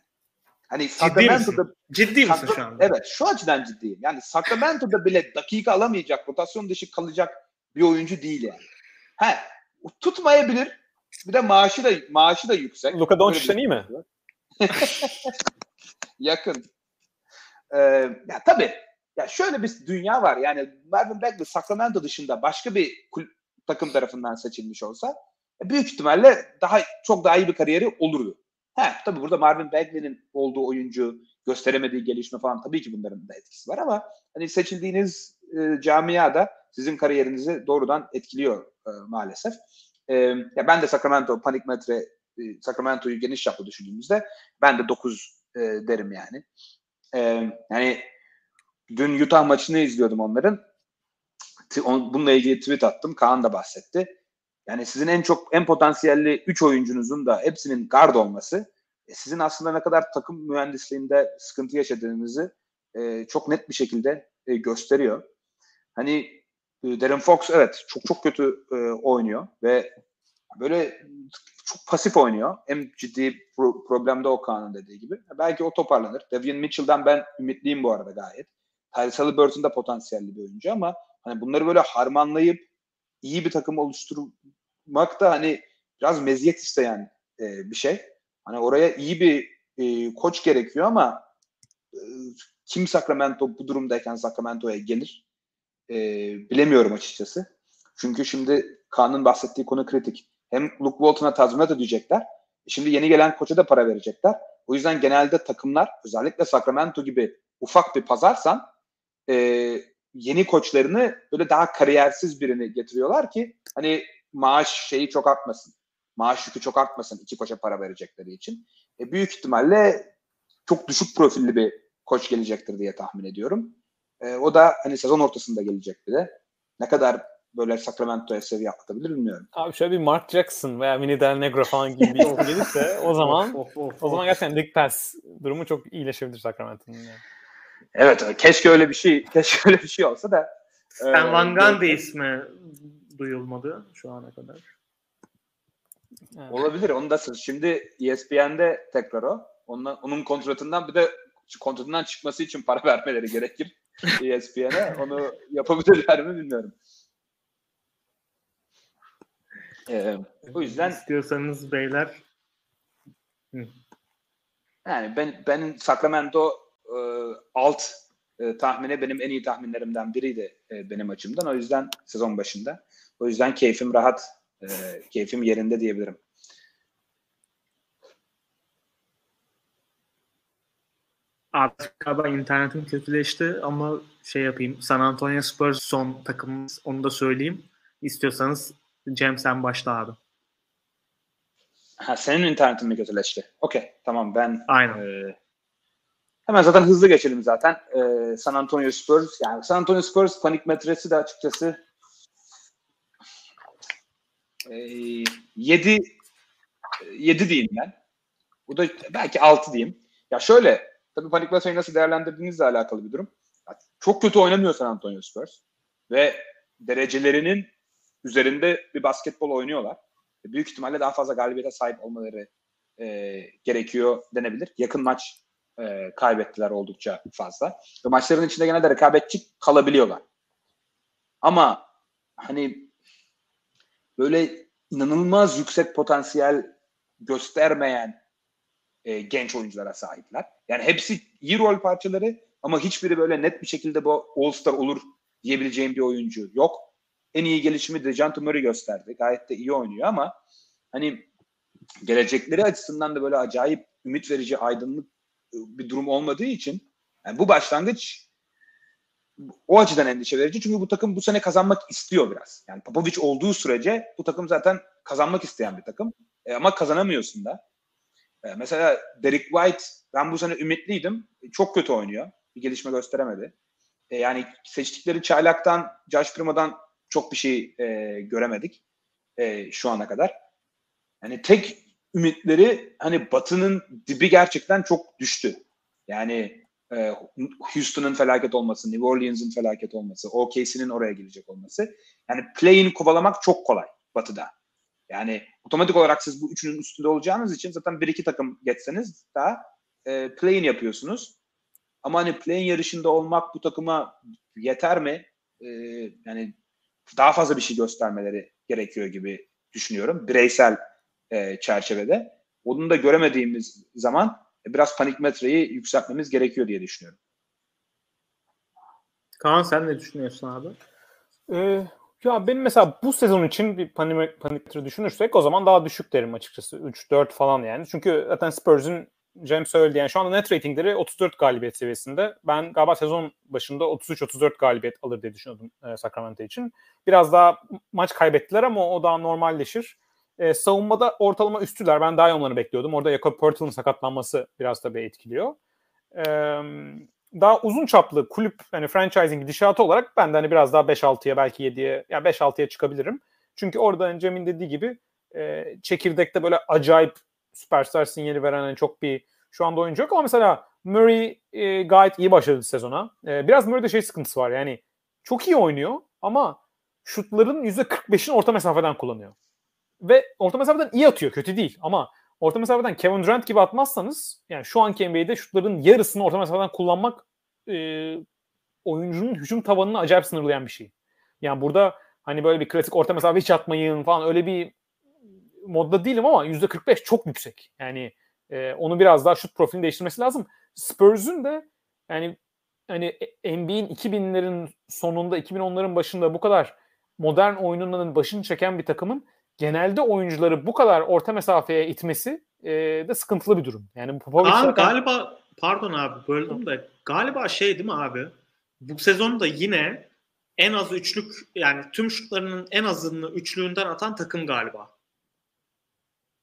Hani ciddi misin? Ciddi misin şu anda? Evet şu açıdan ciddiyim. Yani Sacramento'da bile dakika alamayacak, rotasyon dışı kalacak bir oyuncu değil yani. He, tutmayabilir Bir de maaşı da maaşı da yüksek. Luka Doncic'ten iyi mi? Yakın. Ee, ya tabii. Ya şöyle bir dünya var. Yani Marvin Bagley Sacramento dışında başka bir kul- takım tarafından seçilmiş olsa büyük ihtimalle daha çok daha iyi bir kariyeri olurdu. He, tabii burada Marvin Bagley'nin olduğu oyuncu gösteremediği gelişme falan tabii ki bunların da etkisi var ama hani seçildiğiniz e, camiada sizin kariyerinizi doğrudan etkiliyor e, maalesef. E, ya ben de Sacramento panik metre e, Sacramento'yu geniş çaplı düşündüğümüzde ben de 9 e, derim yani. E, yani dün Utah maçını izliyordum onların. Bununla ilgili tweet attım. Kaan da bahsetti. Yani sizin en çok en potansiyelli 3 oyuncunuzun da hepsinin guard olması e, sizin aslında ne kadar takım mühendisliğinde sıkıntı yaşadığınızı e, çok net bir şekilde e, gösteriyor. Hani e, Darren Fox evet çok çok kötü e, oynuyor ve böyle çok pasif oynuyor. En ciddi pro- problem de o Kaan'ın dediği gibi. Belki o toparlanır. Devian Mitchell'dan ben ümitliyim bu arada gayet. Tyrese Halliburton da potansiyelli bir oyuncu ama hani bunları böyle harmanlayıp iyi bir takım oluşturmak da hani biraz meziyet isteyen e, bir şey. Hani oraya iyi bir e, koç gerekiyor ama e, kim Sacramento bu durumdayken Sacramento'ya gelir? E, bilemiyorum açıkçası. Çünkü şimdi Kaan'ın bahsettiği konu kritik. Hem Luke Walton'a tazminat ödeyecekler. Şimdi yeni gelen koça da para verecekler. O yüzden genelde takımlar özellikle Sacramento gibi ufak bir pazarsan e, yeni koçlarını böyle daha kariyersiz birini getiriyorlar ki hani maaş şeyi çok artmasın. Maaş yükü çok artmasın iki koça para verecekleri için. E, büyük ihtimalle çok düşük profilli bir koç gelecektir diye tahmin ediyorum. E, o da hani sezon ortasında gelecek bir de. Ne kadar böyle Sacramento'ya seviye atlatabilir bilmiyorum. Abi şöyle bir Mark Jackson veya Vinny Del Negro falan gibi bir isim gelirse o zaman Of, of, o of. zaman gerçekten League Pass durumu çok iyileşebilir Sacramento'nun. Yani. Evet keşke öyle bir şey keşke öyle bir şey olsa da. Stan e, Van Gundy ismi duyulmadı şu ana kadar. Evet. Olabilir. Onu da sır. Şimdi ESPN'de tekrar o. Ondan, onun kontratından bir de kontratından çıkması için para vermeleri gerekir ESPN'e. Onu yapabilirler mi bilmiyorum. Ee, o yüzden istiyorsanız beyler yani ben benim Sacramento e, alt e, tahmini benim en iyi tahminlerimden biriydi e, benim açımdan. O yüzden sezon başında. O yüzden keyfim rahat, e, keyfim yerinde diyebilirim. artık galiba internetim kötüleşti ama şey yapayım. San Antonio Spurs son takımımız. Onu da söyleyeyim. İstiyorsanız Cem sen başla abi. Ha, senin internetin mi kötüleşti? Okey, tamam ben Aynen. e, hemen zaten hızlı geçelim zaten. E, San Antonio Spurs, yani San Antonio Spurs panik metresi de açıkçası e, 7 7 diyeyim ben. Bu da belki 6 diyeyim. Ya şöyle, tabii panik metreyi nasıl değerlendirdiğinizle alakalı bir durum. Çok kötü oynamıyor San Antonio Spurs ve derecelerinin üzerinde bir basketbol oynuyorlar büyük ihtimalle daha fazla galibiyete sahip olmaları e, gerekiyor denebilir. Yakın maç e, kaybettiler oldukça fazla. Ve maçların içinde genelde rekabetçi kalabiliyorlar. Ama hani böyle inanılmaz yüksek potansiyel göstermeyen e, genç oyunculara sahipler. Yani hepsi iyi rol parçaları ama hiçbiri böyle net bir şekilde bu All-Star olur diyebileceğim bir oyuncu yok en iyi gelişimi DeJounte Murray gösterdi. Gayet de iyi oynuyor ama hani gelecekleri açısından da böyle acayip ümit verici, aydınlık bir durum olmadığı için yani bu başlangıç o açıdan endişe verici. Çünkü bu takım bu sene kazanmak istiyor biraz. Yani Popovic olduğu sürece bu takım zaten kazanmak isteyen bir takım. E, ama kazanamıyorsun da. E, mesela Derek White ben bu sene ümitliydim. E, çok kötü oynuyor. Bir gelişme gösteremedi. E, yani seçtikleri çaylaktan, Josh Primo'dan çok bir şey e, göremedik e, şu ana kadar. Yani tek ümitleri hani Batı'nın dibi gerçekten çok düştü. Yani e, Houston'ın felaket olması, New Orleans'ın felaket olması, OKC'nin oraya gelecek olması. Yani play-in kovalamak çok kolay Batı'da. Yani otomatik olarak siz bu üçünün üstünde olacağınız için zaten bir iki takım geçseniz daha e, play-in yapıyorsunuz. Ama hani play-in yarışında olmak bu takıma yeter mi? E, yani daha fazla bir şey göstermeleri gerekiyor gibi düşünüyorum. Bireysel e, çerçevede. Onu da göremediğimiz zaman biraz panik metreyi yükseltmemiz gerekiyor diye düşünüyorum. Kaan sen ne düşünüyorsun abi? Ee, ya benim mesela bu sezon için bir panik, panik düşünürsek o zaman daha düşük derim açıkçası. 3-4 falan yani. Çünkü zaten Spurs'un Cem söyledi yani şu anda net ratingleri 34 galibiyet seviyesinde. Ben galiba sezon başında 33-34 galibiyet alır diye düşünüyordum e, Sacramento için. Biraz daha maç kaybettiler ama o daha normalleşir. E, savunmada ortalama üstüler. Ben daha iyi onları bekliyordum. Orada Jakob Pertl'ın sakatlanması biraz tabii etkiliyor. E, daha uzun çaplı kulüp hani franchising gidişatı olarak ben de hani biraz daha 5-6'ya belki 7'ye yani 5-6'ya çıkabilirim. Çünkü orada hani Cem'in dediği gibi e, çekirdekte böyle acayip süperstar sinyali veren hani çok bir şu anda oyuncu yok ama mesela Murray e, gayet iyi başladı sezona. E, biraz Murray'de şey sıkıntısı var yani çok iyi oynuyor ama şutların %45'ini orta mesafeden kullanıyor. Ve orta mesafeden iyi atıyor kötü değil ama orta mesafeden Kevin Durant gibi atmazsanız yani şu anki NBA'de şutların yarısını orta mesafeden kullanmak e, oyuncunun hücum tabanını acayip sınırlayan bir şey. Yani burada hani böyle bir klasik orta mesafe hiç atmayın falan öyle bir modda değilim ama %45 çok yüksek. Yani e, onu biraz daha şut profilini değiştirmesi lazım. Spurs'un de yani hani NBA'in 2000'lerin sonunda 2010'ların başında bu kadar modern oyununun başını çeken bir takımın genelde oyuncuları bu kadar orta mesafeye itmesi e, de sıkıntılı bir durum. Yani Popovic abi zaten... galiba pardon abi böldüm de galiba şey değil mi abi? Bu sezonda yine en az üçlük yani tüm şutlarının en azını üçlüğünden atan takım galiba.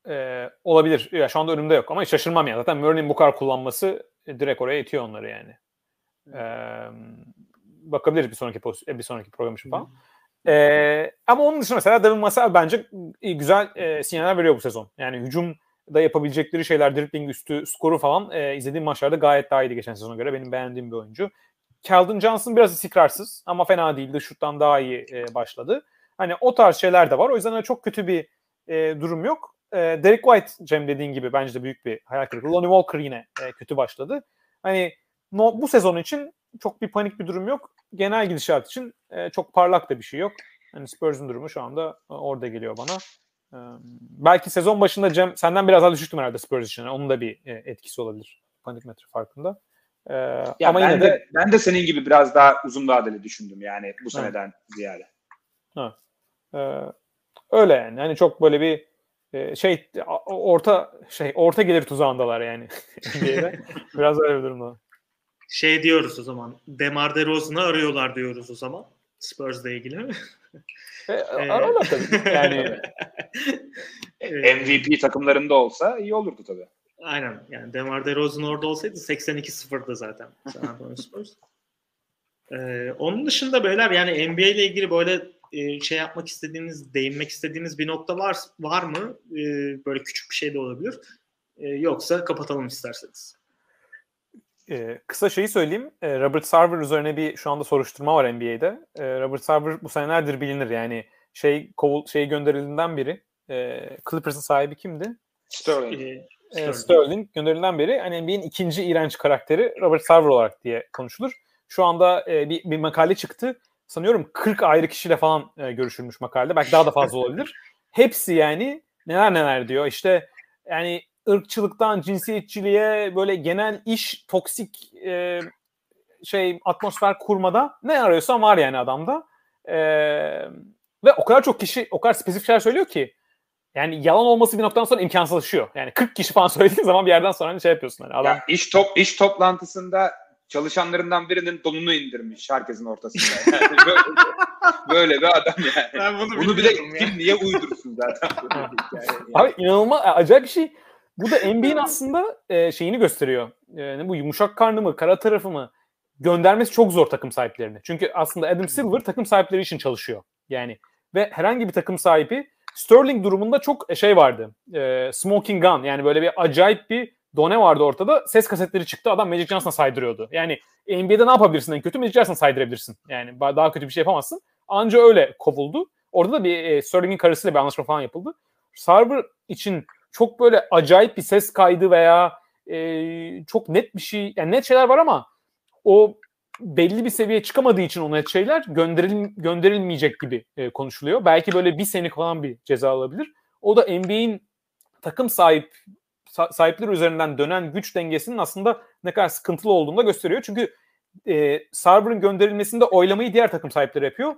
Ee, olabilir. Ya şu anda önümde yok ama şaşırmam ya. Zaten Murray'nin bu kadar kullanması direkt oraya itiyor onları yani. Ee, bakabiliriz bir sonraki bir sonraki program için falan. Ee, ama onun dışında mesela Devin Vassell bence güzel e, sinyaller veriyor bu sezon. Yani hücum da yapabilecekleri şeyler, dribbling üstü, skoru falan e, izlediğim maçlarda gayet daha iyiydi geçen sezona göre. Benim beğendiğim bir oyuncu. Keldon Johnson biraz istikrarsız ama fena değildi. Şuttan daha iyi e, başladı. Hani o tarz şeyler de var. O yüzden çok kötü bir e, durum yok. E, Derek White Cem dediğin gibi bence de büyük bir hayal kırıklığı. Lonnie Walker yine e, kötü başladı. Hani no, bu sezon için çok bir panik bir durum yok. Genel gidişat için e, çok parlak da bir şey yok. Hani Spurs'un durumu şu anda e, orada geliyor bana. E, belki sezon başında Cem senden biraz daha düşüktüm herhalde Spurs için. onun da bir e, etkisi olabilir. Panik metre farkında. E, ya ama ben yine de, de ben de senin gibi biraz daha uzun vadeli düşündüm yani bu seneden ha. ziyade. Ha. E, öyle yani. Hani çok böyle bir e, şey orta şey orta gelir tuzağındalar yani. biraz öyle bir durumda şey diyoruz o zaman. Demar DeRozan'ı arıyorlar diyoruz o zaman. Spurs'la ilgili. e, ararlar tabii. Yani MVP takımlarında olsa iyi olurdu tabii. Aynen. Yani Demar DeRozan orada olsaydı 82-0'dı zaten. Spurs. Ee, onun dışında beyler yani NBA ile ilgili böyle e, şey yapmak istediğiniz, değinmek istediğiniz bir nokta var var mı? E, böyle küçük bir şey de olabilir. E, yoksa kapatalım isterseniz. Ee, kısa şeyi söyleyeyim. Ee, Robert Sarver üzerine bir şu anda soruşturma var NBA'de. Ee, Robert Sarver bu senelerdir bilinir. Yani şey kovul şey gönderildiğinden beri e, Clippers'ın sahibi kimdi? Sterling. E, Sterling. Sterling gönderildiğinden beri hani NBA'in ikinci iğrenç karakteri Robert Sarver olarak diye konuşulur. Şu anda e, bir, bir makale çıktı. Sanıyorum 40 ayrı kişiyle falan e, görüşülmüş makalede. Belki daha da fazla olabilir. Hepsi yani neler neler diyor. İşte yani ırkçılıktan cinsiyetçiliğe böyle genel iş toksik e, şey atmosfer kurmada ne arıyorsan var yani adamda. E, ve o kadar çok kişi o kadar spesifik şeyler söylüyor ki yani yalan olması bir noktadan sonra imkansızlaşıyor. Yani 40 kişi falan söylediğin zaman bir yerden sonra hani şey yapıyorsun. Hani adam... Ya iş, top, iş toplantısında çalışanlarından birinin donunu indirmiş herkesin ortasında. Yani böyle, böyle bir adam yani. Ben bunu, bunu bile ya. kim niye uydursun zaten? yani. Abi inanılmaz acayip bir şey. Bu da NBA'in aslında e, şeyini gösteriyor. Yani bu yumuşak karnı mı, kara tarafı mı göndermesi çok zor takım sahiplerine. Çünkü aslında Adam Silver takım sahipleri için çalışıyor. Yani ve herhangi bir takım sahibi Sterling durumunda çok e, şey vardı. E, smoking gun yani böyle bir acayip bir done vardı ortada. Ses kasetleri çıktı. Adam Magic Johnson'a saydırıyordu. Yani NBA'de ne yapabilirsin en kötü? Magic Johnson'a saydırabilirsin. Yani daha kötü bir şey yapamazsın. Anca öyle kovuldu. Orada da bir e, Sterling'in karısıyla bir anlaşma falan yapıldı. Sarver için çok böyle acayip bir ses kaydı veya e, çok net bir şey yani net şeyler var ama o belli bir seviyeye çıkamadığı için o net şeyler gönderil, gönderilmeyecek gibi e, konuşuluyor. Belki böyle bir senelik falan bir ceza alabilir. O da NBA'in takım sahip sahipleri üzerinden dönen güç dengesinin aslında ne kadar sıkıntılı olduğunu da gösteriyor. Çünkü e, Sarver'ın gönderilmesinde oylamayı diğer takım sahipleri yapıyor.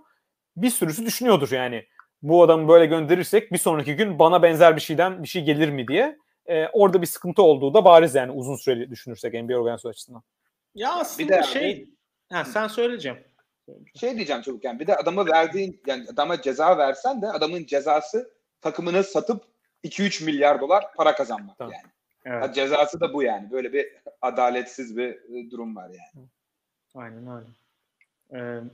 Bir sürüsü düşünüyordur yani. Bu adamı böyle gönderirsek bir sonraki gün bana benzer bir şeyden bir şey gelir mi diye. E, orada bir sıkıntı olduğu da bariz yani uzun süreli düşünürsek NBA organizasyonu açısından. Ya aslında bir de şey abi, ha, sen söyleyeceğim. Şey diyeceğim çabuk yani bir de adama verdiğin yani adama ceza versen de adamın cezası takımını satıp 2-3 milyar dolar para kazanmak tamam. yani. Evet. Cezası da bu yani. Böyle bir adaletsiz bir e, durum var yani. Aynen öyle.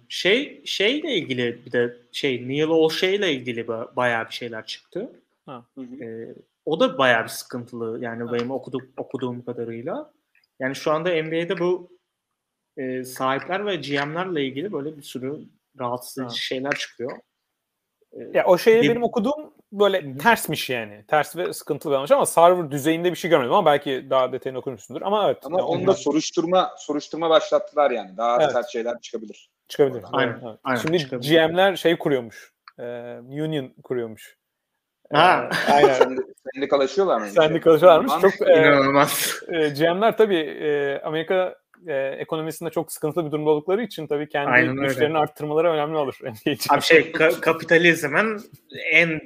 Şey şeyle ilgili bir de şey Neil Olshey ile ilgili bayağı bir şeyler çıktı. Ha. Ee, o da bayağı bir sıkıntılı yani ha. benim okudum, okuduğum kadarıyla. Yani şu anda NBA'de bu e, sahipler ve GM'lerle ilgili böyle bir sürü rahatsız edici şeyler çıkıyor. Ee, ya o şeyi benim okuduğum böyle tersmiş yani. Ters ve sıkıntılı olmuş ama server düzeyinde bir şey görmedim ama belki daha detayını okumuşsundur. Ama evet. Ama onda onlar... soruşturma soruşturma başlattılar yani. Daha evet. sert şeyler çıkabilir. Çıkabilir. Aynen. Evet. Aynen. Şimdi çıkabilir. GM'ler şey kuruyormuş. E, union kuruyormuş. Ha. Ee, aynen. Sendikalaşıyorlar mı? Sendikalaşıyorlarmış. Çok inanılmaz. E, GM'ler tabii e, Amerika e, ekonomisinde çok sıkıntılı bir durumda oldukları için tabii kendi Aynen güçlerini öyle. arttırmaları önemli olur. Abi şey ka- kapitalizmin en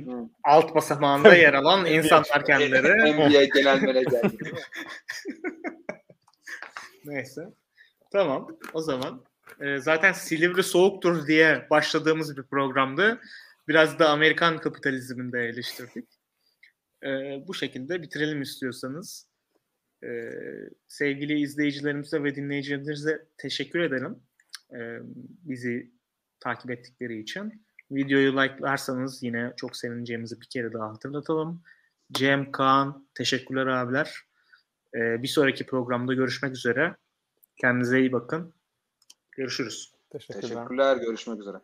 alt basamağında yer alan insanlar kendileri. NBA genel menajer. Neyse. Tamam. O zaman e, zaten Silivri soğuktur diye başladığımız bir programdı. Biraz da Amerikan kapitalizmini de eleştirdik. E, bu şekilde bitirelim istiyorsanız. Ee, sevgili izleyicilerimize ve dinleyicilerimize teşekkür ederim. Ee, bizi takip ettikleri için. Videoyu like'larsanız yine çok sevineceğimizi bir kere daha hatırlatalım. Cem, Kaan, teşekkürler abiler. Ee, bir sonraki programda görüşmek üzere. Kendinize iyi bakın. Görüşürüz. Teşekkürler. Teşekkürler. Görüşmek üzere.